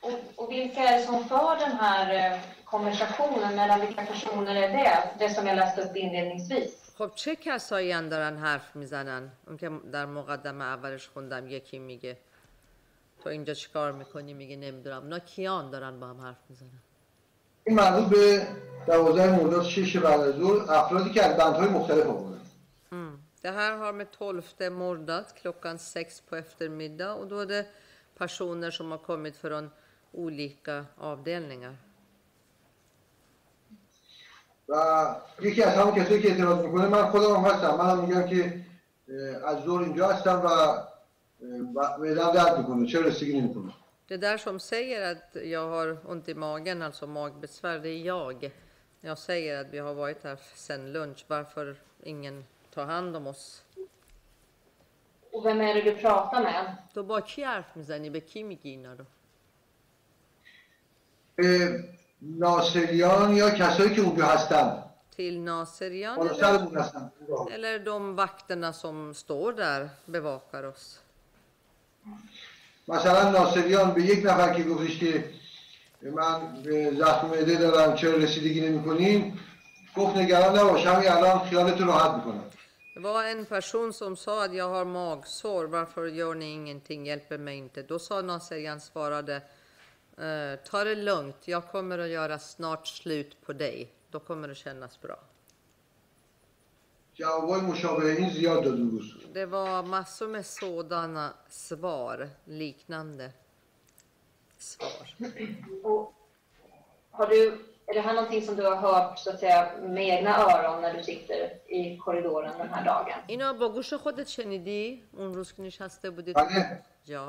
Och, och vilka är det som för den här eh, konversationen? Mellan vilka personer är det? Det som jag läste upp inledningsvis. خب چه کسایی هم دارن حرف می‌زنن اون که در مقدمه اولش خوندم یکی میگه تو اینجا چیکار می‌کنی میگه نمی‌دونم اونا کیان دارن با هم حرف می‌زنن این مربوط به دوازده مرداد شش بعد از ظهر افرادی که از بندهای مختلف آمدن. Det här har med 12 mordad klockan sex på eftermiddag och då är det personer som har kommit från olika avdelningar. و یکی از همون کسایی که اعتراض میکنه من خودم هم هستم منم میگم که اه، از ظهر اینجا هستم و اه، و معدم درد میکنه چرا رسیدگی نمیکنه Det där som säger att jag har ont i magen, alltså magbesvär, det är jag. Jag säger att vi har varit här sedan lunch, varför ingen tar hand om oss. Och vem är det du pratar med? تو با کی حرف می‌زنی؟ به کی میگی اینا رو؟ به ناصریان یا کسایی که اونجا هستن Till Naserian بالا eller, سرمون هستن eller de vakterna som står där bevakar oss? مثلا ناصریان به یک نفر که گفتش که من به زخم معده دارم چرا رسیدگی نمی‌کنین گفت نگران نباش همین الان خیالتو راحت می‌کنم Det var en person som sa att jag har magsår, varför gör ni ingenting, hjälper mig inte. Då sa Naserjan svarade, eh, ta det lugnt, jag kommer att göra snart slut på dig. Då kommer det kännas bra. Det var massor med sådana svar, liknande svar. Har du är det här någonting som du har hört så att säga, med egna öron när du sitter i korridoren den här dagen? اینا با گوش خودت شنیدی اون روز که نشسته بودی بله Ja,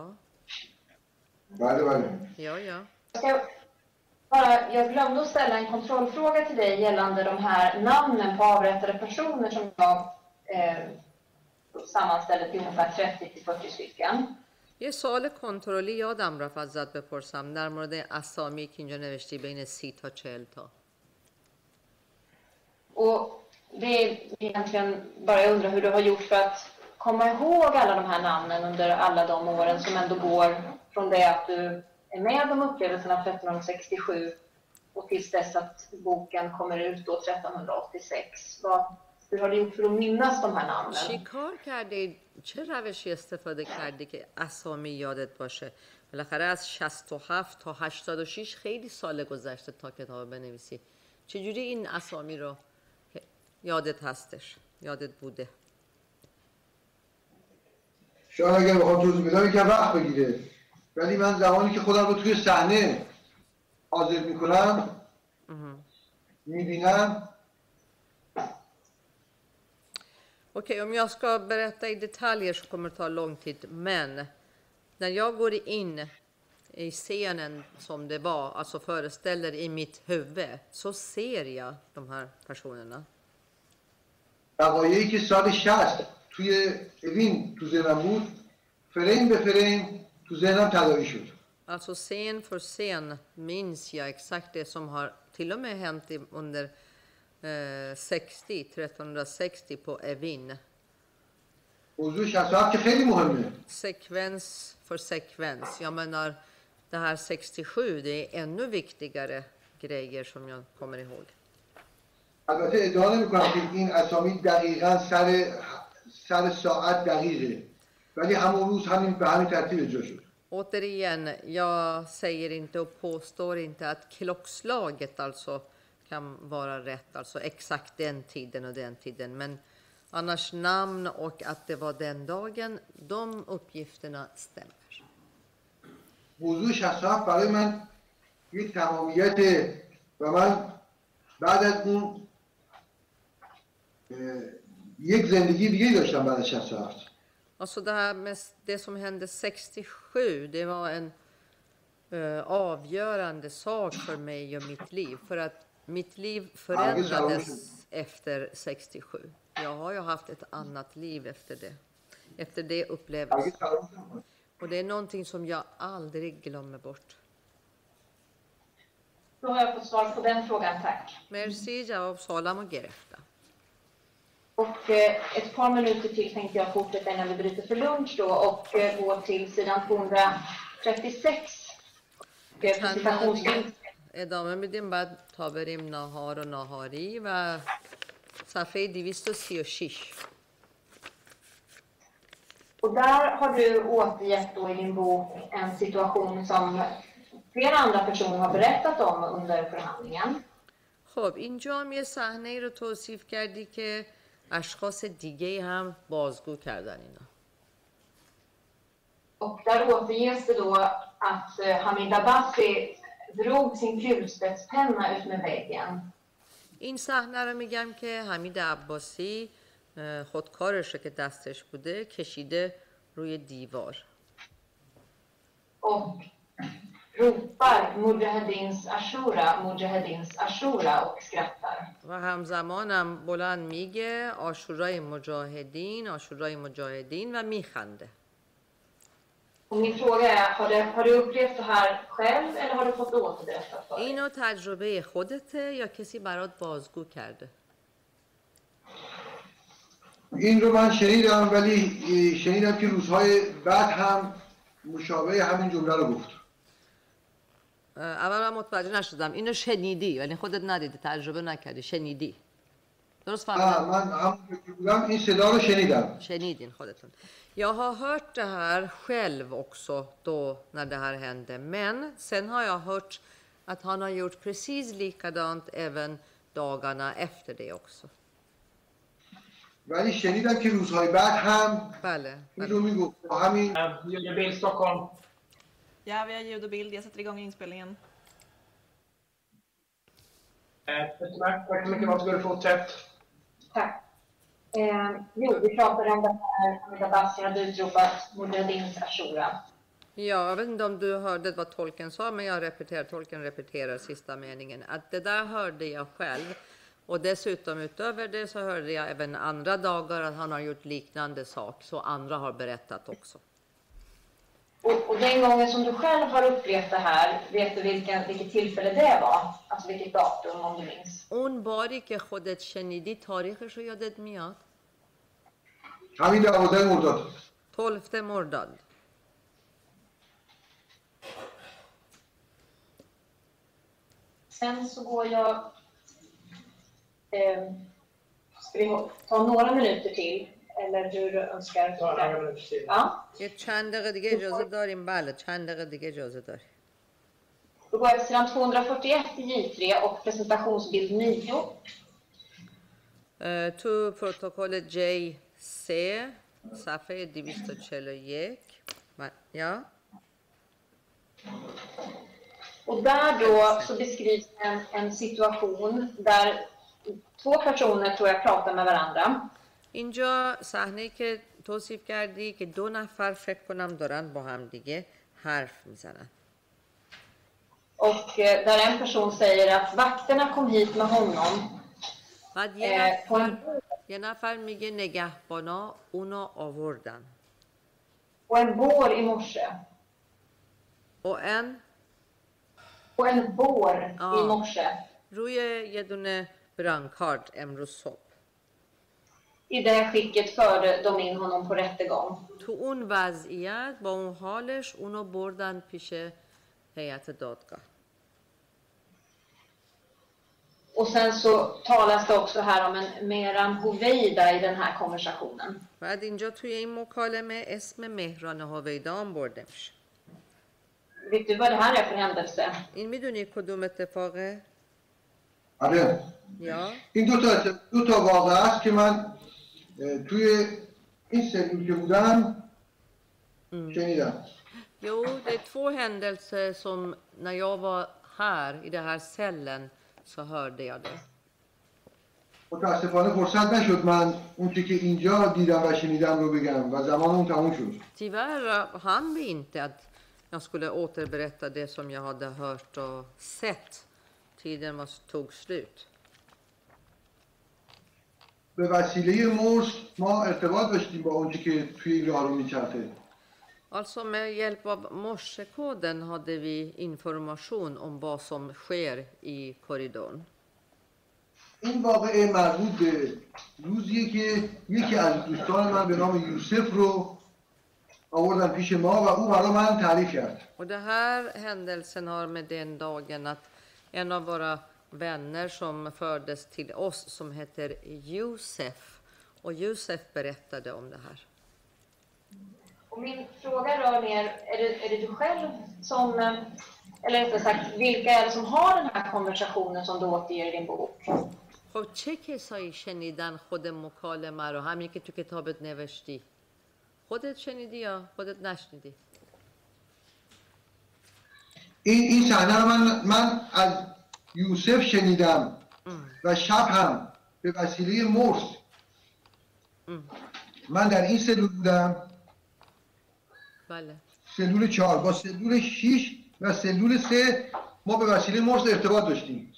بله بله ja, ja. Jag, ska bara, jag glömde att ställa en kontrollfråga till dig gällande de här namnen på avrättade personer som jag eh, sammanställde till ungefär 30-40 stycken. یه سوال کنترلی یادم رفت ازت بپرسم در مورد اسامی که اینجا نوشتی بین سی تا چهل تا Och det är egentligen bara jag undrar hur du har gjort för att komma ihåg alla de här namnen under alla de åren som ändå går från det att du är med om upplevelserna 1367 och tills dess att boken kommer ut då 1386. Vad, hur har du gjort för att minnas de här namnen? چی کار کردی؟ چه روشی استفاده کردی که اسامی یادت باشه؟ بالاخره از 67 تا 86 خیلی سال گذشته تا کتاب بنویسی. چجوری این اسامی رو که یادت هستش؟ یادت بوده؟ شاید اگر بخوام توضیح بدم یکم وقت بگیره ولی من زمانی که خودم رو توی صحنه حاضر می‌کنم می‌بینم Okej, om jag ska berätta i detaljer så kommer det ta lång tid. Men När jag går in i scenen som det var, alltså föreställer i mitt huvud, så ser jag de här personerna. وقایعی که سال 60 توی اوین تو ذهنم بود فریم به فریم تو ذهنم تداعی شد Alltså scen för scen minns jag exakt det som har till och med hänt i- under eh, 60, 1360 på Evin. موضوع 67 که خیلی مهمه Sekvens för sekvens. Jag menar, det här 67, det är ännu viktigare grejer som jag kommer ihåg. البته ادعا نمی کنم که این اسامی دقیقا سر سر ساعت دقیقه ولی همون روز همین به همین ترتیب اجرا شد Återigen, jag säger inte och påstår inte att klockslaget alltså kan vara rätt, alltså exakt den tiden och den tiden. Men annars namn och att det var den dagen, de uppgifterna stämmer. موضوع 67 برای من یک تمامیت و من بعد از اون اه، یک زندگی دیگه داشتم بعد از 67 Alltså det här med det som hände 67, det var en eh, avgörande sak för mig och mitt liv. För att mitt liv förändrades efter 67. Jag har ju haft ett annat liv efter det. Efter det upplevelsen. Och det är någonting som jag aldrig glömmer bort. Då har jag fått svar på den frågan, tack. Merci, Jawab Salam och Gerefta. Och eh, ett par minuter till tänkte jag fortsätta innan vi bryter för lunch då och eh, gå till sidan 236. Kan, eh, ادامه میدیم بعد تا بریم ناهار و ناهاری و صفحه 236 Och där har du återgett då i din bok en situation som flera andra personer har berättat om under förhandlingen. خب اینجا هم یه صحنه ای رو توصیف کردی که اشخاص دیگه هم بازگو کردن اینا Och där återges det då att eh, Hamid Abbasi drog sin kulspetspenna ut med väggen. این صحنه رو میگم که حمید عباسی خودکارش که دستش بوده کشیده روی دیوار och ropar Mujahedins Ashura, Mujahedins Ashura och skrattar. و همزمانم بلند میگه آشورای مجاهدین آشورای مجاهدین و میخنده Och min fråga är, har du, har du upplevt det här själv eller har du fått det återberättat för dig? اینو تجربه خودته یا کسی برات بازگو کرده این رو من شنیدم ولی شنیدم که روزهای بعد هم مشابه همین جمله رو گفت. اول من متوجه نشدم. اینو شنیدی ولی خودت ندیدی تجربه نکردی شنیدی. درست آه، فهمیدم من همون که بودم این صدا رو شنیدم Shenidin خودتون. Jag har hört det här själv också då när det här hände. Men sen har jag hört att han har gjort precis likadant även dagarna efter det också. ولی شنیدم که روزهای بعد هم بله. این رو میگفت با همین Julebil Stockholm. Ja, vi har ljud och bild. Jag sätter igång inspelningen. Eh, Tack tack så mycket. Varsågod fortsätt. Tack. Eh, jo, vi pratade om det här Hamid Abbasi hade utropat Mujahedins Ashura. Ja, jag vet inte om du hörde vad tolken sa, men jag repeterar, tolken repeterar sista meningen. Att det där hörde jag själv. Och dessutom utöver det så hörde jag även andra dagar att han har gjort liknande sak. Så andra har berättat också. Och, och den gången som du själv har upplevt det här, vet du vilken, vilket tillfälle det var? Alltså vilket datum om du minns? اون باری که خودت شنیدی تاریخش رو یادت میاد؟ همین دوازده مرداد 12 مرداد Sen så går jag... Eh, ska vi ta några minuter till? Eller hur du önskar? Ja. یه چند دقیقه دیگه اجازه داریم بله چند دقیقه دیگه اجازه داریم Då går jag till sidan 241 i J3 och presentationsbild 9. اه، تو پروتکل JC صفحه 241 من- ja Och där då så beskrivs en, en situation där två personer tror jag pratar med varandra. اینجا صحنه که توصیف کردی که دو نفر فکر کنم دارن با هم دیگه حرف می‌زنن Och eh, där en person säger att vakterna kom hit med honom بعد یه eh, en, نفر, یه نفر میگه نگهبانا اونو آوردن på en bår i morse. و ان På en bår Ja. i morse. روی یه دونه برانکارد امروز صبح I det skicket förde de in honom på rättegång. تو اون وضعیت با اون حالش اونو بردن پیش هیئت دادگاه Och sen så talas det också här om en Meran Hoveida i den här konversationen. بعد اینجا توی این مکالمه اسم مهران هویدان برده میشه Vet du vad det här är för händelse? این میدونی کدوم اتفاقه؟ آره یا؟ این دو تا دو تا واقعه است که من اه، توی این سلول که بودم شنیدم Jo, det är två händelser som när jag var här i den här cellen så hörde jag det. متاسفانه فرصت نشد من اون چی که اینجا دیدم و شنیدم رو بگم و زمان اون تموم شد Tyvärr hann vi inte att jag skulle återberätta det som jag hade hört och sett. Tiden var, tog slut. به وسیله مرس ما ارتباط داشتیم با اون چی که توی این راه رو میچرخه Alltså med hjälp av morsekoden hade vi information om vad som sker i korridorn. این واقعه مربوط به روزیه که یکی از دوستان من به نام یوسف رو آوردن پیش ما و او برای من تعریف کرد Och det här händelsen har med den dagen att en av våra vänner som fördes till oss som heter Josef och Josef berättade om det här. Och min fråga rör mer, är det, är det du själv som, eh, eller rättare sagt, vilka är det som har den här konversationen som du återger i din bok? خب چه کسایی شنیدن خود مکالمه رو همین که تو کتابت نوشتی خودت شنیدی یا خودت نشنیدی این این صحنه رو من من از یوسف شنیدم و شب هم به وسیله مرس. من در این سلول بودم. بله. سلول چهار. با سلول 6 و سلول سه ما به وسیله مرس ارتباط داشتیم.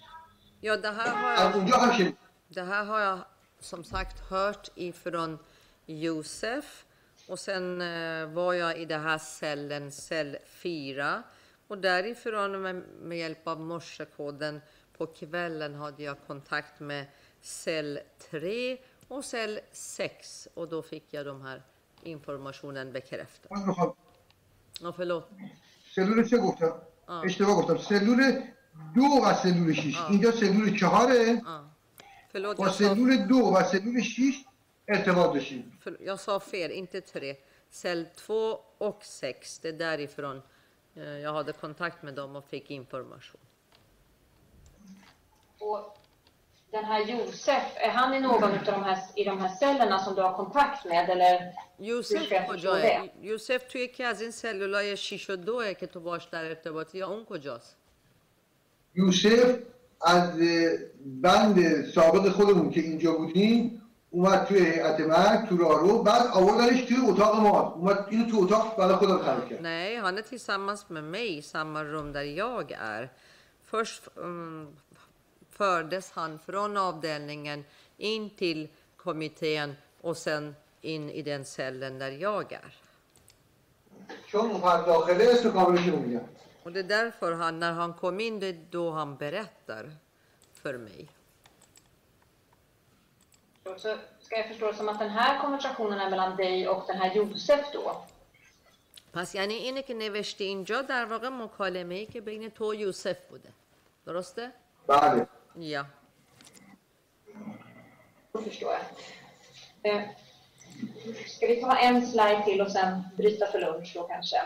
det här har اونجا هم شنیدم. det här har jag som sagt hört ifrån Josef. Och sen eh, var jag i den här cellen, cell 4. Och därifrån med, med hjälp av morsekoden på kvällen hade jag kontakt med cell 3 och cell 6. Och då fick jag de här informationen bekräftad. من میخوام Ja, förlåt. سلول سه گفتم آه. اشتباه گفتم سلول دو و سلول 6 اینجا سلول چهاره Ja. Förlåt, با jag sa, سلول دو و سلول 6 ارتباط داشتیم för, jag sa fel, inte 3. Cell 2 och 6, det är därifrån eh, Jag hade kontakt med dem och fick information. Och den här Josef, är han i någon av de här, i de här cellerna som du har kontakt med? Eller یوسف کجاه؟ یوسف توی یکی از این سلولای 6 و 2 که تو باش در ارتباطی یا اون کجاست؟ یوسف از بند سابق خودمون که اینجا بودیم اومد توی هیئت مرگ تو راهرو بعد آوردنش توی اتاق ما اومد اینو تو اتاق برای خودم خرید کرد Nej, han är tillsammans med mig i samma rum där jag är. Först mm, fördes han från avdelningen in till kommittén och sen in i den cellen där jag är. چون اومد داخله اسم کاملش رو میگم Och det är därför han, när han kom in, det är då han berättar för mig. Så ska jag förstå det som att den här konversationen är mellan dig och den här Josef då? پس یعنی اینه که نوشته اینجا در واقع مکالمه ای که بین تو و یوسف بوده درسته؟ بله Ja. Då förstår jag. Eh, ska vi ta en slide till och sen bryta för lunch då kanske?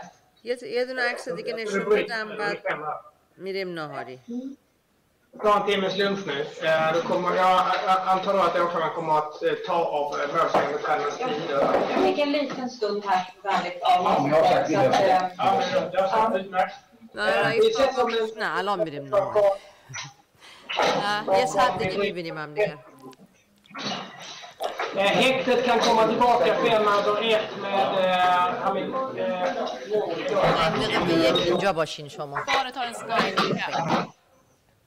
یه یه دونه عکس دیگه نشون بدم بعد میریم نهاری Jag tar en timmes lunch nu. Eh, då kommer, jag antar då att åklagaren kommer att eh, ta av eh, målsägandebiträdenas tider. Jag fick en liten stund här, vänligt av Ich versuche es na alam mit dem Namen. Jetzt hat die Ibn Imam Digga. Häktet kan komma tillbaka fem över ett med Hamid Mord. Företar en skada.